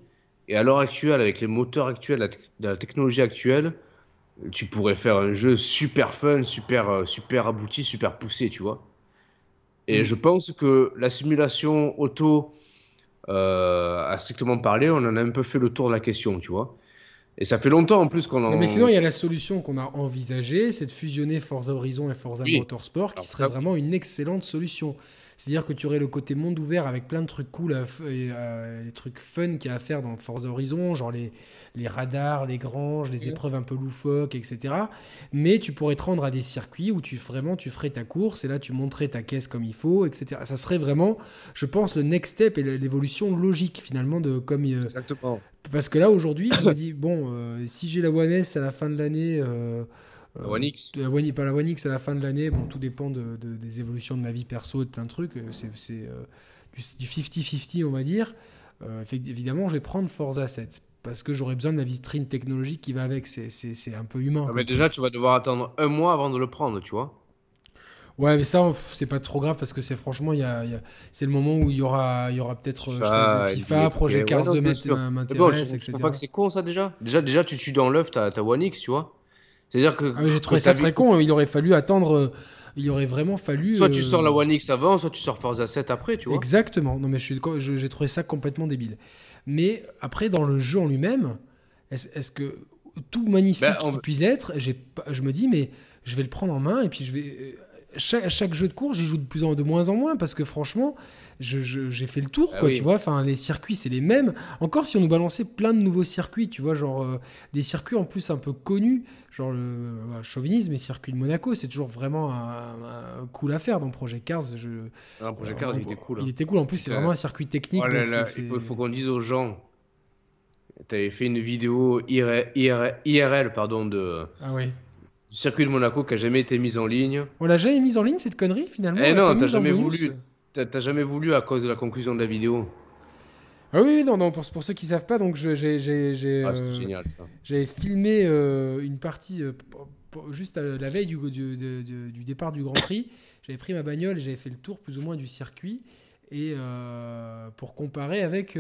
Et à l'heure actuelle, avec les moteurs actuels, la, technologie actuelle, tu pourrais faire un jeu super fun, super, euh, super abouti, super poussé, tu vois. Et mm. je pense que la simulation auto, euh, à strictement parler, on en a un peu fait le tour de la question, tu vois. Et ça fait longtemps en plus qu'on en. Mais sinon, il y a la solution qu'on a envisagée, c'est de fusionner Forza Horizon et Forza Motorsport, qui serait vraiment une excellente solution. C'est-à-dire que tu aurais le côté monde ouvert avec plein de trucs cool, à, euh, les trucs fun qu'il y a à faire dans Forza Horizon, genre les, les radars, les granges, les épreuves un peu loufoques, etc. Mais tu pourrais te rendre à des circuits où tu vraiment tu ferais ta course et là tu monterais ta caisse comme il faut, etc. Ça serait vraiment, je pense, le next step et l'évolution logique finalement de comme. Euh, Exactement. Parce que là aujourd'hui, je me dis bon, euh, si j'ai la One S à la fin de l'année. La One X la One, Pas la One X à la fin de l'année, bon, tout dépend de, des évolutions de ma vie perso, de plein de trucs. Euh, c'est euh, du 50-50, on va dire. Euh, évidemment, je vais prendre Forza 7 parce que j'aurais besoin de la vitrine technologique qui va avec. C'est un peu humain. Ah, mais déjà, tu vas devoir attendre un mois avant de le prendre, tu vois. Ouais, mais ça, c'est pas trop grave parce que c'est franchement, y a, y a... c'est le moment où il y aura, y aura peut-être FIFA, Projet Cars 2 m'intéresse, etc. Je crois que c'est con ça déjà. Déjà, déjà tu tues dans l'œuf ta One X, tu vois. C'est-à-dire que. Ah j'ai trouvé ça très con. Il aurait fallu attendre. Euh, il aurait vraiment fallu. Soit tu sors la euh, One X avant, soit tu sors Forza 7 après, tu vois. Exactement. Non, mais j'ai trouvé ça complètement débile. Mais après, dans le jeu en lui-même, est-ce que tout magnifique ben, qu'il puisse être, je me dis, mais je vais le prendre en main et puis je vais. Euh, chaque, chaque jeu de course, j'y joue de, plus en, de moins en moins parce que franchement, j'ai fait le tour, ah quoi, tu vois. Enfin, les circuits, c'est les mêmes. Encore si on nous balançait plein de nouveaux circuits, tu vois, genre euh, des circuits en plus un peu connus, genre le euh, chauvinisme et circuit de Monaco, c'est toujours vraiment un, cool à faire dans Projet Cars. Je, ah, Projet Cars, il était cool. Il hein. était cool. En plus, c'est vraiment un circuit technique. Oh il faut, qu'on dise aux gens. Tu avais fait une vidéo IRL, pardon, de. Ah oui du circuit de Monaco qui a jamais été mise en ligne. On l'a jamais mise en ligne cette connerie finalement? Eh non, t'as jamais voulu. T'as jamais voulu à cause de la conclusion de la vidéo ah oui, non, non, pour, pour ceux qui savent pas, donc j'ai ah, euh, filmé euh, une partie euh, juste la veille du, du, du, départ du Grand Prix. J'avais pris ma bagnole et j'avais fait le tour plus ou moins du circuit et pour comparer avec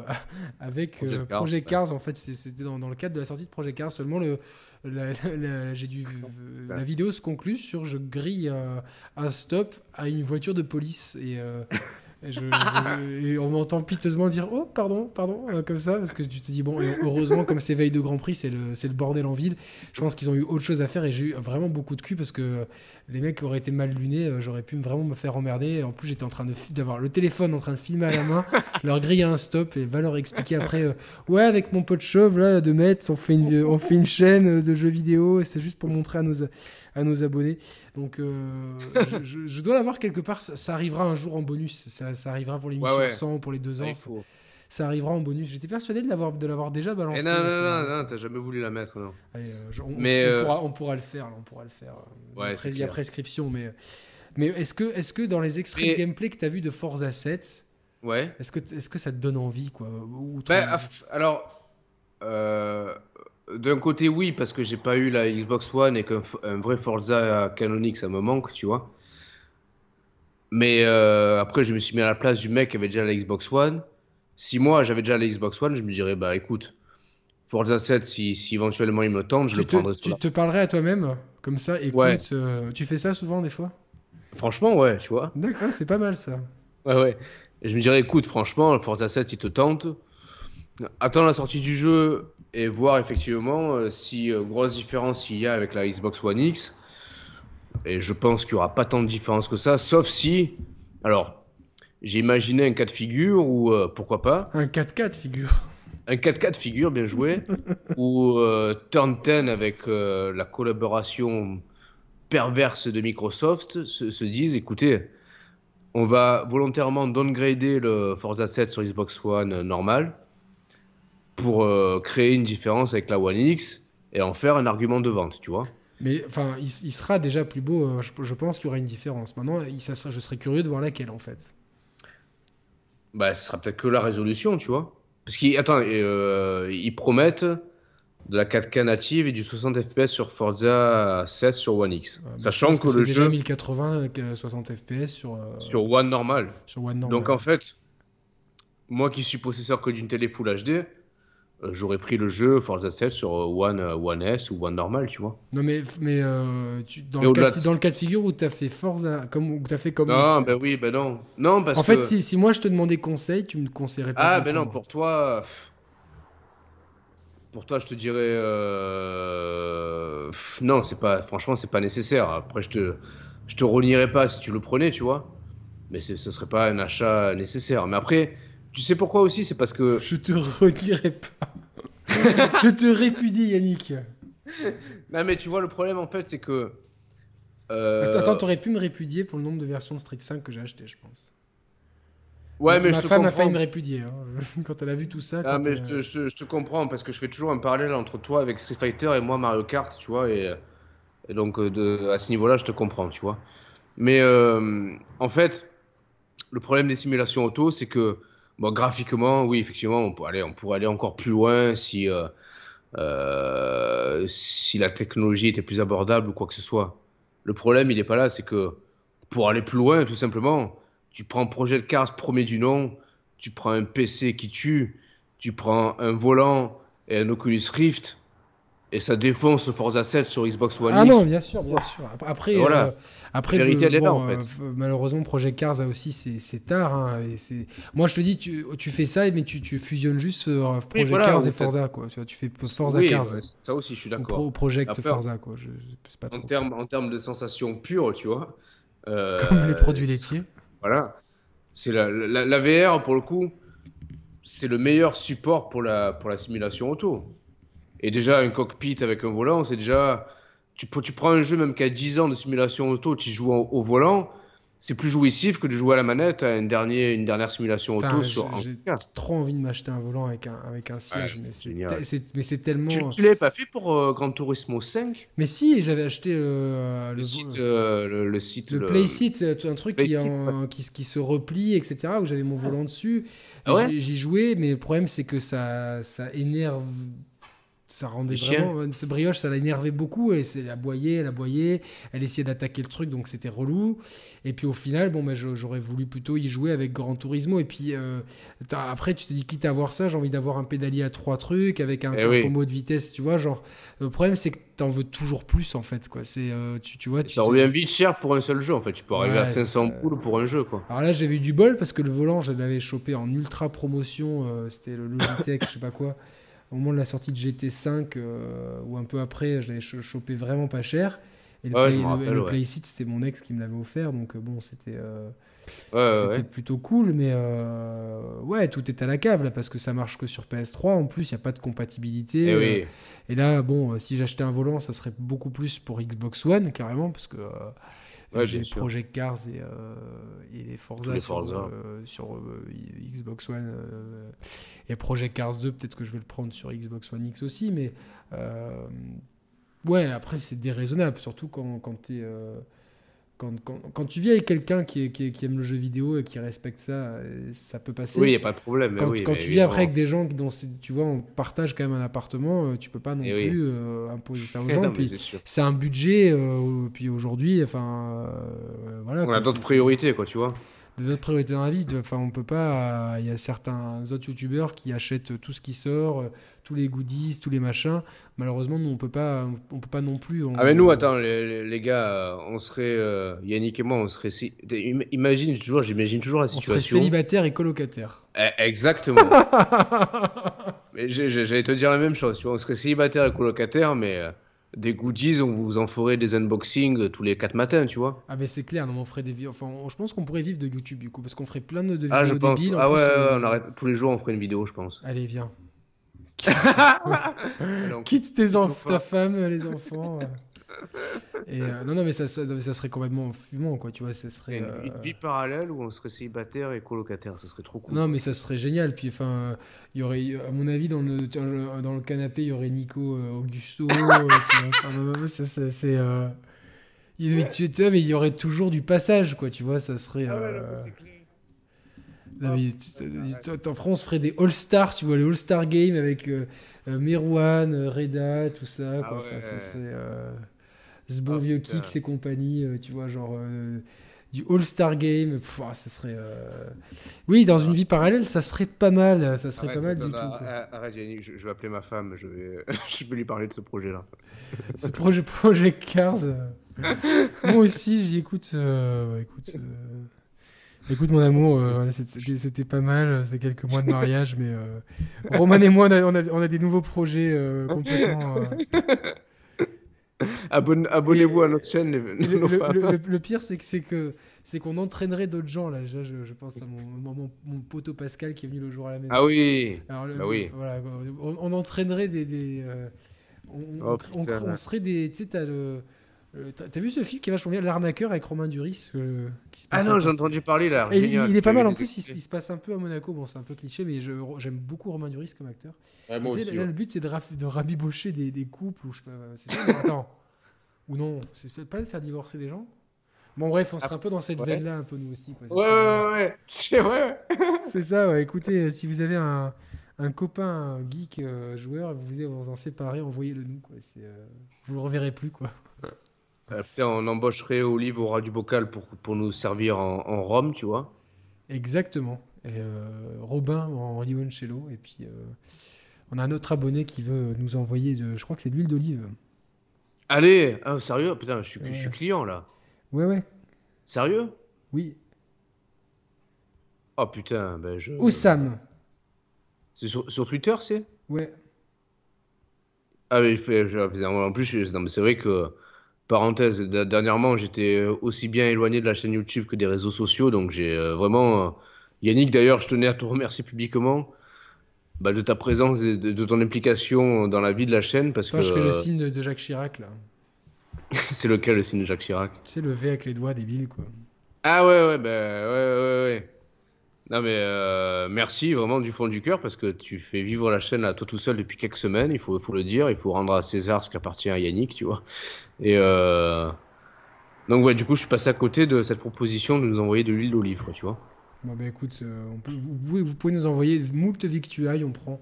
(laughs) avec Project Cars, en fait c'était dans, dans, le cadre de la sortie de Project Cars seulement le la, j'ai dû, la vidéo se conclut sur je grille un stop à une voiture de police et (laughs) je, on m'entend piteusement dire oh pardon pardon euh, comme ça parce que tu te dis bon heureusement comme c'est veille de Grand Prix c'est le, le bordel en ville je pense qu'ils ont eu autre chose à faire et j'ai eu vraiment beaucoup de cul parce que les mecs auraient été mal lunés euh, j'aurais pu vraiment me faire emmerder. En plus j'étais en train d'avoir le téléphone en train de filmer à la main (laughs) leur griller un stop et va leur expliquer après euh, ouais avec mon pote chauve là de Metz on fait une, on fait une chaîne de jeux vidéo et c'est juste pour montrer à nos à nos abonnés. Donc, euh, (laughs) je, dois l'avoir quelque part. Ça, arrivera un jour en bonus. Ça, ça arrivera pour l'émission ouais, 100 pour les deux ans. Ça, arrivera en bonus. J'étais persuadé de l'avoir de l'avoir déjà balancé. Eh non, non, non, non, t'as jamais voulu la mettre, non. Allez, euh, on, mais on, euh, pourra, on, pourra, le faire. on pourra le faire. Ouais, il y a prescription, mais. Mais est-ce que, est que dans les extraits de gameplay que tu as vu de Forza 7, ouais. est-ce que, est que ça te donne envie quoi Ou bah, Alors, euh, d'un côté, oui, parce que j'ai pas eu la Xbox One et qu'un vrai Forza canonique, ça me manque, tu vois. Mais euh, après, je me suis mis à la place du mec qui avait déjà la Xbox One. Si moi j'avais déjà la Xbox One, je me dirais, bah écoute, Forza 7, si, si éventuellement il me tente, je le prendrais. Tu te parlerais à toi-même, comme ça, écoute, euh, tu fais ça souvent des fois? Franchement, ouais, tu vois. D'accord, c'est pas mal ça. Ouais, ouais. Je me dirais, écoute, franchement, Forza 7, il te tente. Attends la sortie du jeu, et voir effectivement euh, si euh, grosse différence il y a avec la Xbox One X. Et je pense qu'il n'y aura pas tant de différence que ça, sauf si. Alors, j'ai imaginé un cas de figure ou euh, pourquoi pas. Un 4-4 figure. Un 4-4 figure, bien joué. (laughs) ou Turn 10 avec la collaboration perverse de Microsoft se, se, disent écoutez, on va volontairement downgrader le Forza 7 sur Xbox One normal pour euh, créer une différence avec la One X et en faire un argument de vente, tu vois. Mais enfin, il, sera déjà plus beau. Euh, je, pense qu'il y aura une différence. Maintenant, il, ça, je serais curieux de voir laquelle en fait. Bah, ce sera peut-être que la résolution, tu vois. Parce qu'ils euh, ils promettent de la 4K native et du 60 FPS sur Forza 7 sur One X. Bah, Sachant que, le jeu 1080 60 FPS sur sur One normal. Sur One normal. Donc en fait, moi qui suis possesseur que d'une télé Full HD, euh, j'aurais pris le jeu Forza 7 sur euh, One, euh, One S ou One normal, tu vois. Non, mais, mais tu, dans, le cas, dans, le cas, de figure où tu as fait Forza, comme, où as fait comme. Non, ben oui, ben non. non parce en fait, si, si, moi je te demandais conseil, tu me conseillerais pas. Ah, ben non, pour toi. Pour toi, je te dirais. Euh... Non, c'est pas. Franchement, c'est pas nécessaire. Après, je te. Je te renierais pas si tu le prenais, tu vois. Mais ce serait pas un achat nécessaire. Mais après, tu sais pourquoi aussi C'est parce que. Je te redirai pas. (laughs) je te répudie, Yannick. non, mais tu vois, le problème en fait, c'est que. Euh... Attends, t'aurais pu me répudier pour le nombre de versions de Street 5 que j'ai acheté, je pense. Ouais, mais Ma je femme te a failli me répudier hein, (laughs) quand elle a vu tout ça. Ah, mais je te, je, te, comprends parce que je fais toujours un parallèle entre toi avec Street Fighter et moi Mario Kart, tu vois, et, donc euh, de, à ce niveau-là, je te comprends, tu vois. Mais euh, en fait, le problème des simulations auto, c'est que Bon, graphiquement, oui, effectivement, on, peut aller, on pourrait aller encore plus loin si, euh, euh, si la technologie était plus abordable ou quoi que ce soit. Le problème, il n'est pas là, c'est que pour aller plus loin, tout simplement, tu prends Project Cars premier du nom, tu prends un PC qui tue, tu prends un volant et un Oculus Rift, et ça défonce le Forza 7 sur Xbox One Ah non, bien sûr, bien sûr. Après, voilà. Euh, après en fait. Euh, malheureusement, Project Cars a aussi c'est tard. Hein, et. Moi, je te dis, tu, tu fais ça, mais tu, tu fusionnes juste euh, Project Cars et Forza. Quoi. Tu, fais Forza Cars. ça aussi, je suis d'accord. Project Forza. Quoi. Je, pas trop. En termes en termes de sensations pures, tu vois. Comme les produits laitiers. (laughs) Voilà. C'est la, la, la, VR, pour le coup, c'est le meilleur support pour la, pour la simulation auto. Et déjà, un cockpit avec un volant, c'est déjà. Tu, tu prends un jeu même qui a 10 ans de simulation auto, tu joues au, volant, c'est plus jouissif que de jouer à la manette à une, dernière, une dernière simulation auto sur J'ai trop envie de m'acheter un volant avec un, avec un siège, mais c'est tellement. Tu, tu l'avais pas fait pour euh, Gran Turismo 5 Mais si, j'avais acheté euh, le, site, euh, le, site. Le, c'est un truc qui, qui, qui, se replie, etc., où j'avais mon volant dessus. Ah J'y jouais, mais le problème, c'est que ça, ça énerve ça rendait vraiment euh, ce brioche ça l'a énervé beaucoup et c'est aboyé elle aboyait elle essayait d'attaquer le truc donc c'était relou. Et puis au final bon ben j'aurais voulu plutôt y jouer avec Gran Turismo. Et puis euh, après tu te dis quitte à avoir ça j'ai envie d'avoir un pédalier à trois trucs avec un, eh pommeau de vitesse tu vois genre le problème c'est que t'en veux toujours plus en fait quoi. C'est euh, tu, tu, vois ça revient vite cher pour un seul jeu en fait. Tu peux arriver à 500 poules pour un jeu quoi. Alors là j'avais eu du bol parce que le volant je l'avais chopé en ultra promotion c'était le Logitech je sais pas quoi au moment de la sortie de GT5 euh, ou un peu après, je l'avais chopé vraiment pas cher. Et le, Play, c'était mon ex qui me l'avait offert, donc euh, bon, c'était euh, plutôt cool, mais ouais, tout est à la cave là parce que ça marche que sur PS3. En plus, il n'y a pas de compatibilité. Et, eh et là, bon, si j'achetais un volant, ça serait beaucoup plus pour Xbox One carrément, parce que j'ai Project Cars et, euh, et les Forza, sur, euh, sur euh, Xbox One. et Project Cars 2, peut-être que je vais le prendre sur Xbox One X aussi, mais ouais, après c'est déraisonnable, surtout quand, quand tu es quand, quand, quand, tu vis avec quelqu'un qui, qui, qui, aime le jeu vidéo et qui respecte ça, euh, ça peut passer. Oui, il n'y a pas de problème. Quand, oui, quand tu vis après avec des gens dont tu vois, on partage quand même un appartement, euh, tu peux pas non plus euh, imposer ça aux (laughs) gens. c'est un budget, puis aujourd'hui, enfin, voilà. On a d'autres priorités, quoi, tu vois d'autres priorités dans la vie. Enfin, on peut pas. Il y a certains autres youtubeurs qui achètent tout ce qui sort, tous les goodies, tous les machins. Malheureusement, nous, on peut pas, on peut pas non plus. Ah mais nous, attends, les, gars, on serait euh, Yannick et moi, on serait. Si... Imagine toujours, j'imagine toujours la situation. On serait célibataire et colocataire. Eh, exactement. (laughs) mais j'allais te dire la même chose. Tu vois, on serait célibataire et colocataire, mais. Euh, des goodies, on vous en ferait des unboxings tous les 4 matins, tu vois. Ah, mais c'est clair, non, on ferait des enfin, je pense qu'on pourrait vivre de YouTube du coup, parce qu'on ferait plein de, ah, vidéos je pense. Ah ouais, euh, on arrête... tous les jours on ferait une vidéo, je pense. Allez, viens. (laughs) Quitte tes ta femme, les enfants. Et euh, non, non, mais ça, ça, serait complètement fumant, quoi. Tu vois, ça serait une, une, vie parallèle où on serait célibataire et colocataire, ça serait trop cool. Non, mais ça serait génial. Puis, enfin, il y aurait, à mon avis, dans le, dans le canapé, il y aurait Nico euh, Augusto. c'est. Euh... Il, mais il y aurait toujours du passage, quoi. Tu vois, ça serait. Ah ouais, c'est clair en France, on ferait des All-Stars, tu vois, les All-Star Games avec euh, euh Merwan, euh, Reda, tout ça. Quoi. Ah c'est, euh, ce bon ah, vieux Kicks et compagnie, tu vois, genre du All-Star Game. ça serait. Euh, oui, dans une vie parallèle, ça serait pas mal. Ça serait pas mal du tout. Arrête, Yannick, je, vais appeler ma femme. Je vais, (laughs) je vais lui parler de ce projet-là. ce projet (laughs) Project Cars. (laughs) Moi aussi, j'y écoute. écoute. Écoute mon amour, c'était pas mal, c'est quelques mois de mariage, mais Roman et moi, on a, on a, des nouveaux projets (laughs) complètement Abonnez-vous à notre chaîne. le, pire, c'est que c'est que c'est qu'on entraînerait d'autres gens là. Je, je, pense à mon, mon, poteau Pascal qui est venu le jour à la maison. Ah oui. Alors, bah oui. Voilà, on, entraînerait des, des euh, on, oh, on, serait des. Tu sais, t'as le. T'as vu ce film qui est vachement bien, L'arnaqueur avec Romain Duris Ah non, j'ai entendu parler là. Il, est pas mal en plus, il, se passe un peu à Monaco. Bon, c'est un peu cliché, mais j'aime beaucoup Romain Duris comme acteur. moi aussi, là, le but c'est de, de rabibocher des, des, couples ou je sais pas. C'est ça Attends. (laughs) ou non C'est pas de faire divorcer des gens Bon, bref, on sera un peu dans cette veine-là, un peu nous aussi. Quoi, ouais, ouais, ouais, c'est vrai. (laughs) c'est ça, ouais. Écoutez, si vous avez un, un copain un geek euh, joueur et vous voulez vous en séparer, envoyez-le nous. Quoi. Euh, vous le reverrez plus, quoi. (laughs) Euh, putain, on embaucherait Olive au ras du bocal pour, pour nous servir en, en Rome, tu vois. Exactement. Et Robin en limoncello. Et puis, on a un autre abonné qui veut nous envoyer, de, je crois que c'est de l'huile d'olive. Allez, ah, sérieux? Putain, je suis, je suis client là. Ouais, ouais. Sérieux? Oui. Oh putain, ben je. Oussam. C'est sur, sur, Twitter, c'est? Ouais. Ah, mais je, en plus, non, mais c'est vrai que, parenthèse, dernièrement, j'étais aussi bien éloigné de la chaîne YouTube que des réseaux sociaux, donc j'ai euh, vraiment. Euh, Yannick, d'ailleurs, je tenais à te remercier publiquement bah, de ta présence et de, ton implication dans la vie de la chaîne. Parce Toi, que, je fais le signe de, Jacques Chirac, là. (laughs) c'est lequel le signe de Jacques Chirac? Tu sais, le V avec les doigts débile, quoi. Ah ouais, ouais, bah, ouais, ouais, ouais. Non, mais euh, merci vraiment du fond du cœur parce que tu fais vivre la chaîne à toi tout seul depuis quelques semaines, il faut, faut le dire. Il faut rendre à César ce qui appartient à Yannick, tu vois. Et euh... donc, ouais, du coup, je suis passé à côté de cette proposition de nous envoyer de l'huile d'olive, tu vois. Bon, bah écoute, euh, on peut, vous, pouvez, vous, pouvez, nous envoyer moult victuailles, on prend.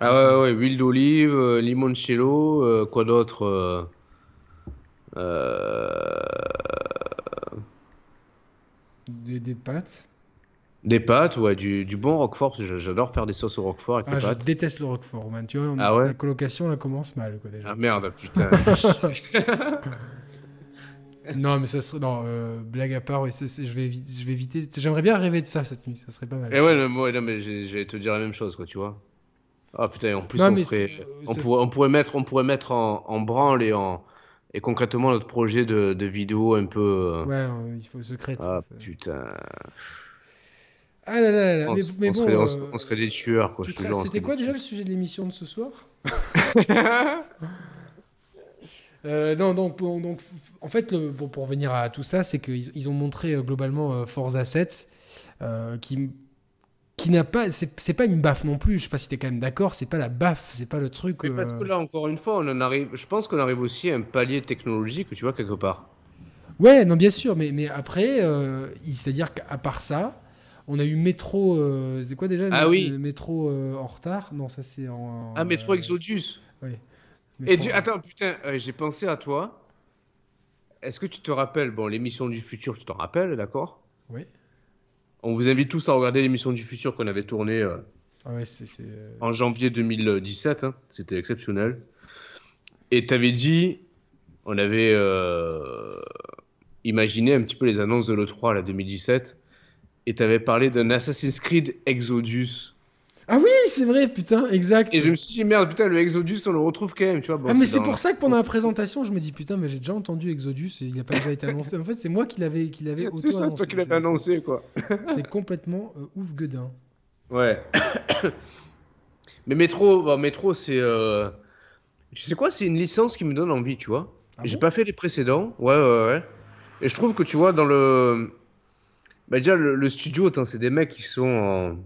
Ah ouais, ouais, huile d'olive, limoncello, quoi d'autre des, des, pâtes Des pâtes, ouais, du, du bon roquefort, j'adore faire des sauces au roquefort avec ah, les pâtes. Je déteste le roquefort, man. Tu vois, ah ouais la colocation, elle commence mal, quoi, déjà. Ah merde, putain. (laughs) non, mais ça serait. Non, euh, blague à part, je, vais je vais éviter. J'aimerais bien rêver de ça cette nuit, ça serait pas mal. Et ouais, moi, non, mais j'allais te dire la même chose, quoi, tu vois. Ah putain, en plus, on, ferait, on, pourrait, on, pourrait, mettre, on pourrait mettre en, en, branle et, en, et concrètement notre projet de, de vidéo un peu. Euh, ouais, euh, il faut secret. Ah putain. Ah là là là, on, mais, mais bon, serait, on, serait, des tueurs, quoi. C'était quoi déjà le sujet de l'émission de ce soir? (laughs) Euh, non, donc, donc, en fait, le, bon, pour revenir à tout ça, c'est qu'ils ils ont montré euh, globalement euh, Forza 7, qui, qui n'a pas, c'est pas une baffe non plus. Je sais pas si t'es quand même d'accord, c'est pas la baffe, c'est pas le truc. Mais parce que là, encore une fois, on en arrive. Je pense qu'on arrive aussi à un palier technologique, tu vois, quelque part. Ouais, non, bien sûr, mais, mais après, c'est-à-dire qu'à part ça, on a eu Métro. c'est quoi déjà Ah oui. Métro en retard Non, ça c'est en. Ah, Métro Exodus. Oui. Et attends, putain, euh, j'ai pensé à toi. Est-ce que tu te rappelles, bon, l'émission du futur, tu t'en rappelles, d'accord? Oui. On vous invite tous à regarder l'émission du futur qu'on avait tournée euh, ah ouais, euh, en janvier 2017. Hein. C'était exceptionnel. Et tu avais dit, on avait imaginé un petit peu les annonces de l'E3 la 2017. Et tu avais parlé d'un Assassin's Creed Exodus. Ah oui, c'est vrai, putain, exact. Et je me suis dit, merde, putain, le Exodus, on le retrouve quand même, tu vois. ah, mais c'est pour ça que pendant la présentation, je me dis, putain, mais j'ai déjà entendu Exodus et il n'a pas déjà été annoncé. En fait, c'est moi qui l'avais qui l'avais (laughs) C'est ça, c'est toi qui l'avais annoncé, quoi. (laughs) c'est complètement euh, ouf gueudin. Ouais. (coughs) mais Metro, bah, Metro, c'est. Euh... Tu sais quoi, c'est une licence qui me donne envie, tu vois. Ah j'ai pas fait les précédents. Ouais, ouais, ouais. Et je trouve que, tu vois, dans le. Bah, déjà, le, le studio, c'est des mecs qui sont en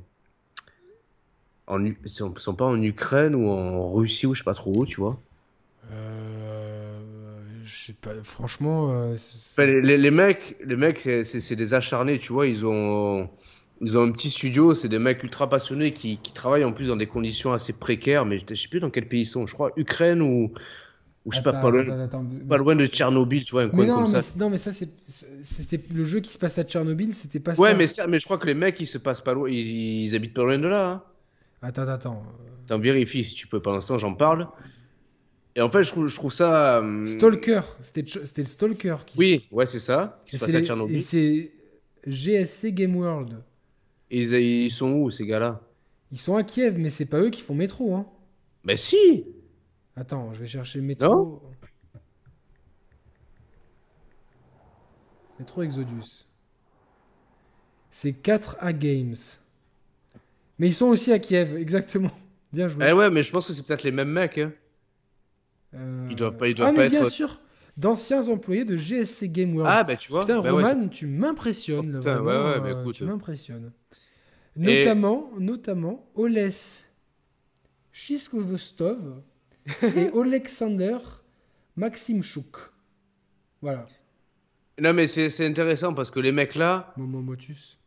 en, ils sont, sont, pas en Ukraine ou en Russie ou je sais pas trop où, tu vois. Euh, je sais pas, franchement. Euh, les, les, mecs, les mecs, c'est des acharnés, tu vois. Ils ont, ils ont un petit studio. C'est des mecs ultra passionnés qui, qui, travaillent en plus dans des conditions assez précaires. Mais je sais plus dans quel pays ils sont. Je crois Ukraine ou ou je sais pas, pas loin, de Tchernobyl, tu vois, un coin non, comme mais ça. Non, mais ça, c'était le jeu qui se passe à Tchernobyl, c'était pas ouais, ça. mais, mais je crois que les mecs, ils se passent pas loin, ils, habitent pas loin de là. Hein. Attends, attends. Attends, vérifie si tu peux, pour l'instant, j'en parle. Et en fait, je trouve, je trouve ça. Euh, Stalker, c'était le Stalker. Qui oui, ouais, c'est ça, qui se passe à Tchernobyl. Et c'est GSC Game World. Et ils, sont où, ces gars-là? Ils sont à Kiev, mais c'est pas eux qui font métro, hein. Mais si Attends, je vais chercher métro. métro Exodus. C'est 4A Games. Mais ils sont aussi à Kiev, exactement. (laughs) Bien joué. Eh ouais, mais je pense que c'est peut-être les mêmes mecs. Hein. Euh... Ils doivent pas, ils doivent ah, mais bien sûr D'anciens employés de GSC Game World. Ah, bah tu vois. Putain, bah, Roman, tu m'impressionnes. Oh, ouais, ouais, euh, écoute. tu m'impressionnes. Notamment, notamment, Oles Chiskovostov (laughs) et (laughs) Alexander Maximchuk. Voilà. Non, mais c'est intéressant parce que les mecs là. Momo Motus.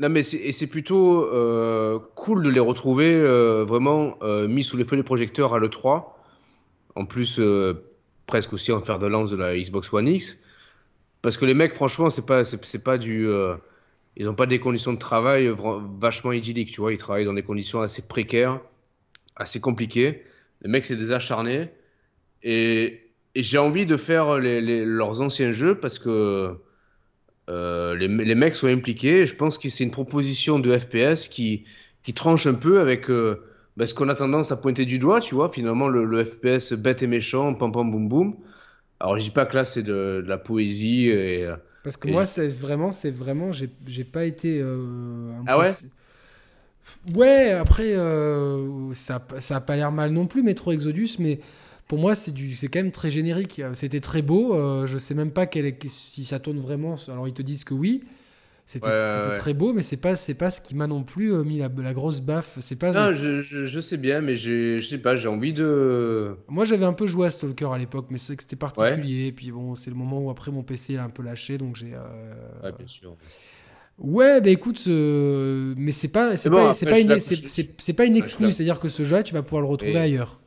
Non, mais c'est plutôt euh, cool de les retrouver euh, vraiment euh, mis sous les feux des projecteurs à l'E3. En plus, presque aussi en faire de lance de la Xbox One X. Parce que les mecs, franchement, c'est pas, c'est pas du. ils n'ont pas des conditions de travail vachement idylliques, tu vois. Ils travaillent dans des conditions assez précaires, assez compliquées. Les mecs, c'est des acharnés. Et, j'ai envie de faire leurs anciens jeux parce que euh, les, mecs sont impliqués. je pense que c'est une proposition de FPS qui, qui tranche un peu avec euh, ben, ce qu'on a tendance à pointer du doigt, tu vois. Finalement, le, FPS bête et méchant, pam pam boum boum. Alors, je dis pas que là, c'est de, la poésie. Et, Parce que moi, c'est vraiment, c'est vraiment, j'ai pas été. Euh, ah ouais? Ouais, après, ça, ça a pas l'air mal non plus, Metro Exodus, mais pour moi, c'est quand même très générique. C'était très beau. Euh, je sais même pas si ça tourne vraiment. Alors ils te disent que oui. C'était très beau, mais c'est pas c'est pas ce qui m'a non plus euh, mis la, grosse baffe. C'est pas. Non, je, je, sais bien, mais je sais pas. J'ai envie de. Moi, j'avais un peu joué à Stalker à l'époque, mais c'est que c'était particulier. Et puis bon, c'est le moment où après mon PC a un peu lâché, donc j'ai. Euh, ouais, bien sûr. Ouais, bah écoute, mais c'est pas, c'est pas, c'est pas, une, c'est pas une exclue, c'est-à-dire que ce jeu, tu vas pouvoir le retrouver ailleurs.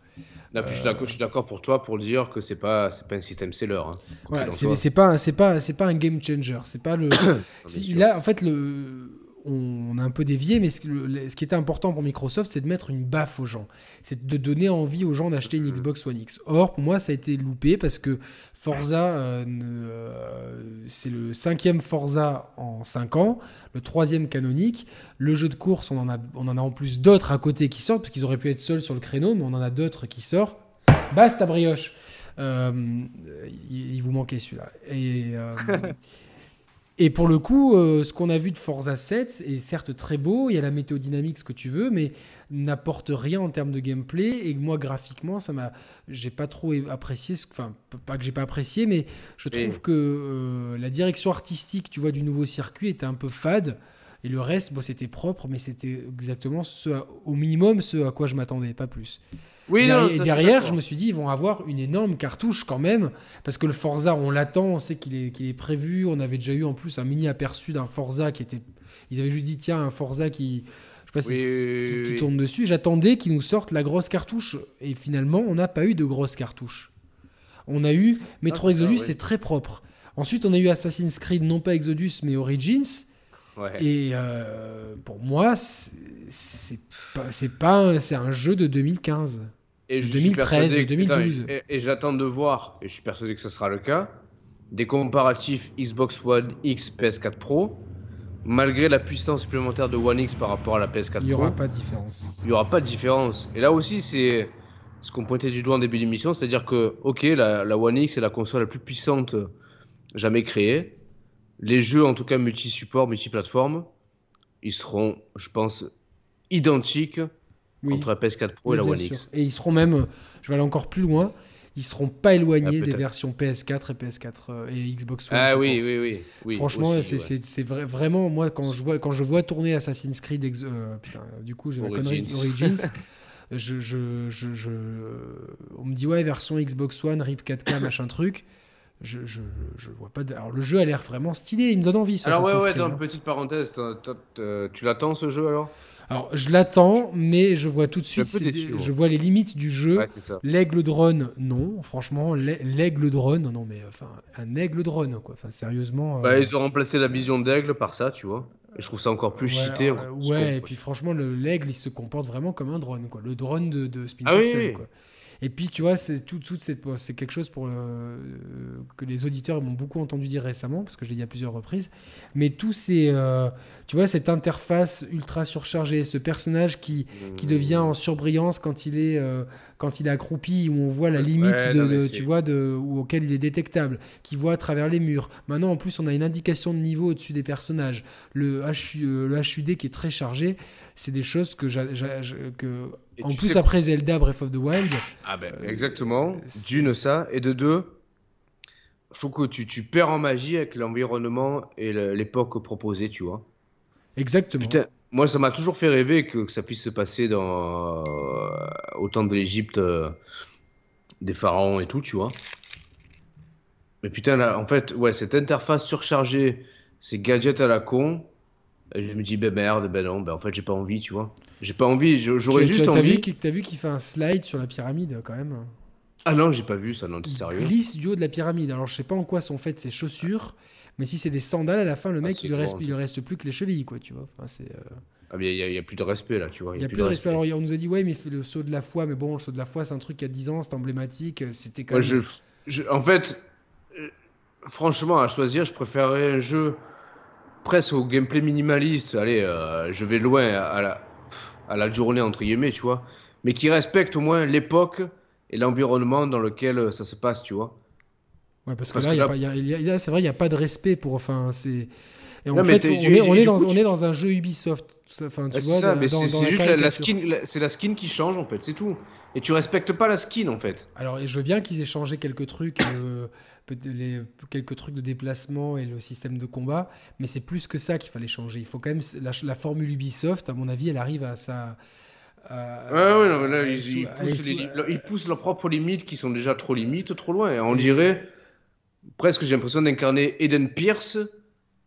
Je suis d'accord pour toi pour dire que c'est pas c'est pas un système seller. Hein, voilà, c'est pas c'est pas c'est pas un game changer. C'est pas le. (coughs) a en fait le on a un peu dévié, mais ce, qui était important pour Microsoft, c'est de mettre une baffe aux gens. C'est de donner envie aux gens d'acheter une Xbox One X. Or, pour moi, ça a été loupé parce que Forza, euh, euh, c'est le cinquième Forza en 5 ans, le troisième canonique. Le jeu de course, on en a, on en, a en plus d'autres à côté qui sortent, parce qu'ils auraient pu être seuls sur le créneau, mais on en a d'autres qui sortent. Basta brioche euh, il, vous manquait celui-là. Et, (laughs) Et pour le coup, euh, ce qu'on a vu de Forza 7 est certes très beau, il y a la météo dynamique, ce que tu veux, mais n'apporte rien en termes de gameplay. Et moi, graphiquement, ça m'a, j'ai pas trop apprécié. Enfin, pas que j'ai pas apprécié, mais je trouve que euh, la direction artistique, tu vois, du nouveau circuit était un peu fade. Et le reste, bon, c'était propre, mais c'était exactement ce, au minimum ce à quoi je m'attendais, pas plus. Oui, et derrière, je me suis dit, ils vont avoir une énorme cartouche quand même, parce que le Forza, on l'attend, on sait qu'il est, est prévu. On avait déjà eu en plus un mini aperçu d'un Forza qui était. Ils avaient juste dit, tiens, un Forza qui. Je sais pas si qui, tourne dessus. J'attendais qu'ils nous sortent la grosse cartouche. Et finalement, on n'a pas eu de grosse cartouche. On a eu Metro Exodus, c'est très propre. Ensuite, on a eu Assassin's Creed, non pas Exodus, mais Origins. Et euh, pour moi, c'est pas, pas c'est un jeu de 2015. Et 2013 et 2012. et, j'attends de voir, et je suis persuadé que ce sera le cas, des comparatifs Xbox One X PS4 Pro, malgré la puissance supplémentaire de One X par rapport à la PS4 Pro. Il n'y aura pas de différence. Il n'y aura pas de différence. Et là aussi, c'est ce qu'on pointait du doigt en début d'émission, c'est-à-dire que, ok, la, la, One X est la console la plus puissante jamais créée. Les jeux, en tout cas multi-support, multi-plateforme, ils seront, je pense, identiques entre la PS4 Pro et la One X. Et ils seront même, je vais aller encore plus loin, ils seront pas éloignés ah, des versions PS4 et PS4 euh, et Xbox One. Ah oui, oui, oui, Franchement, c'est vraiment moi quand je vois quand je vois tourner Assassin's Creed, euh, putain, du coup j'ai la connerie Origins. (laughs) je, je, je, on me dit ouais version Xbox One, RIP 4K, machin truc. Je, je, je, vois pas. Alors le jeu a l'air vraiment stylé, il me donne envie. alors ouais, ouais, dans une hein. petite parenthèse, tu l'attends ce jeu alors? Alors, je l'attends, mais je vois tout de suite, je vois les limites du jeu. L'aigle drone, non. Franchement, l'aigle drone, non, mais enfin, un aigle drone, quoi. Enfin, sérieusement. Bah, ils ont remplacé la vision d'aigle par ça, tu vois. Et je trouve ça encore plus cheaté. ouais, et puis franchement, l'aigle, il se comporte vraiment comme un drone, quoi. Le drone de, de Splinter ah, oui, quoi. Et puis, tu vois, c'est tout, cette, c'est quelque chose pour euh, que les auditeurs m'ont beaucoup entendu dire récemment, parce que je l'ai dit à plusieurs reprises. Mais tous ces, euh, tu vois, cette interface ultra surchargée, ce personnage qui, qui mmh. devient en surbrillance quand il est, euh, quand il est accroupi, où on voit la limite de, tu vois, de, ou auquel il est détectable, qui voit à travers les murs. Maintenant, en plus, on a une indication de niveau au-dessus des personnages. Le, le HUD qui est très chargé c'est des choses que, que en plus après Zelda Breath of the Wild. Ah ben exactement. D'une ça et de deux, je trouve que tu, tu perds en magie avec l'environnement et l'époque proposée, tu vois. Exactement. Putain, moi ça m'a toujours fait rêver que, ça puisse se passer dans euh, au temps de l'Égypte, euh, des pharaons et tout, tu vois. Mais putain là, en fait, ouais, cette interface surchargée, ces gadgets à la con je me dis, ben merde, ben non, ben en fait, j'ai pas envie, tu vois. J'ai pas envie, j'aurais juste envie. T'as vu qu'il fait un slide sur la pyramide quand même Ah non, j'ai pas vu ça, non, t'es sérieux? Il glisse du haut de la pyramide. Alors, je sais pas en quoi sont faites ses chaussures, mais si c'est des sandales, à la fin, le ah, mec, il, lui reste, il lui reste plus que les chevilles, quoi, tu vois. Enfin, c'est. Euh, ah, il y, a plus de respect là, tu vois. Il y a, plus de respect. Alors, on nous a dit, ouais, mais le saut de la foi, mais bon, le saut de la foi, c'est un truc a 10 ans, c'est emblématique. C'était quand même. je, en fait, euh, franchement, à choisir, je préférerais un jeu presque au gameplay minimaliste, allez, euh, je vais loin à la, à la journée, entre guillemets, tu vois, mais qui respecte au moins l'époque et l'environnement dans lequel euh, ça se passe, tu vois. Ouais, parce que là, c'est vrai, il n'y a pas de respect pour. Enfin, c'est. Et en fait, on, est, on, est dans, on est dans un jeu Ubisoft. Enfin, tu vois, c'est juste la, skin, c'est la skin qui change en fait, c'est tout. Et tu respectes pas la skin en fait. Alors, je veux bien qu'ils aient changé quelques trucs. Euh, les, quelques trucs de déplacement et le système de combat, mais c'est plus que ça qu'il fallait changer. Il faut quand même la, formule Ubisoft, à mon avis, elle arrive à sa ouais, ouais, non, là, ils, poussent leurs propres limites qui sont déjà trop limites, trop loin. on dirait presque, j'ai l'impression d'incarner Eden Pierce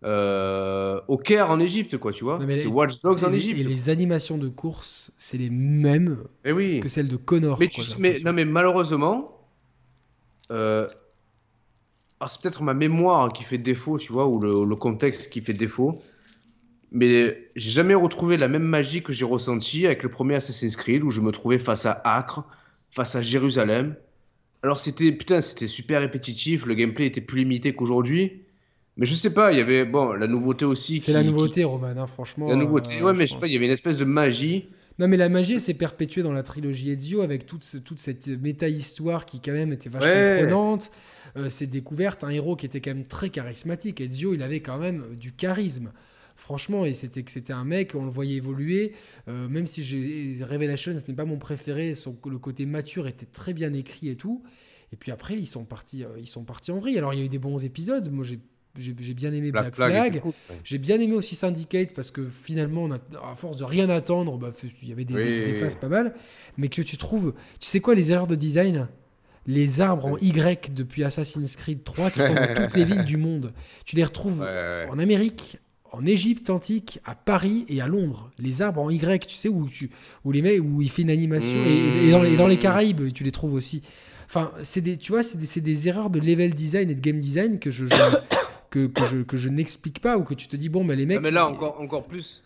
euh, au Caire en Égypte, quoi, tu vois. C'est Watch Dogs en Égypte. Et les animations de course, c'est les mêmes eh oui. que celles de Connor. Mais, tu, mais, non, mais malheureusement, euh, alors c'est peut-être ma mémoire qui fait défaut, tu vois, ou le, contexte qui fait défaut. Mais j'ai jamais retrouvé la même magie que j'ai ressentie avec le premier Assassin's Creed où je me trouvais face à Acre, face à Jérusalem. Alors c'était putain, c'était super répétitif, le gameplay était plus limité qu'aujourd'hui. Mais je sais pas, il y avait bon la nouveauté aussi. C'est la nouveauté, Roman, hein, franchement. La nouveauté, ouais, mais je sais pas, il y avait une espèce de magie. Non, mais la magie s'est perpétuée dans la trilogie Ezio avec toute, toute cette méta-histoire qui, quand même, était vachement prenante. Euh, ces découvertes, un héros qui était quand même très charismatique. Ezio, il avait quand même du charisme. Franchement, et c'était c'était un mec, on le voyait évoluer. Euh, même si j'ai Revelation, ce n'est pas mon préféré, son, le côté mature était très bien écrit et tout. Et puis après, ils sont partis, euh, ils sont partis en vrille. Alors il y a eu des bons épisodes. Moi, j'ai j'ai bien aimé Black, Flag. J'ai bien aimé aussi Syndicate parce que finalement, on a, à force de rien attendre, bah, il y avait des, des, phases pas mal. Mais que tu trouves, tu sais quoi, les erreurs de design? Les arbres en Y depuis Assassin's Creed 3 qui sont dans toutes les villes du monde. Tu les retrouves en Amérique, en Égypte antique, à Paris et à Londres. Les arbres en Y, tu sais, où, tu, où, les mets, où il fait une animation. Et, dans, les, Caraïbes, tu les trouves aussi. Enfin, c'est des, tu vois, c'est des, erreurs de level design et de game design que je, (coughs) que, je, que je n'explique pas ou que tu te dis, bon, mais les mecs. mais là, encore, encore plus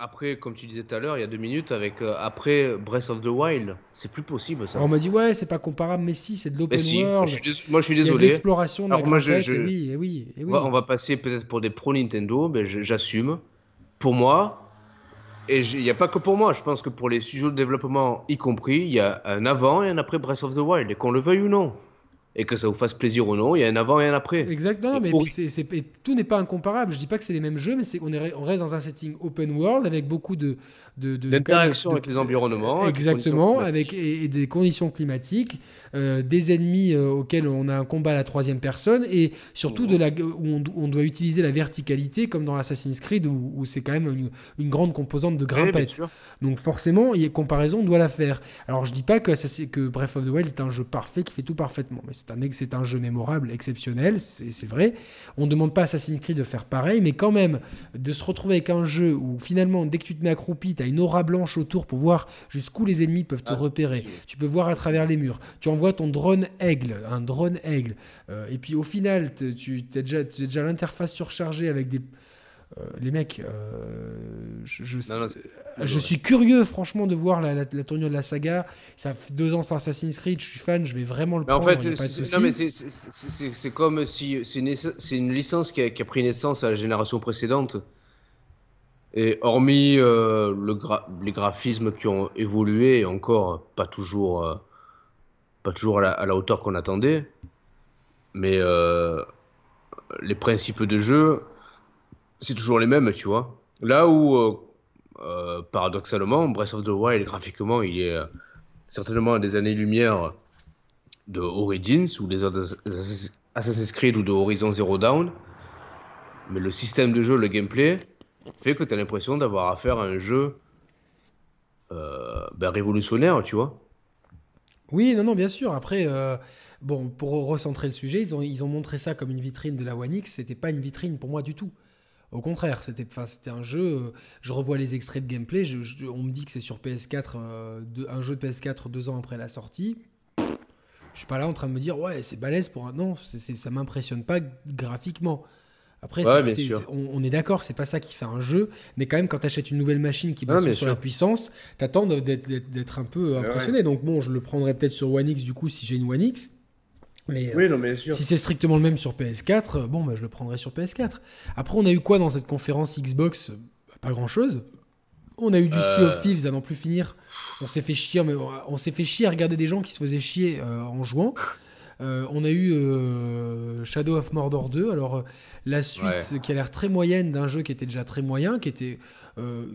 après, comme tu disais tout à l'heure, il y a deux minutes, avec euh, après Breath of the Wild, c'est plus possible ça. on m'a dit ouais, c'est pas comparable, mais si, c'est de l'open world. Moi, je suis désolé. l'exploration, de la moi, je, je... oui, oui, oui. On, va, passer peut-être pour des pro Nintendo, mais j'assume. Pour moi, et il n'y a pas que pour moi, je pense que pour les studios de développement y compris, il y a un avant et un après Breath of the Wild, et qu'on le veuille ou non et que ça vous fasse plaisir ou non, il y a un avant et un après. Exactement, mais tout n'est pas incomparable. Je dis pas que c'est les mêmes jeux, mais on, on reste dans un setting open world avec beaucoup de, d'interaction avec les environnements. Exactement, avec et, des conditions climatiques, euh, des ennemis euh, auxquels on a un combat à la troisième personne, et surtout de la, où on, doit utiliser la verticalité, comme dans Assassin's Creed, où, c'est quand même une, grande composante de grimpette. Donc forcément, il y a comparaison, on doit la faire. Alors je dis pas que, ça, que Breath of the Wild est un jeu parfait qui fait tout parfaitement, mais c'est un, c'est un jeu mémorable, exceptionnel, c'est vrai. On ne demande pas à Assassin's Creed de faire pareil, mais quand même, de se retrouver avec un jeu où finalement, dès que tu te mets accroupi, tu as une aura blanche autour pour voir jusqu'où les ennemis peuvent te ah, repérer. Tu peux voir à travers les murs. Tu envoies ton drone aigle, un drone aigle. Euh, et puis au final, tu as déjà, déjà l'interface surchargée avec des euh, les mecs, euh, je, je, suis curieux franchement de voir la, la, tournure de la saga. Ça fait deux ans sans Assassin's Creed, je suis fan, je vais vraiment le prendre. En fait, c'est comme si c'est une, une, licence qui a, qui a, pris naissance à la génération précédente. Et hormis euh, le les graphismes qui ont évolué, et encore pas toujours, pas toujours à la, hauteur qu'on attendait, mais les principes de jeu, c'est toujours les mêmes, tu vois. Là où, euh, euh, paradoxalement, Breath of the Wild, graphiquement, il est euh, certainement à des années-lumière de Origins ou des autres Assassin's Creed ou de Horizon Zero Dawn. Mais le système de jeu, le gameplay, fait que tu as l'impression d'avoir affaire à un jeu ben, révolutionnaire, tu vois. Oui, non, non, bien sûr. Après, bon, pour recentrer le sujet, ils ont, montré ça comme une vitrine de la One X. C'était pas une vitrine pour moi du tout. Au contraire, c'était un jeu. Euh, je revois les extraits de gameplay. on me dit que c'est sur PS4, euh, un jeu de PS4 deux ans après la sortie. Je suis pas là en train de me dire ouais c'est balèze pour un non, ça m'impressionne pas graphiquement. Après, on, est d'accord, c'est pas ça qui fait un jeu, mais quand même, quand tu achètes une nouvelle machine qui base sur la puissance, t'attends d'être un peu impressionné. Donc bon, je le prendrais peut-être sur One X du coup si j'ai une One X. Mais, oui, non, mais sûr. si c'est strictement le même sur PS4, euh, bon, bah, je le prendrai sur PS4. Après, on a eu quoi dans cette conférence Xbox? Bah, Pas grand-chose. On a eu du Sea of euh. Thieves à n'en plus finir. On s'est fait chier, mais on s'est fait chier à regarder des gens qui se faisaient chier euh, en jouant. On a eu Shadow of Mordor 2. Alors, la suite qui a l'air très moyenne d'un jeu qui était déjà très moyen, qui était euh,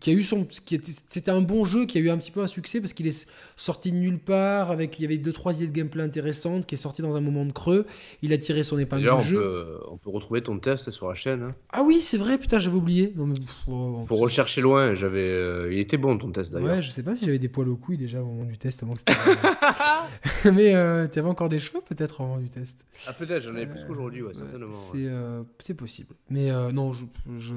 qui a eu son, qui c'était un bon jeu qui a eu un petit peu un succès parce qu'il est sorti de nulle part avec il y avait deux trois idées de gameplay intéressantes qui est sorti dans un moment de creux. Il a tiré son épingle du jeu. Peut, on peut retrouver ton test sur la chaîne. Hein. Ah oui, c'est vrai, putain, j'avais oublié. Non mais faut, rechercher loin. J'avais, euh, il était bon ton test d'ailleurs. Ouais, je sais pas si j'avais des poils aux couilles déjà au moment du test avant que (laughs) mais euh, tu avais encore des cheveux peut-être au moment du test? Ah peut-être, j'en avais plus qu'aujourd'hui, ouais, certainement. C'est, possible. Mais non, je, je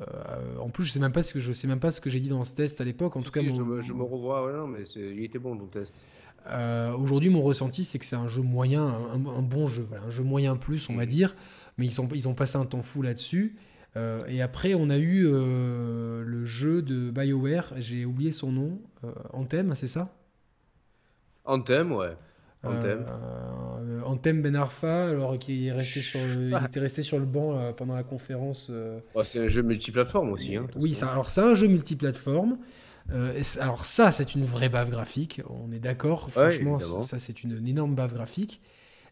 euh, en plus, je sais même pas ce que je sais même pas ce que j'ai dit dans ce test à l'époque. En tout cas, je, me, revois. non, mais il était bon ton test. Euh, aujourd'hui, mon ressenti, c'est que c'est un jeu moyen, un, bon jeu, un jeu moyen plus, on va mm. dire. Mais ils, sont, ils ont passé un temps fou là-dessus. Euh, et après, on a eu le jeu de BioWare, j'ai oublié son nom, Anthem, c'est ça? Anthem, ouais. Anthem. Euh, Anthem Ben Arfa, alors qui est resté sur il (laughs) était resté sur le banc euh, pendant la conférence. Euh. c'est un jeu multiplateforme aussi. Hein, oui, ça, alors c'est un jeu multiplateforme. alors ça, c'est une vraie bave graphique. On est d'accord. Franchement, ça c'est une, énorme bave graphique.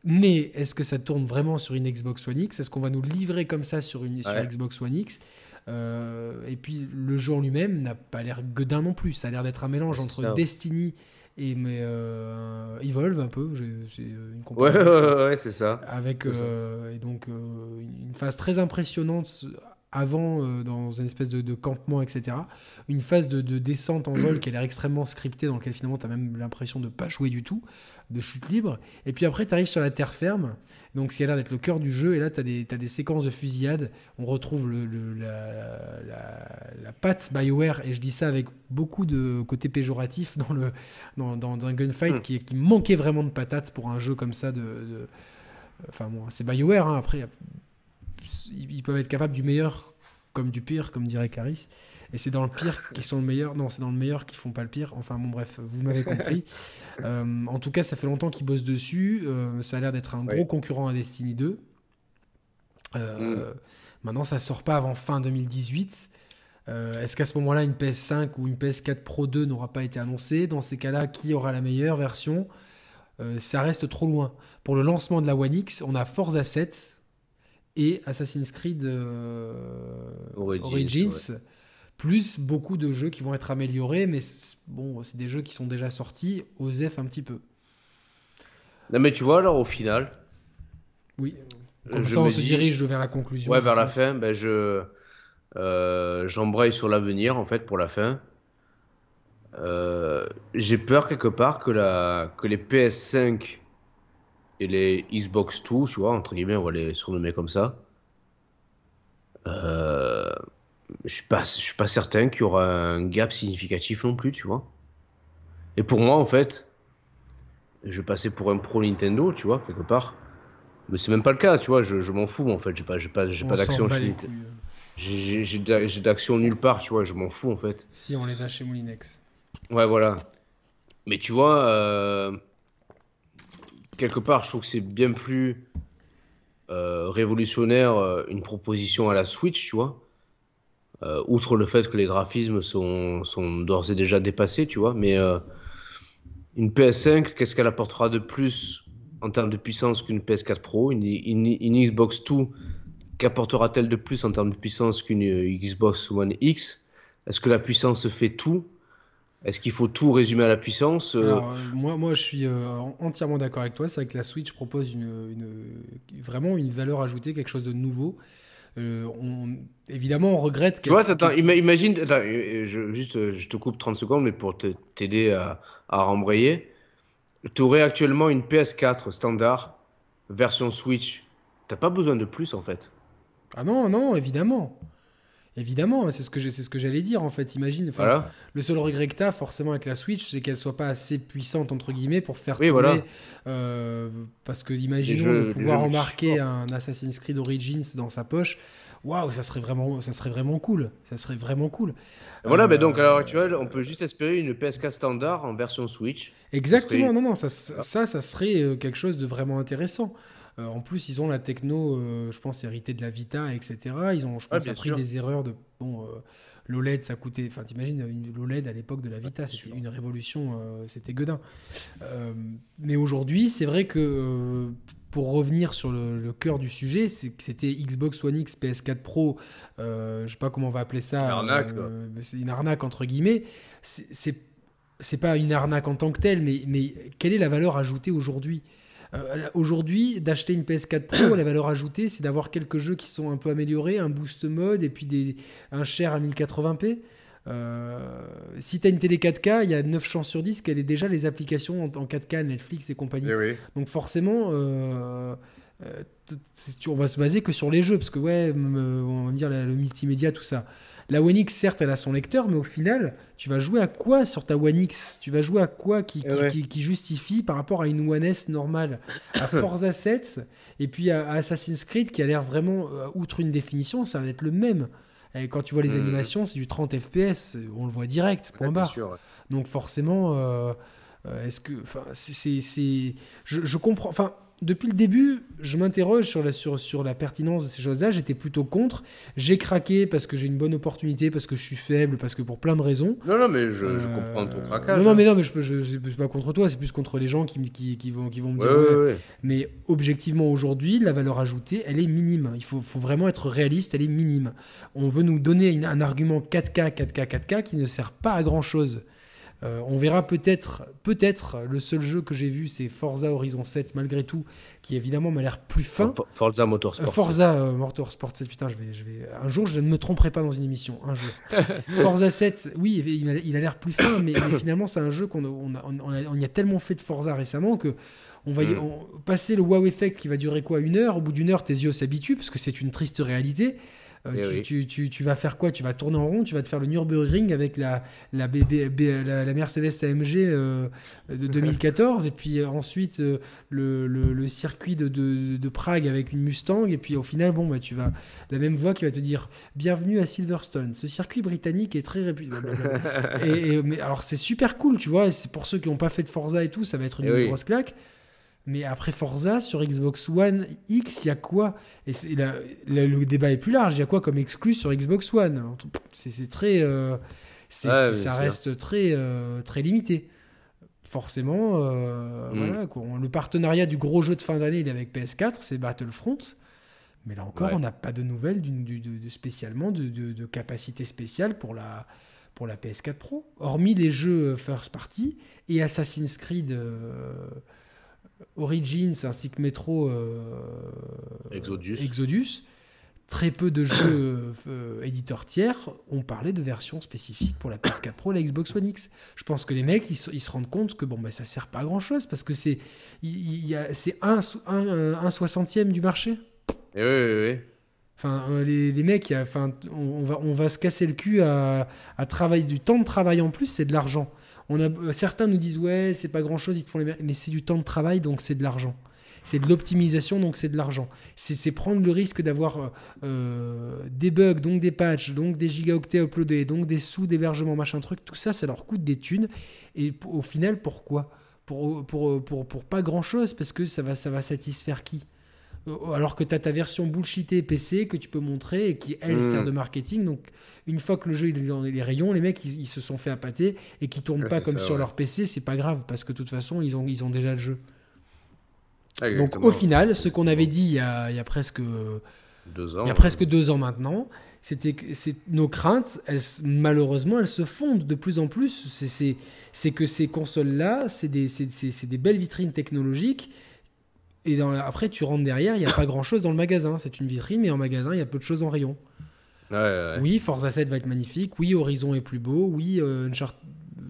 Mais est-ce que ça tourne vraiment sur une Xbox One X? Est-ce qu'on va nous livrer comme ça sur une sur Xbox One X? Et puis le jeu en lui-même n'a pas l'air gueudin non plus. Ça a l'air d'être un mélange entre Destiny et mais euh, Evolve un peu c'est une ouais, ouais, ouais c'est ça. Avec euh, et donc euh, une phase très impressionnante avant euh, dans une espèce de, campement etc une phase de, descente en vol qui a l'air extrêmement scriptée dans laquelle finalement tu as même l'impression de pas jouer du tout de chute libre. Et puis après tu arrives sur la terre ferme donc ce qui a l'air d'être le cœur du jeu. Et là, tu as, des séquences de fusillade. On retrouve le, la, la, patte BioWare, et je dis ça avec beaucoup de côté péjoratif dans, le, dans, dans un gunfight hmm. qui, qui, manquait vraiment de patates pour un jeu comme ça. De, Enfin, bon, c'est BioWare, hein, après, ils peuvent être capables du meilleur comme du pire, comme dirait Caris. Et c'est dans le pire qu'ils sont le meilleur. Non, c'est dans le meilleur qu'ils font pas le pire. Enfin, bon, bref, vous m'avez (laughs) compris. Euh, en tout cas, ça fait longtemps qu'ils bossent dessus. Euh, ça a l'air d'être un gros concurrent à Destiny 2. Euh, mm. Maintenant, ça sort pas avant fin 2018. Est-ce qu'à ce, moment-là, une PS5 ou une PS4 Pro 2 n'aura pas été annoncée? Dans ces cas-là, qui aura la meilleure version? Ça reste trop loin. Pour le lancement de la One X, on a Forza 7 et Assassin's Creed Origins plus beaucoup de jeux qui vont être améliorés, mais bon, c'est des jeux qui sont déjà sortis, osef un petit peu. Non mais tu vois alors au final. Oui. Comme ça on se dirige vers la conclusion. Ouais vers la fin, ben je euh, j'embraye sur l'avenir en fait pour la fin. Euh, j'ai peur quelque part que la que les PS5 et les Xbox 2, tu vois, entre guillemets, on va les surnommer comme ça. Euh, je suis pas, je suis pas certain qu'il y aura un gap significatif non plus, tu vois. Et pour moi, en fait, je passais pour un pro Nintendo, tu vois, quelque part. Mais c'est même pas le cas, tu vois, je, je m'en fous, en fait, j'ai pas, j'ai pas, j'ai pas d'action chez J'ai d'action nulle part, tu vois, je m'en fous, en fait. Si, on les a chez Moulinex. Ouais, voilà. Mais tu vois, euh, quelque part, je trouve que c'est bien plus euh, révolutionnaire euh, une proposition à la Switch, tu vois. Euh, outre le fait que les graphismes sont, sont d'ores et déjà dépassés, tu vois. Mais une PS5, qu'est-ce qu'elle apportera de plus en termes de puissance qu'une PS4 Pro? Une, Xbox 2, qu'apportera-t-elle de plus en termes de puissance qu'une Xbox One X? Est-ce que la puissance fait tout? Est-ce qu'il faut tout résumer à la puissance? Euh moi, moi, je suis euh, entièrement d'accord avec toi. C'est vrai que la Switch propose une, vraiment une valeur ajoutée, quelque chose de nouveau. Euh, évidemment, on regrette. Tu vois, attends, imagine, je, juste, je te coupe 30 secondes, mais pour t'aider à, à rembrayer, tu aurais actuellement une PS4 standard, version Switch. T'as pas besoin de plus en fait. Ah non, non, évidemment. Évidemment, c'est ce que c'est ce que j'allais dire en fait. Imagine, le seul regret que tu as forcément avec la Switch, c'est qu'elle soit pas assez puissante entre guillemets pour faire tourner. Euh, parce que imaginons de pouvoir embarquer un Assassin's Creed Origins dans sa poche. Waouh, ça serait vraiment, ça serait vraiment cool. Ça serait vraiment cool. Voilà, mais donc à l'heure actuelle, on peut juste espérer une PS4 standard en version Switch. Exactement, non, non, ça, ça, ça serait euh, quelque chose de vraiment intéressant. Euh, en plus, ils ont la techno, euh, je pense, héritée de la Vita, etc. Ils ont, je pense, appris des erreurs de. Bon, euh, l'OLED, ça coûtait. Enfin, t'imagines, l'OLED à l'époque de la Vita, c'était une révolution, c'était gueudin. mais aujourd'hui, c'est vrai que pour revenir sur le, cœur du sujet, c'est que c'était Xbox One X, PS4 Pro, euh, je sais pas comment on va appeler ça. c'est une arnaque entre guillemets. C'est c'est pas une arnaque en tant que telle, mais, mais quelle est la valeur ajoutée aujourd'hui? Euh, aujourd'hui, d'acheter une PS4 Pro, (clears throat) la valeur ajoutée, c'est d'avoir quelques jeux qui sont un peu améliorés, un boost mode et puis des, un share à 1080p. Euh, si tu as une télé 4K, il y a 9 chances sur 10 qu'elle ait déjà les applications en, 4K, Netflix et compagnie. Eh Donc forcément, euh, on va se baser que sur les jeux, parce que ouais, on va dire le multimédia, tout ça. La One X, certes, elle a son lecteur, mais au final, tu vas jouer à quoi sur ta One X? Tu vas jouer à quoi qui, qui, justifie par rapport à une One S normale? À (coughs) Forza 7 et puis à, Assassin's Creed qui a l'air vraiment, euh, outre une définition, ça va être le même. Et quand tu vois les hmm. animations, c'est du 30 FPS, on le voit direct, point barre. Donc forcément, euh, euh, est-ce que, enfin, c'est, je, je comprends, enfin depuis le début, je m'interroge sur la, sur, sur la pertinence de ces choses-là. J'étais plutôt contre. J'ai craqué parce que j'ai une bonne opportunité, parce que je suis faible, parce que pour plein de raisons. Non, non, mais je, je euh, comprends ton craquage. Non, non, hein. mais non, mais je, je, je suis pas contre toi, c'est plus contre les gens qui, qui, qui, vont, qui vont me dire. Mais objectivement, aujourd'hui, la valeur ajoutée, elle est minime. Il faut, faut, vraiment être réaliste, elle est minime. On veut nous donner un argument 4K, 4K, 4K qui ne sert pas à grand-chose. Euh, on verra peut-être, peut-être, le seul jeu que j'ai vu, c'est Forza Horizon 7, malgré tout, qui évidemment m'a l'air plus fin. Forza Motorsport. Euh, Forza euh, Motorsport 7, putain, je vais, je vais, un jour, je ne me tromperai pas dans une émission, un jour. (laughs) Forza 7, oui, il a l'air plus fin, mais, finalement, c'est un jeu qu'on on, on, y a tellement fait de Forza récemment que on va mm. passer le wow effect qui va durer quoi Une heure Au bout d'une heure, tes yeux s'habituent, parce que c'est une triste réalité. Euh, eh tu, vas faire quoi? Tu vas tourner en rond, tu vas te faire le Nürburgring avec la, la, la, Mercedes AMG euh, de 2014, et puis euh, ensuite le, circuit de, Prague avec une Mustang, et puis au final, bon, bah, tu vas la même voix qui va te dire Bienvenue à Silverstone. Ce circuit britannique est très réputé. (laughs) et, mais alors, c'est super cool, tu vois, c'est pour ceux qui n'ont pas fait de Forza et tout, ça va être une eh grosse claque. Mais après Forza, sur Xbox One X, il y a quoi? Et le débat est plus large. Il y a quoi comme exclu sur Xbox One? C'est très. Euh, ça reste très, euh, très limité. Forcément, euh, mm. le partenariat du gros jeu de fin d'année, il est avec PS4, c'est Battlefront. Mais là encore, on n'a pas de nouvelles de, spécialement de, de, capacité spéciale pour la, pour la PS4 Pro. Hormis les jeux first party et Assassin's Creed. Origins ainsi que Metro Exodus. Exodus, très peu de jeux euh, éditeurs tiers ont parlé de versions spécifiques pour la PS4 Pro et la Xbox One X. Je pense que les mecs, ils, se rendent compte que bon, bah, ça sert pas à grand chose parce que c'est c'est un, un, soixantième du marché. Et eh oui, oui, oui. Enfin, euh, les, les mecs, enfin, on, va, on va se casser le cul à, à travailler du temps de travail en plus, c'est de l'argent. On a, euh, certains nous disent ouais, c'est pas grand chose, ils te font les mais c'est du temps de travail, donc c'est de l'argent. C'est de l'optimisation, donc c'est de l'argent. C'est prendre le risque d'avoir euh, euh, des bugs, donc des patchs, donc des gigaoctets uploadés, donc des sous d'hébergement, machin truc. Tout ça, ça leur coûte des thunes. Et au final, pourquoi? Pour, pour, pour, pour, pas grand chose, parce que ça va, ça va satisfaire qui? Alors que tu as ta version bullshitée PC que tu peux montrer et qui, elle, sert hmm. de marketing. Donc, une fois que le jeu est dans les rayons, les mecs, ils, se sont fait appâter et qui tournent pas comme sur leur PC, c'est pas grave parce que de toute façon, ils ont, ils ont déjà le jeu. Donc au final, ce qu'on avait dit il y a, presque deux ans, il y a presque deux ans maintenant, c'était que nos craintes, elles, malheureusement, elles se fondent de plus en plus. C'est que ces consoles-là, c'est des, des, belles vitrines technologiques. Et après, tu rentres derrière, il n'y a pas grand-chose dans le magasin. C'est une vitrine, mais en magasin, il y a peu de choses en rayon. Oui, Forza 7 va être magnifique. Oui, Horizon est plus beau. Oui, euh,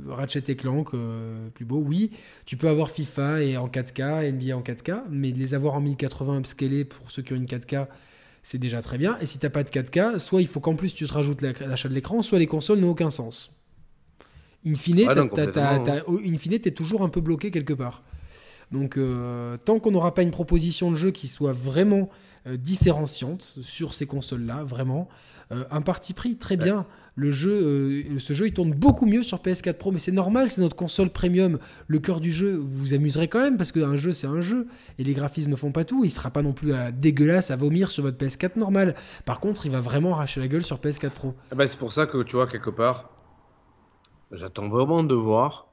Ratchet et Clank euh, plus beau, oui. Tu peux avoir FIFA et en 4K, NBA en 4K, mais les avoir en 1080 upscalés pour ceux qui ont une 4K, c'est déjà très bien. Et si t'as pas de 4K, soit il faut qu'en plus tu te rajoutes l'achat de l'écran, soit les consoles n'ont aucun sens. In fine, t'es toujours un peu bloqué quelque part. Donc, euh, tant qu'on n'aura pas une proposition de jeu qui soit vraiment euh, différenciante sur ces consoles-là, vraiment, un parti pris très bien le jeu, euh, ce jeu, il tourne beaucoup mieux sur PS4 Pro, mais c'est normal, c'est notre console premium. Le cœur du jeu, vous vous amuserez quand même parce qu'un jeu, c'est un jeu et les graphismes ne font pas tout. Il sera pas non plus à dégueulasse à vomir sur votre PS4 normal. Par contre, il va vraiment arracher la gueule sur PS4 Pro. Ah bah, c'est pour ça que tu vois quelque part, j'attends vraiment de voir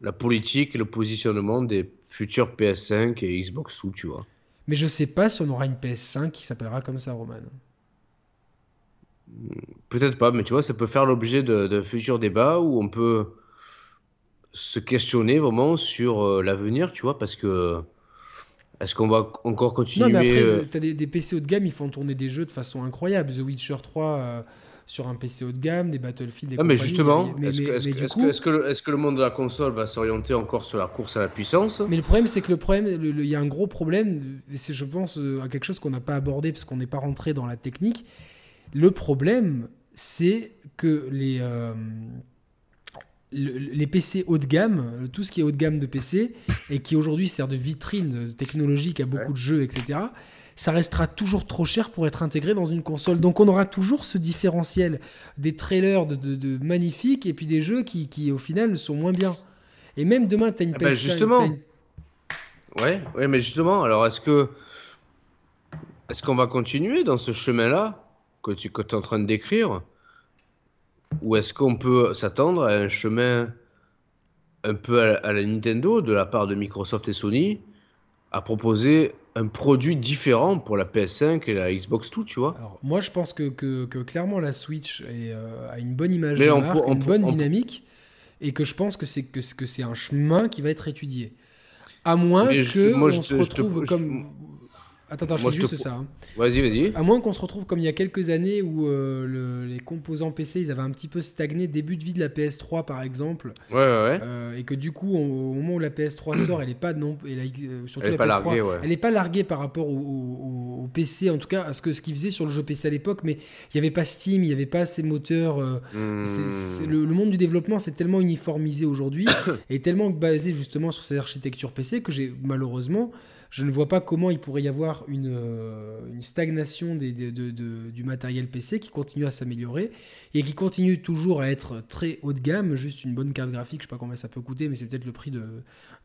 la politique et le positionnement des futurs PS5 et Xbox sous, tu vois. Mais je sais pas si on aura une PS5 qui s'appellera comme ça, Roman. Peut-être pas, mais tu vois, ça peut faire l'objet de, futurs débats où on peut se questionner vraiment sur euh, l'avenir, tu vois, parce que est-ce qu'on va encore continuer Non, mais après, euh, t'as des, des, PC haut de gamme, ils font tourner des jeux de façon incroyable. The Witcher 3 euh, sur un PC haut de gamme, des Battlefield, des ah, mais justement, est-ce que, le monde de la console va s'orienter encore sur la course à la puissance? Mais le problème, c'est que le problème, il y a un gros problème, c'est je pense à quelque chose qu'on n'a pas abordé parce qu'on n'est pas rentré dans la technique, le problème, c'est que les, euh, les PC haut de gamme, tout ce qui est haut de gamme de PC, et qui aujourd'hui sert de vitrine technologique à beaucoup de jeux, etc., ça restera toujours trop cher pour être intégré dans une console. Donc on aura toujours ce différentiel des trailers de, magnifiques et puis des jeux qui, qui, au final sont moins bien. Et même demain, tu as une ah bah, PS5. justement. Ouais, ouais, mais justement, alors est-ce que est-ce qu'on va continuer dans ce chemin-là que tu es en train de décrire? Ou est-ce qu'on peut s'attendre à un chemin un peu à la Nintendo de la part de Microsoft et Sony à proposer un produit différent pour la PS5 et la Xbox 2, tu vois Moi, je pense que, que, clairement la Switch est, euh, a une bonne image de marque, une bonne dynamique, et que je pense que c'est que, que c'est un chemin qui va être étudié. À moins que on se retrouve comme Attends, attends, je fais juste ça. Hein. Vas-y, vas-y. À moins qu'on se retrouve comme il y a quelques années où euh, les composants PC ils avaient un petit peu stagné, début de vie de la PS3 par exemple. Ouais, ouais, ouais. Euh, et que du coup, au moment où la PS3 (clears throat) sort, elle n'est pas non, euh, surtout elle la PS3, larguée, elle n'est pas larguée par rapport au, PC, en tout cas à ce que ce qu'il faisait sur le jeu PC à l'époque. Mais il n'y avait pas Steam, il n'y avait pas ces moteurs. Hmm. le, monde du développement c'est tellement uniformisé aujourd'hui (coughs) et tellement basé justement sur ces architectures PC que j'ai malheureusement je ne vois pas comment il pourrait y avoir une, euh, stagnation des, du matériel PC qui continue à s'améliorer et qui continue toujours à être très haut de gamme. Juste une bonne carte graphique, je ne sais pas combien ça peut coûter, mais c'est peut-être le prix de,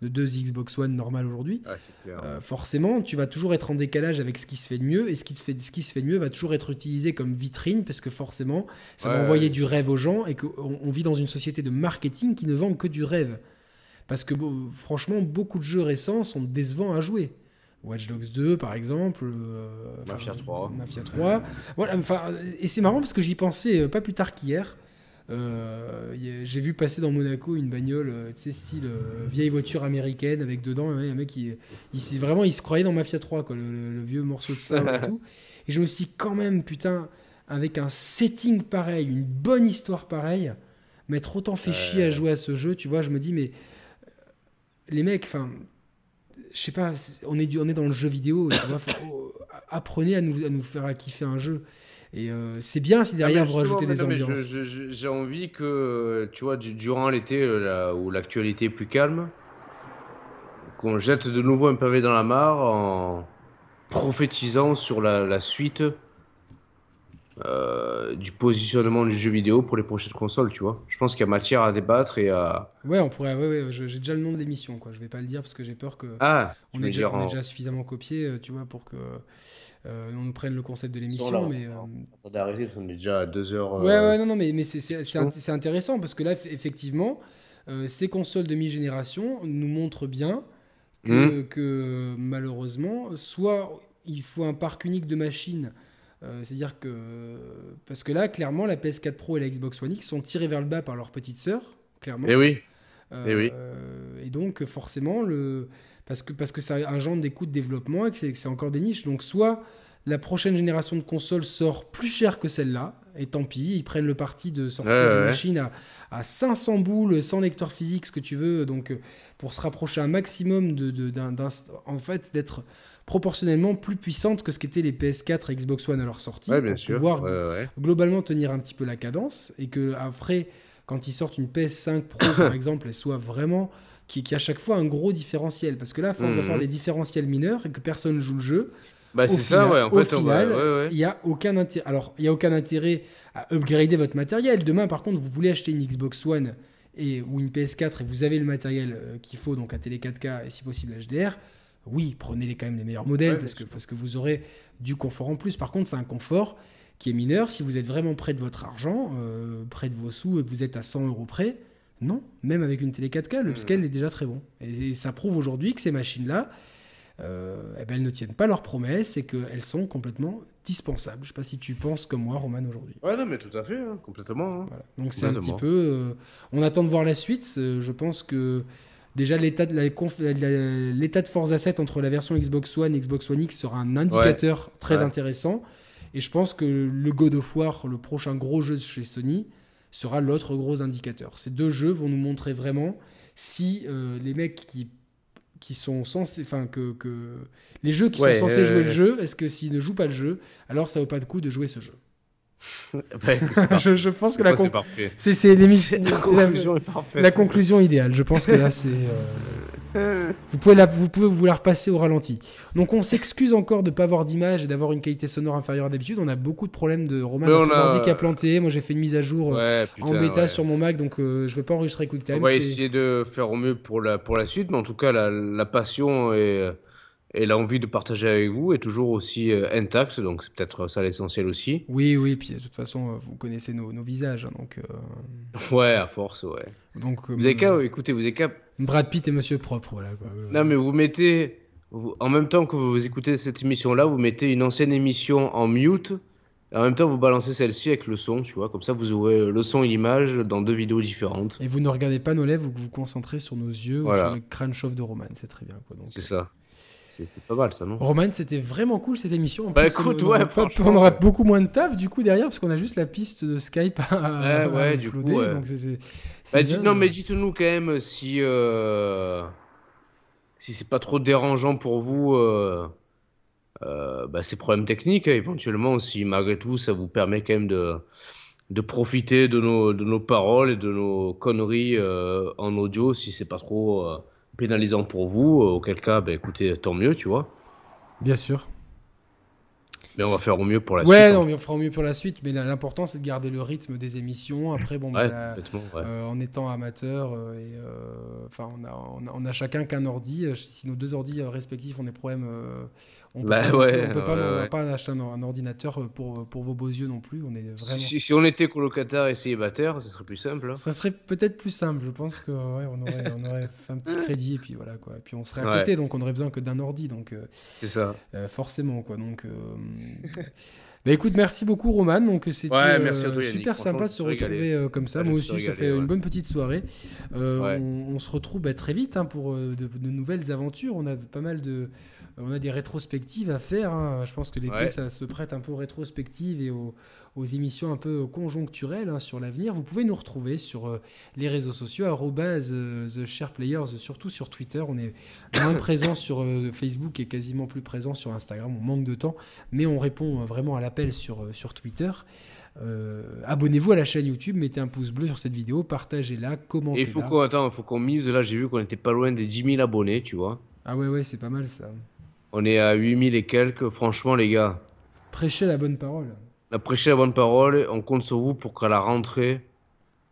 deux Xbox One normales aujourd'hui. Euh, forcément, tu vas toujours être en décalage avec ce qui se fait de mieux et ce qui, fait, ce qui se fait de mieux va toujours être utilisé comme vitrine parce que forcément, ça va envoyer du rêve aux gens et qu'on on vit dans une société de marketing qui ne vend que du rêve. Parce que franchement, beaucoup de jeux récents sont décevants à jouer. Watch Dogs 2 par exemple, euh, Mafia 3. Mafia 3. Voilà, enfin, et c'est marrant parce que j'y pensais euh, pas plus tard qu'hier. Euh, j'ai vu passer dans Monaco une bagnole, tu sais, style vieille voiture américaine avec dedans un mec qui, il, vraiment, il se croyait dans Mafia 3, quoi, le, vieux morceau de ça et (laughs) tout. Et je me suis dit, quand même, putain, avec un setting pareil, une bonne histoire pareille, m'être autant fait chier à jouer à ce jeu, tu vois, je me dis, mais euh, les mecs, enfin, je sais pas, on est, on est dans le jeu vidéo, tu vois, oh, apprenez à nous, à nous faire kiffer un jeu. Et euh, c'est bien si derrière vous rajoutez des ambiances. J'ai envie que, tu vois, durant l'été euh, où l'actualité est plus calme, qu'on jette de nouveau un pavé dans la mare en prophétisant sur la, suite euh, du positionnement du jeu vidéo pour les prochaines consoles, tu vois. Je pense qu'il y a matière à débattre et à. Ouais, on pourrait. Ouais, ouais, j'ai déjà le nom de l'émission, quoi. Je vais pas le dire parce que j'ai peur que. Ah. On est, déjà, on est déjà suffisamment copié, tu vois, pour que euh, on nous prenne le concept de l'émission. Mais euh... on est déjà à deux heures. Ouais, ouais, non, non, mais, mais c'est intéressant parce que là, effectivement, euh, ces consoles de mi-génération nous montrent bien que, hmm. que, malheureusement, soit il faut un parc unique de machines. Euh, c'est-à-dire que. Parce que là, clairement, la PS4 Pro et la Xbox One X sont tirées vers le bas par leur petite sœur, clairement. Et eh oui. et, oui. et donc, forcément, le parce que parce que ça engendre des coûts de développement et que c'est encore des niches. Donc soit la prochaine génération de consoles sort plus cher que celle-là, et tant pis, ils prennent le parti de sortir des machines à, à, 500 boules, sans lecteur physique, ce que tu veux, donc euh, pour se rapprocher un maximum de, de en fait d'être proportionnellement plus puissante que ce qu'étaient les PS4 et Xbox One à leur sortie, pour pouvoir globalement tenir un petit peu la cadence, et que après, quand ils sortent une PS5 Pro par (coughs) exemple, elle soit vraiment qui, qui, à chaque fois un gros différentiel. Parce que là, à force de faire des différentiels mineurs et que personne joue le jeu, bah, c'est ça, ouais. En au final, il n'y a aucun intérêt. Alors, il y a aucun intérêt à upgrader votre matériel. Demain, par contre, vous voulez acheter une Xbox One et, ou une PS4 et vous avez le matériel euh, qu'il faut, donc la télé 4K et si possible HDR. Oui, prenez les quand même les meilleurs modèles parce, que, parce que vous aurez du confort en plus. Par contre, c'est un confort qui est mineur. Si vous êtes vraiment près de votre argent, euh, près de vos sous et que vous êtes à 100 euros près, non, même avec une télé 4K, le scale est déjà très bon. Et, ça prouve aujourd'hui que ces machines-là, euh, eh ben, elles ne tiennent pas leurs promesses et qu'elles sont complètement dispensables. Je ne sais pas si tu penses comme moi, Roman, aujourd'hui. Ouais, non, mais tout à fait, hein, complètement. Hein. Donc c'est un petit peu. Euh, on attend de voir la suite. Je pense que déjà l'état de, l'état de Forza 7 entre la version Xbox One et Xbox One X sera un indicateur très intéressant. Et je pense que le God of War, le prochain gros jeu de chez Sony, sera l'autre gros indicateur. Ces deux jeux vont nous montrer vraiment si euh, les mecs qui, qui sont censés, enfin que, que, les jeux qui sont censés jouer le jeu, est-ce que s'ils ne jouent pas le jeu, alors ça vaut pas de coup de jouer ce jeu. (laughs) (laughs) je, je, pense que la, c'est, c'est, la, conclusion la, la, conclusion idéale. Je pense que là, c'est. Euh, (laughs) vous, pouvez la, vous pouvez vous la repasser au ralenti. Donc, on s'excuse encore de ne pas avoir d'image et d'avoir une qualité sonore inférieure à d'habitude. On a beaucoup de problèmes de Roman a... qui a planté. Moi, j'ai fait une mise à jour euh, en bêta sur mon Mac, donc euh, je ne vais pas enregistrer QuickTime. On va essayer de faire au mieux pour la, pour la suite, mais en tout cas, la, passion est et l'envie de partager avec vous est toujours aussi euh, intacte, donc c'est peut-être ça l'essentiel aussi. Oui, oui, puis de toute façon, euh, vous connaissez nos, nos visages, hein, donc. Euh, ouais, à force, ouais. Donc, vous avez qu'à, écoutez, vous avez qu'à. Brad Pitt et Monsieur Propre, voilà. Quoi. Non, mais vous mettez, en même temps que vous écoutez cette émission-là, vous mettez une ancienne émission en mute. Et en même temps, vous balancez celle-ci avec le son, tu vois, comme ça vous aurez le son et l'image dans deux vidéos différentes. Et vous ne regardez pas nos lèvres, vous vous concentrez sur nos yeux ou sur le crâne chauve de Roman, c'est très bien. C'est ça. C'est pas mal ça, non? Roman, c'était vraiment cool cette émission. bah écoute, ouais, on aurait beaucoup moins de taf du coup derrière parce qu'on a juste la piste de Skype à, ouais, ouais, du coup, donc bah, non, mais dites-nous quand même si euh, si c'est pas trop dérangeant pour vous euh, euh, bah, ces problèmes techniques, éventuellement, si malgré tout ça vous permet quand même de de profiter de nos de nos paroles et de nos conneries en audio, si c'est pas trop pénalisant pour vous, euh, auquel cas, bah, écoutez, tant mieux, tu vois. Bien sûr. Mais on va faire au mieux pour la suite. Ouais, hein. on fera au mieux pour la suite, mais l'important c'est de garder le rythme des émissions. Après, bon, bah, euh, en étant amateur, euh, et, enfin, on, a, on, a, chacun qu'un ordi. Si nos deux ordis respectifs ont des problèmes on bah peut, ouais, on peut pas, va pas acheter un, ordinateur pour, pour vos beaux yeux non plus. On est vraiment... si, si, on était colocataire et célibataire, ce serait plus simple. Hein. Ce serait peut-être plus simple. Je pense qu'on ouais, on aurait, on aurait fait un petit (laughs) crédit et puis voilà quoi. Et puis on serait à côté, donc on aurait besoin que d'un ordi. Donc c'est ça. Euh, forcément quoi. Donc euh, (laughs) Bah écoute, merci beaucoup Roman. Donc c'était euh, super sympa de se retrouver euh, comme ça. Moi aussi, ça fait une bonne petite soirée. Euh, on, se retrouve bah, très vite hein, pour de, nouvelles aventures. On a pas mal de, on a des rétrospectives à faire. Hein. Je pense que l'été, ça se prête un peu aux rétrospectives et aux, aux émissions un peu conjoncturelles hein, sur l'avenir. Vous pouvez nous retrouver sur euh, les réseaux sociaux, euh, The Share Players, surtout sur Twitter. On est moins (coughs) présent sur euh, Facebook et quasiment plus présent sur Instagram. On manque de temps, mais on répond vraiment à l'appel sur, sur Twitter. abonnez-vous à la chaîne YouTube, mettez un pouce bleu sur cette vidéo, partagez-la, commentez-la. Il faut qu'on faut qu'on mise, là j'ai vu qu'on était pas loin des 10 000 abonnés, tu vois. Ah ouais, ouais, c'est pas mal ça. On est à 8 000 et quelques, franchement les gars. Prêchez la bonne parole a prêché la bonne parole. On compte sur vous pour qu'à la rentrée,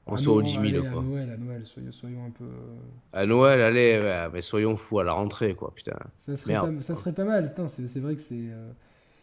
on soit aux 10 000. quoi. À Noël, à Noël, soyons, un peu. Euh, à Noël, allez, mais soyons fous à la rentrée, quoi, putain. Ça serait, pas, ça serait pas mal, c'est vrai que c'est. Euh,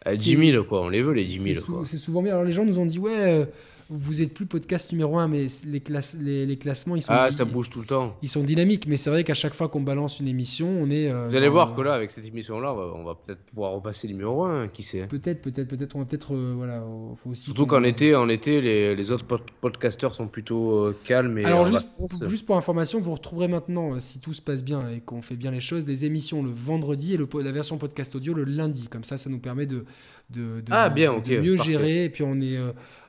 à 10 000, quoi, on les veut, les 10 000. C'est souvent bien. Alors les gens nous ont dit, ouais. Euh, vous êtes plus podcast numéro 1, mais les, classes, les, classements, ils sont. Ah, ça bouge tout le temps. Ils sont dynamiques, mais c'est vrai qu'à chaque fois qu'on balance une émission, on est. Euh, vous allez voir que là, avec cette émission-là, on va, peut-être pouvoir repasser numéro 1, qui sait. Peut-être, peut-être, peut-être. On va peut-être. Euh, voilà, faut aussi. Surtout qu'en été, en été les, les autres podcasteurs sont plutôt euh, calmes. Et Alors, juste, juste, pour information, vous retrouverez maintenant, si tout se passe bien et qu'on fait bien les choses, les émissions le vendredi et le, la version podcast audio le lundi. Comme ça, ça nous permet de, de, ah, bien, mieux gérer. Et puis, on est.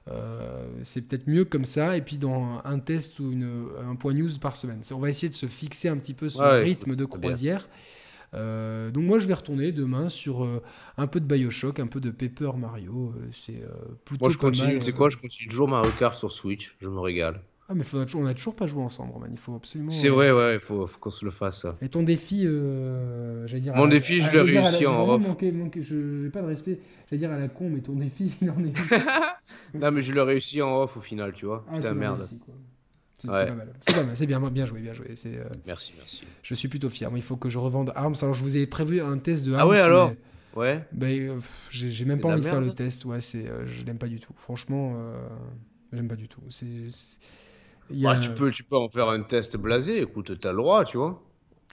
Euh, c'est peut-être mieux comme ça. Et puis dans un test ou une, un point news par semaine. On va essayer de se fixer un petit peu ce rythme de croisière. Euh, donc moi je vais retourner demain sur euh, un peu de Bioshock, un peu de Paper Mario. c'est plutôt moi je continue, c'est quoi Je continue toujours Mario Kart sur Switch. Je me régale. Ah mais on a toujours pas joué ensemble, Roman. Il faut absolument. C'est vrai, ouais, il faut, qu'on se le fasse. Et ton défi, j'allais dire. Mon défi, je l'ai réussi en off. je n'ai pas de respect. J'allais dire à la con, mais ton défi, (laughs) il en est. (laughs) non, mais je l'ai réussi en off au final, tu vois. Ah, Putain, merde. C'est pas mal. C'est pas mal. C'est bien, bien joué, bien joué. Euh... Merci, merci. Je suis plutôt fier. Moi, il faut que je revende Arms. Alors, je vous ai prévu un test de Arms. Ah ouais, alors Ouais. Ben, euh, j'ai même pas envie de faire le test. Ouais, c'est, euh, je l'aime pas du tout. Franchement, euh, j'aime pas du tout. C'est. A... tu, peux, tu peux en faire un test blasé. Écoute, t'as le droit, tu vois.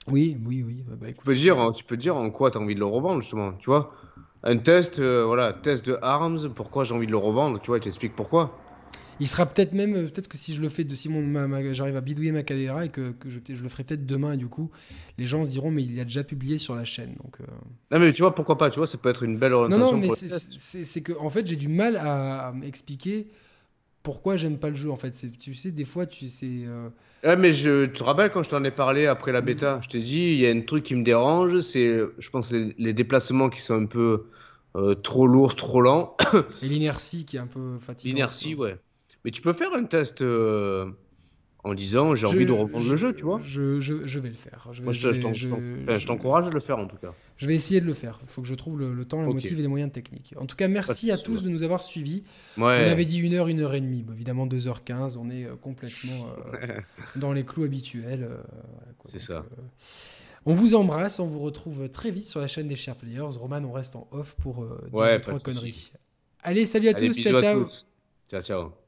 Oui, oui, oui. Bah, écoute, tu, peux dire, tu peux dire en quoi t'as envie de le revendre, justement. Tu vois un test, euh, voilà, test de Arms, pourquoi j'ai envie de le revendre, tu vois, il t'explique pourquoi. Il sera peut-être même, euh, peut-être que si je le fais, de si j'arrive à bidouiller ma caméra et que, je, je, le ferai peut-être demain, et du coup, les gens se diront, mais il a déjà publié sur la chaîne. Donc, euh. Non, mais tu vois, pourquoi pas, tu vois, ça peut être une belle orientation. Non, non, mais c'est que, en fait, j'ai du mal à, m'expliquer pourquoi j'aime pas le jeu, en fait. Tu sais, des fois, tu sais. Ouais, mais je te rappelle quand je t'en ai parlé après la bêta, je t'ai dit, il y a un truc qui me dérange, c'est, je pense, les, déplacements qui sont un peu euh, trop lourds, trop lents. Et l'inertie qui est un peu fatigante. L'inertie, ouais. Mais tu peux faire un test euh, en disant j'ai envie de reprendre le jeu, tu vois. Je, je, je, vais le faire. Je, Moi, je, t'encourage à le faire en tout cas. Je vais essayer de le faire. Il faut que je trouve le, temps, le motif et les moyens techniques. En tout cas, merci à tous de nous avoir suivis. On avait dit une heure, une heure et demie. évidemment, 2h15. On est euh, complètement (laughs) dans les clous habituels. C'est ça. On vous embrasse, on vous retrouve très vite sur la chaîne des Chers Players. Roman, on reste en off pour dire trois conneries. Allez, salut à tous, ciao ciao. Ciao ciao.